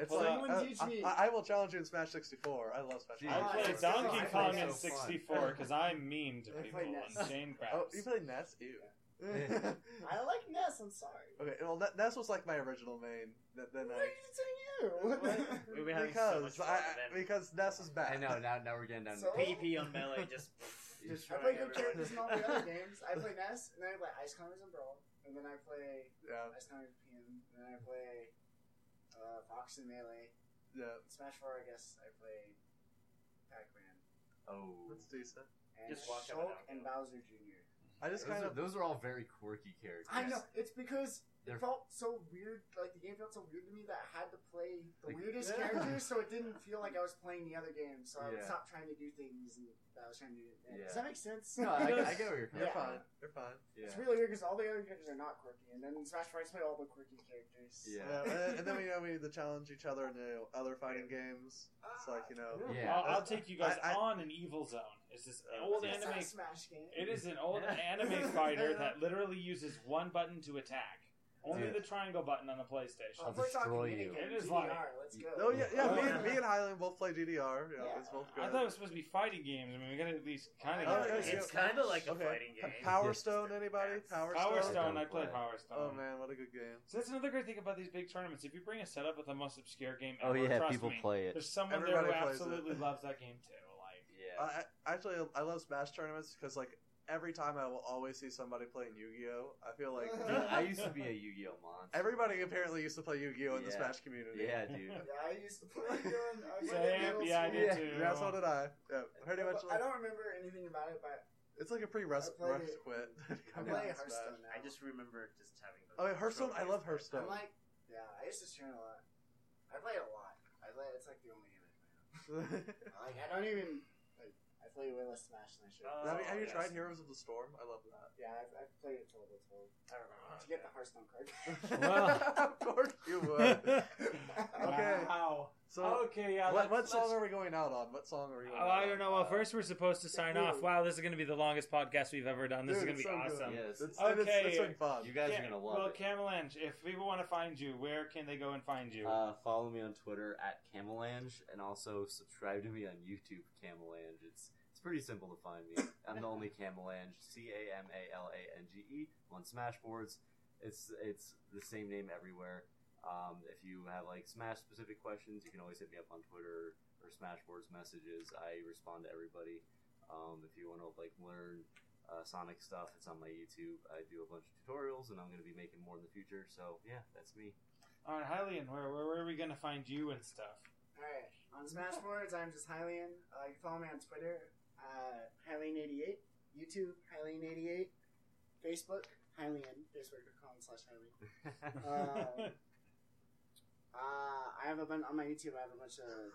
It's Well, like, uh, teach me. I, I will challenge you in Smash 64. I love Smash. Gee. I played it's Donkey so Kong in 64 because I'm mean to I people play and Ness. Shane Oh, grabs. you play Ness? Ew. I like Ness. I'm sorry. okay, well, N- Ness was like my original main. Th- Then Why I, are you saying you? We were having so much because fun, I, because Ness is bad. I know. Now, now we're getting down. So- to PP on melee just I play good everyone. characters in all the other games. I play Ness, and then I play Ice Climbers and Brawl, and then I play Yeah, Ice Climbers PM, and then I play uh, Fox and Melee. yeah, Smash 4, I guess I play Pac-Man. Oh, that's decent. And Just walk up Shulk and Bowser Jr. I just those, kind are, of those are all very quirky characters. I know. It's because They're- it felt so weird. Like the game felt so weird to me that I had to play the Like- weirdest Yeah. characters, so it didn't feel like I was playing the other game. So I would Yeah. stop trying to do things and that I was trying to do. Yeah. Does that make sense? No, I, I get where you're you're coming Yeah. fine. You're fine. from. It's Yeah. really weird because all the other characters are not quirky, and then in Smash 4 I play all the quirky characters. Yeah. Yeah, and, and then we you know we need to challenge each other in you know, other fighting games. It's ah, like you know. Yeah. I'll, I'll take you guys I- I- on an Evil Zone. It's this Uh, old It's anime. Smash game. It is an old anime fighter that literally uses one button to attack. Only Dude. the triangle button on the PlayStation. I'll if we're talking destroy minigame, you. It is DDR, like- let's go. Oh yeah, yeah. Oh, me, yeah. and, me and Hylian both play DDR. You know, Yeah. it's both good. I thought it was supposed to be fighting games. I mean, we gotta at least kind Oh, of yeah, get yeah. It's kind of like a Okay. fighting game. Power Stone, anybody? Yes. Power, Power Stone. Stone. I Don't played play. Power Stone. Oh man, what a good game. So that's another great thing about these big tournaments. If you bring a setup with the most obscure game Oh yeah, trust people me, play it. there's someone Everybody there who plays it. absolutely loves that game too. Like, Yeah. I, I actually I love Smash tournaments because like every time I will always see somebody playing Yu-Gi-Oh. I feel like Dude, I used to be a Yu-Gi-Oh monster. everybody apparently used to play Yu-Gi-Oh in the Smash community. Yeah, dude. Yeah, I used to play Yu-Gi-Oh! I was Same, yeah, I did too. Yeah, so did I. Yeah, pretty much. I don't remember anything about it, but It's like a pretty rest, I play- rush quit. I play Hearthstone now. I just remember just having. Those Oh, yeah, Hearthstone. I trophies. love Hearthstone. I'm like, yeah, I used to stream a lot. I play a lot. I play. It's like the only game I play. Like I don't even. Like, I play way less Smash than I should. Oh, have you, have you oh, yes. tried Heroes of the Storm? I love that. yeah, I've, I've played it till level twelve I don't remember. to get the Hearthstone card. Well. of course you would. Okay. Wow. So, okay, yeah. what, what song are we going out on? What song are we going Oh, out I don't know. Well, first we're supposed to sign Dude. off. Wow, this is going to be the longest podcast we've ever done. This Dude, is going to be so good. awesome. Yes. It's, and it's, Okay. it's been fun. You guys Yeah, are gonna love well, it. Well, Camalange, if people want to find you, where can they go and find you? Uh, follow me on Twitter at Camalange, and also subscribe to me on YouTube, Camalange. It's it's pretty simple to find me. I'm the only Camalange, C A M A L A N G E, on Smashboards. It's it's the same name everywhere. Um, if you have like Smash specific questions, you can always hit me up on Twitter or Smashboards messages. I respond to everybody. Um, if you want to like learn uh, Sonic stuff, it's on my YouTube. I do a bunch of tutorials, and I'm going to be making more in the future. So yeah, that's me. All right, Hylian, where, where, where are we going to find you and stuff? Alright, on Smashboards, I'm just Hylian. Uh, you can follow me on Twitter, uh, Hylian88, YouTube, Hylian88, Facebook, Hylian, facebook.com slash Hylian. Um, uh, I have a bunch, on my YouTube, I have a bunch of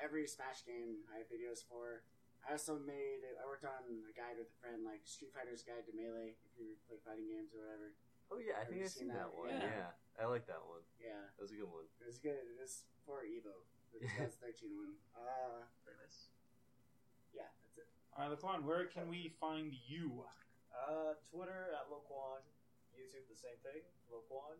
every Smash game I have videos for. I also made, I worked on a guide with a friend, like Street Fighter's Guide to Melee, if you play fighting games or whatever. Oh yeah, I Have think you I've seen seen that that? one. Yeah. Yeah. I like that one. Yeah, That was a good one. it was good. It was for Evo, the 2013 one. Uh, yeah, that's it. All right, Laquan, where can we find you? Uh, Twitter at Loquan, YouTube the same thing, Loquan,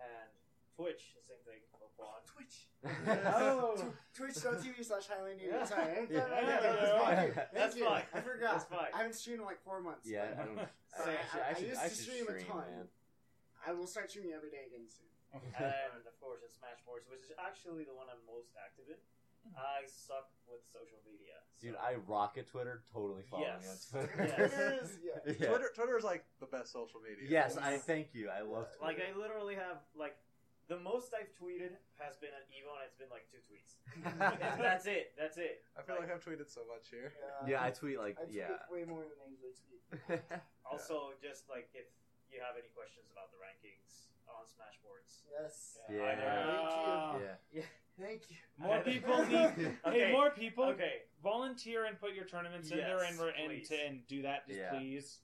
and Twitch the same thing, Loquan. Twitch. Oh. Twitch.tv slash Hylian Yeah. Sorry, I Yeah. thought- Yeah, that's yeah, fine. yeah. Thank That's you. fine. I forgot. That's fine. I haven't streamed in like four months. yeah, I don't. I, Sorry, I, should, I- I, I should, used I to should stream a ton. man. I will start streaming every day again soon. and of course, it's Smashboards, which is actually the one I'm most active in. Mm-hmm. I suck with social media. So. Dude, I rock at Twitter. Totally follow Yes. me on Twitter. Yes. Twitter is, yeah. Yeah. Twitter, Twitter is like the best social media. Yes, I thank you. I love Like I literally have like the most I've tweeted has been at Evo, and it's been like two tweets. That's it. That's it. I feel like I've tweeted so much here. yeah, I tweet like I tweet yeah. way more than I usually tweet. Also, just like if you have any questions about the rankings on Smashboards, Yes. Yeah. Yeah. yeah. Thank you. More people need. Okay. Hey, more people. Okay, Volunteer and put your tournaments in there Yes, and, re- and, please. to, and do that, just Yeah. please.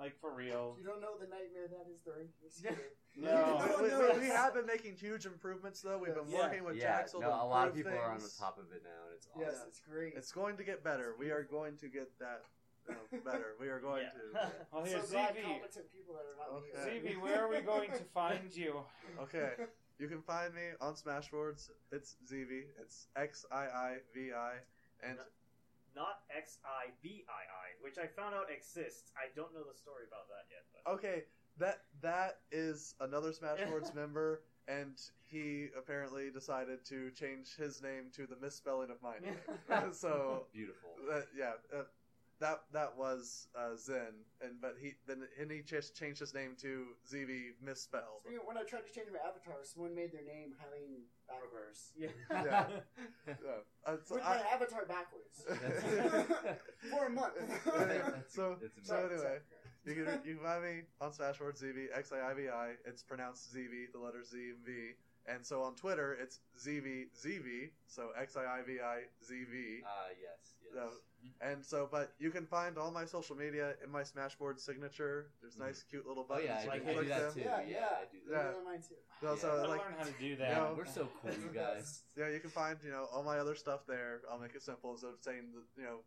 Like, for real. You don't know the nightmare that is the rankings. Yeah. No. We, we- we have been making huge improvements, though. We've been Yeah. working with yeah, Jaxel no, to a lot of improve people are on the things. top of it now, and it's awesome. Yes, it's great. It's going to get better. We are going to get that you know, better. We are going Yeah. to. Well, so here, glad ZV. competent people that are not me. Okay. ZV, where are we going to find you? Okay. You can find me on Smashboards. It's ZV. It's X I I V I. And not X I B I I, which I found out exists. I don't know the story about that yet. But okay, that that is another Smashboards member, and he apparently decided to change his name to the misspelling of my name. so Beautiful. uh, yeah, uh, that that was uh, Zen, and but he then and he just changed his name to ZV misspelled. You know, when I tried to change my avatar, someone made their name Hylian backwards. yeah. Yeah. Yeah. Uh, so With I- my avatar backwards. For a month. so It's so anyway, you can you can find me on Smashboard ZV X I I V I. It's pronounced ZV, the letter Z and V. And so on Twitter, it's ZV ZV. So X I I V I Z V. Uh, yes, yes. No. Mm-hmm. And so, but you can find all my social media in my Smashboard signature. There's mm-hmm. nice, cute little oh, buttons. Oh buttons. yeah, I you do, can I do click that them. too. Yeah, Yeah, yeah. I do They're that. on mine too. No, so I'll like, learn how to do you that. know, We're so cool, you guys. yeah, you can find you know all my other stuff there. I'll make it simple instead of saying that, you know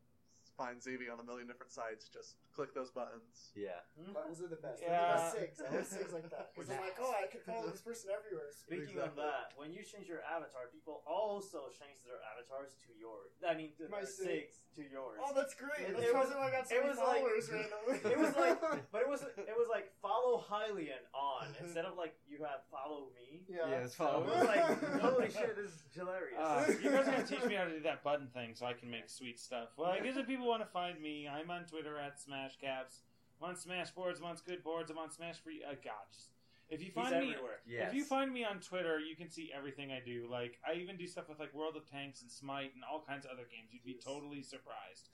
find ZV on a million different sites. Just click those buttons. Yeah. Buttons are the best. Yeah. Yeah. Six. I always six like that. Because I'm like, oh, I can follow this person everywhere. Speaking of Exactly. that, when you change your avatar, people also change their avatars to yours. I mean, to My their six. six to yours. Oh, that's great. It- That's it was- probably why I got so it many was like- followers randomly. it was like, but it was it was like follow Hylian on instead of like you have follow me. yeah. Yeah, it's So follow it was like, holy shit, this is hilarious. Uh, you guys are gonna teach me how to do that button thing so I can make sweet stuff. Well, I guess if people want to find me, I'm on Twitter at SmashCaps. I'm on Smashboards, I'm on Good Boards, I'm on Smash Free. Uh, gosh. If you He's find me. Yes. if you find me on Twitter, you can see everything I do. Like I even do stuff with like World of Tanks and Smite and all kinds of other games. You'd be Yes. totally surprised.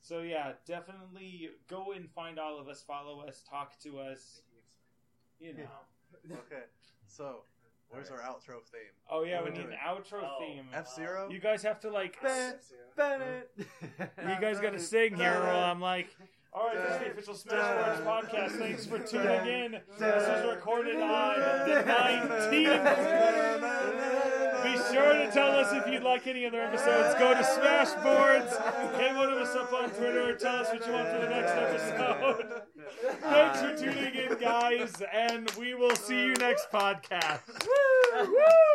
So yeah, definitely go and find all of us, follow us, talk to us. You know. Okay, so where's our outro theme? Oh yeah, we What are we need an outro Oh. theme. F Zero. You guys have to like. Ben- Bennett. You guys got to sing here while I'm like. All right, this is the official Smash Bros. podcast. Thanks for tuning in. This was recorded on the 19th. Sure to tell us if you'd like any other episodes. Go to Smashboards. Hit one of us up on Twitter tell us what you want for the next episode. Thanks for tuning in, guys, and we will see you next podcast. Woo!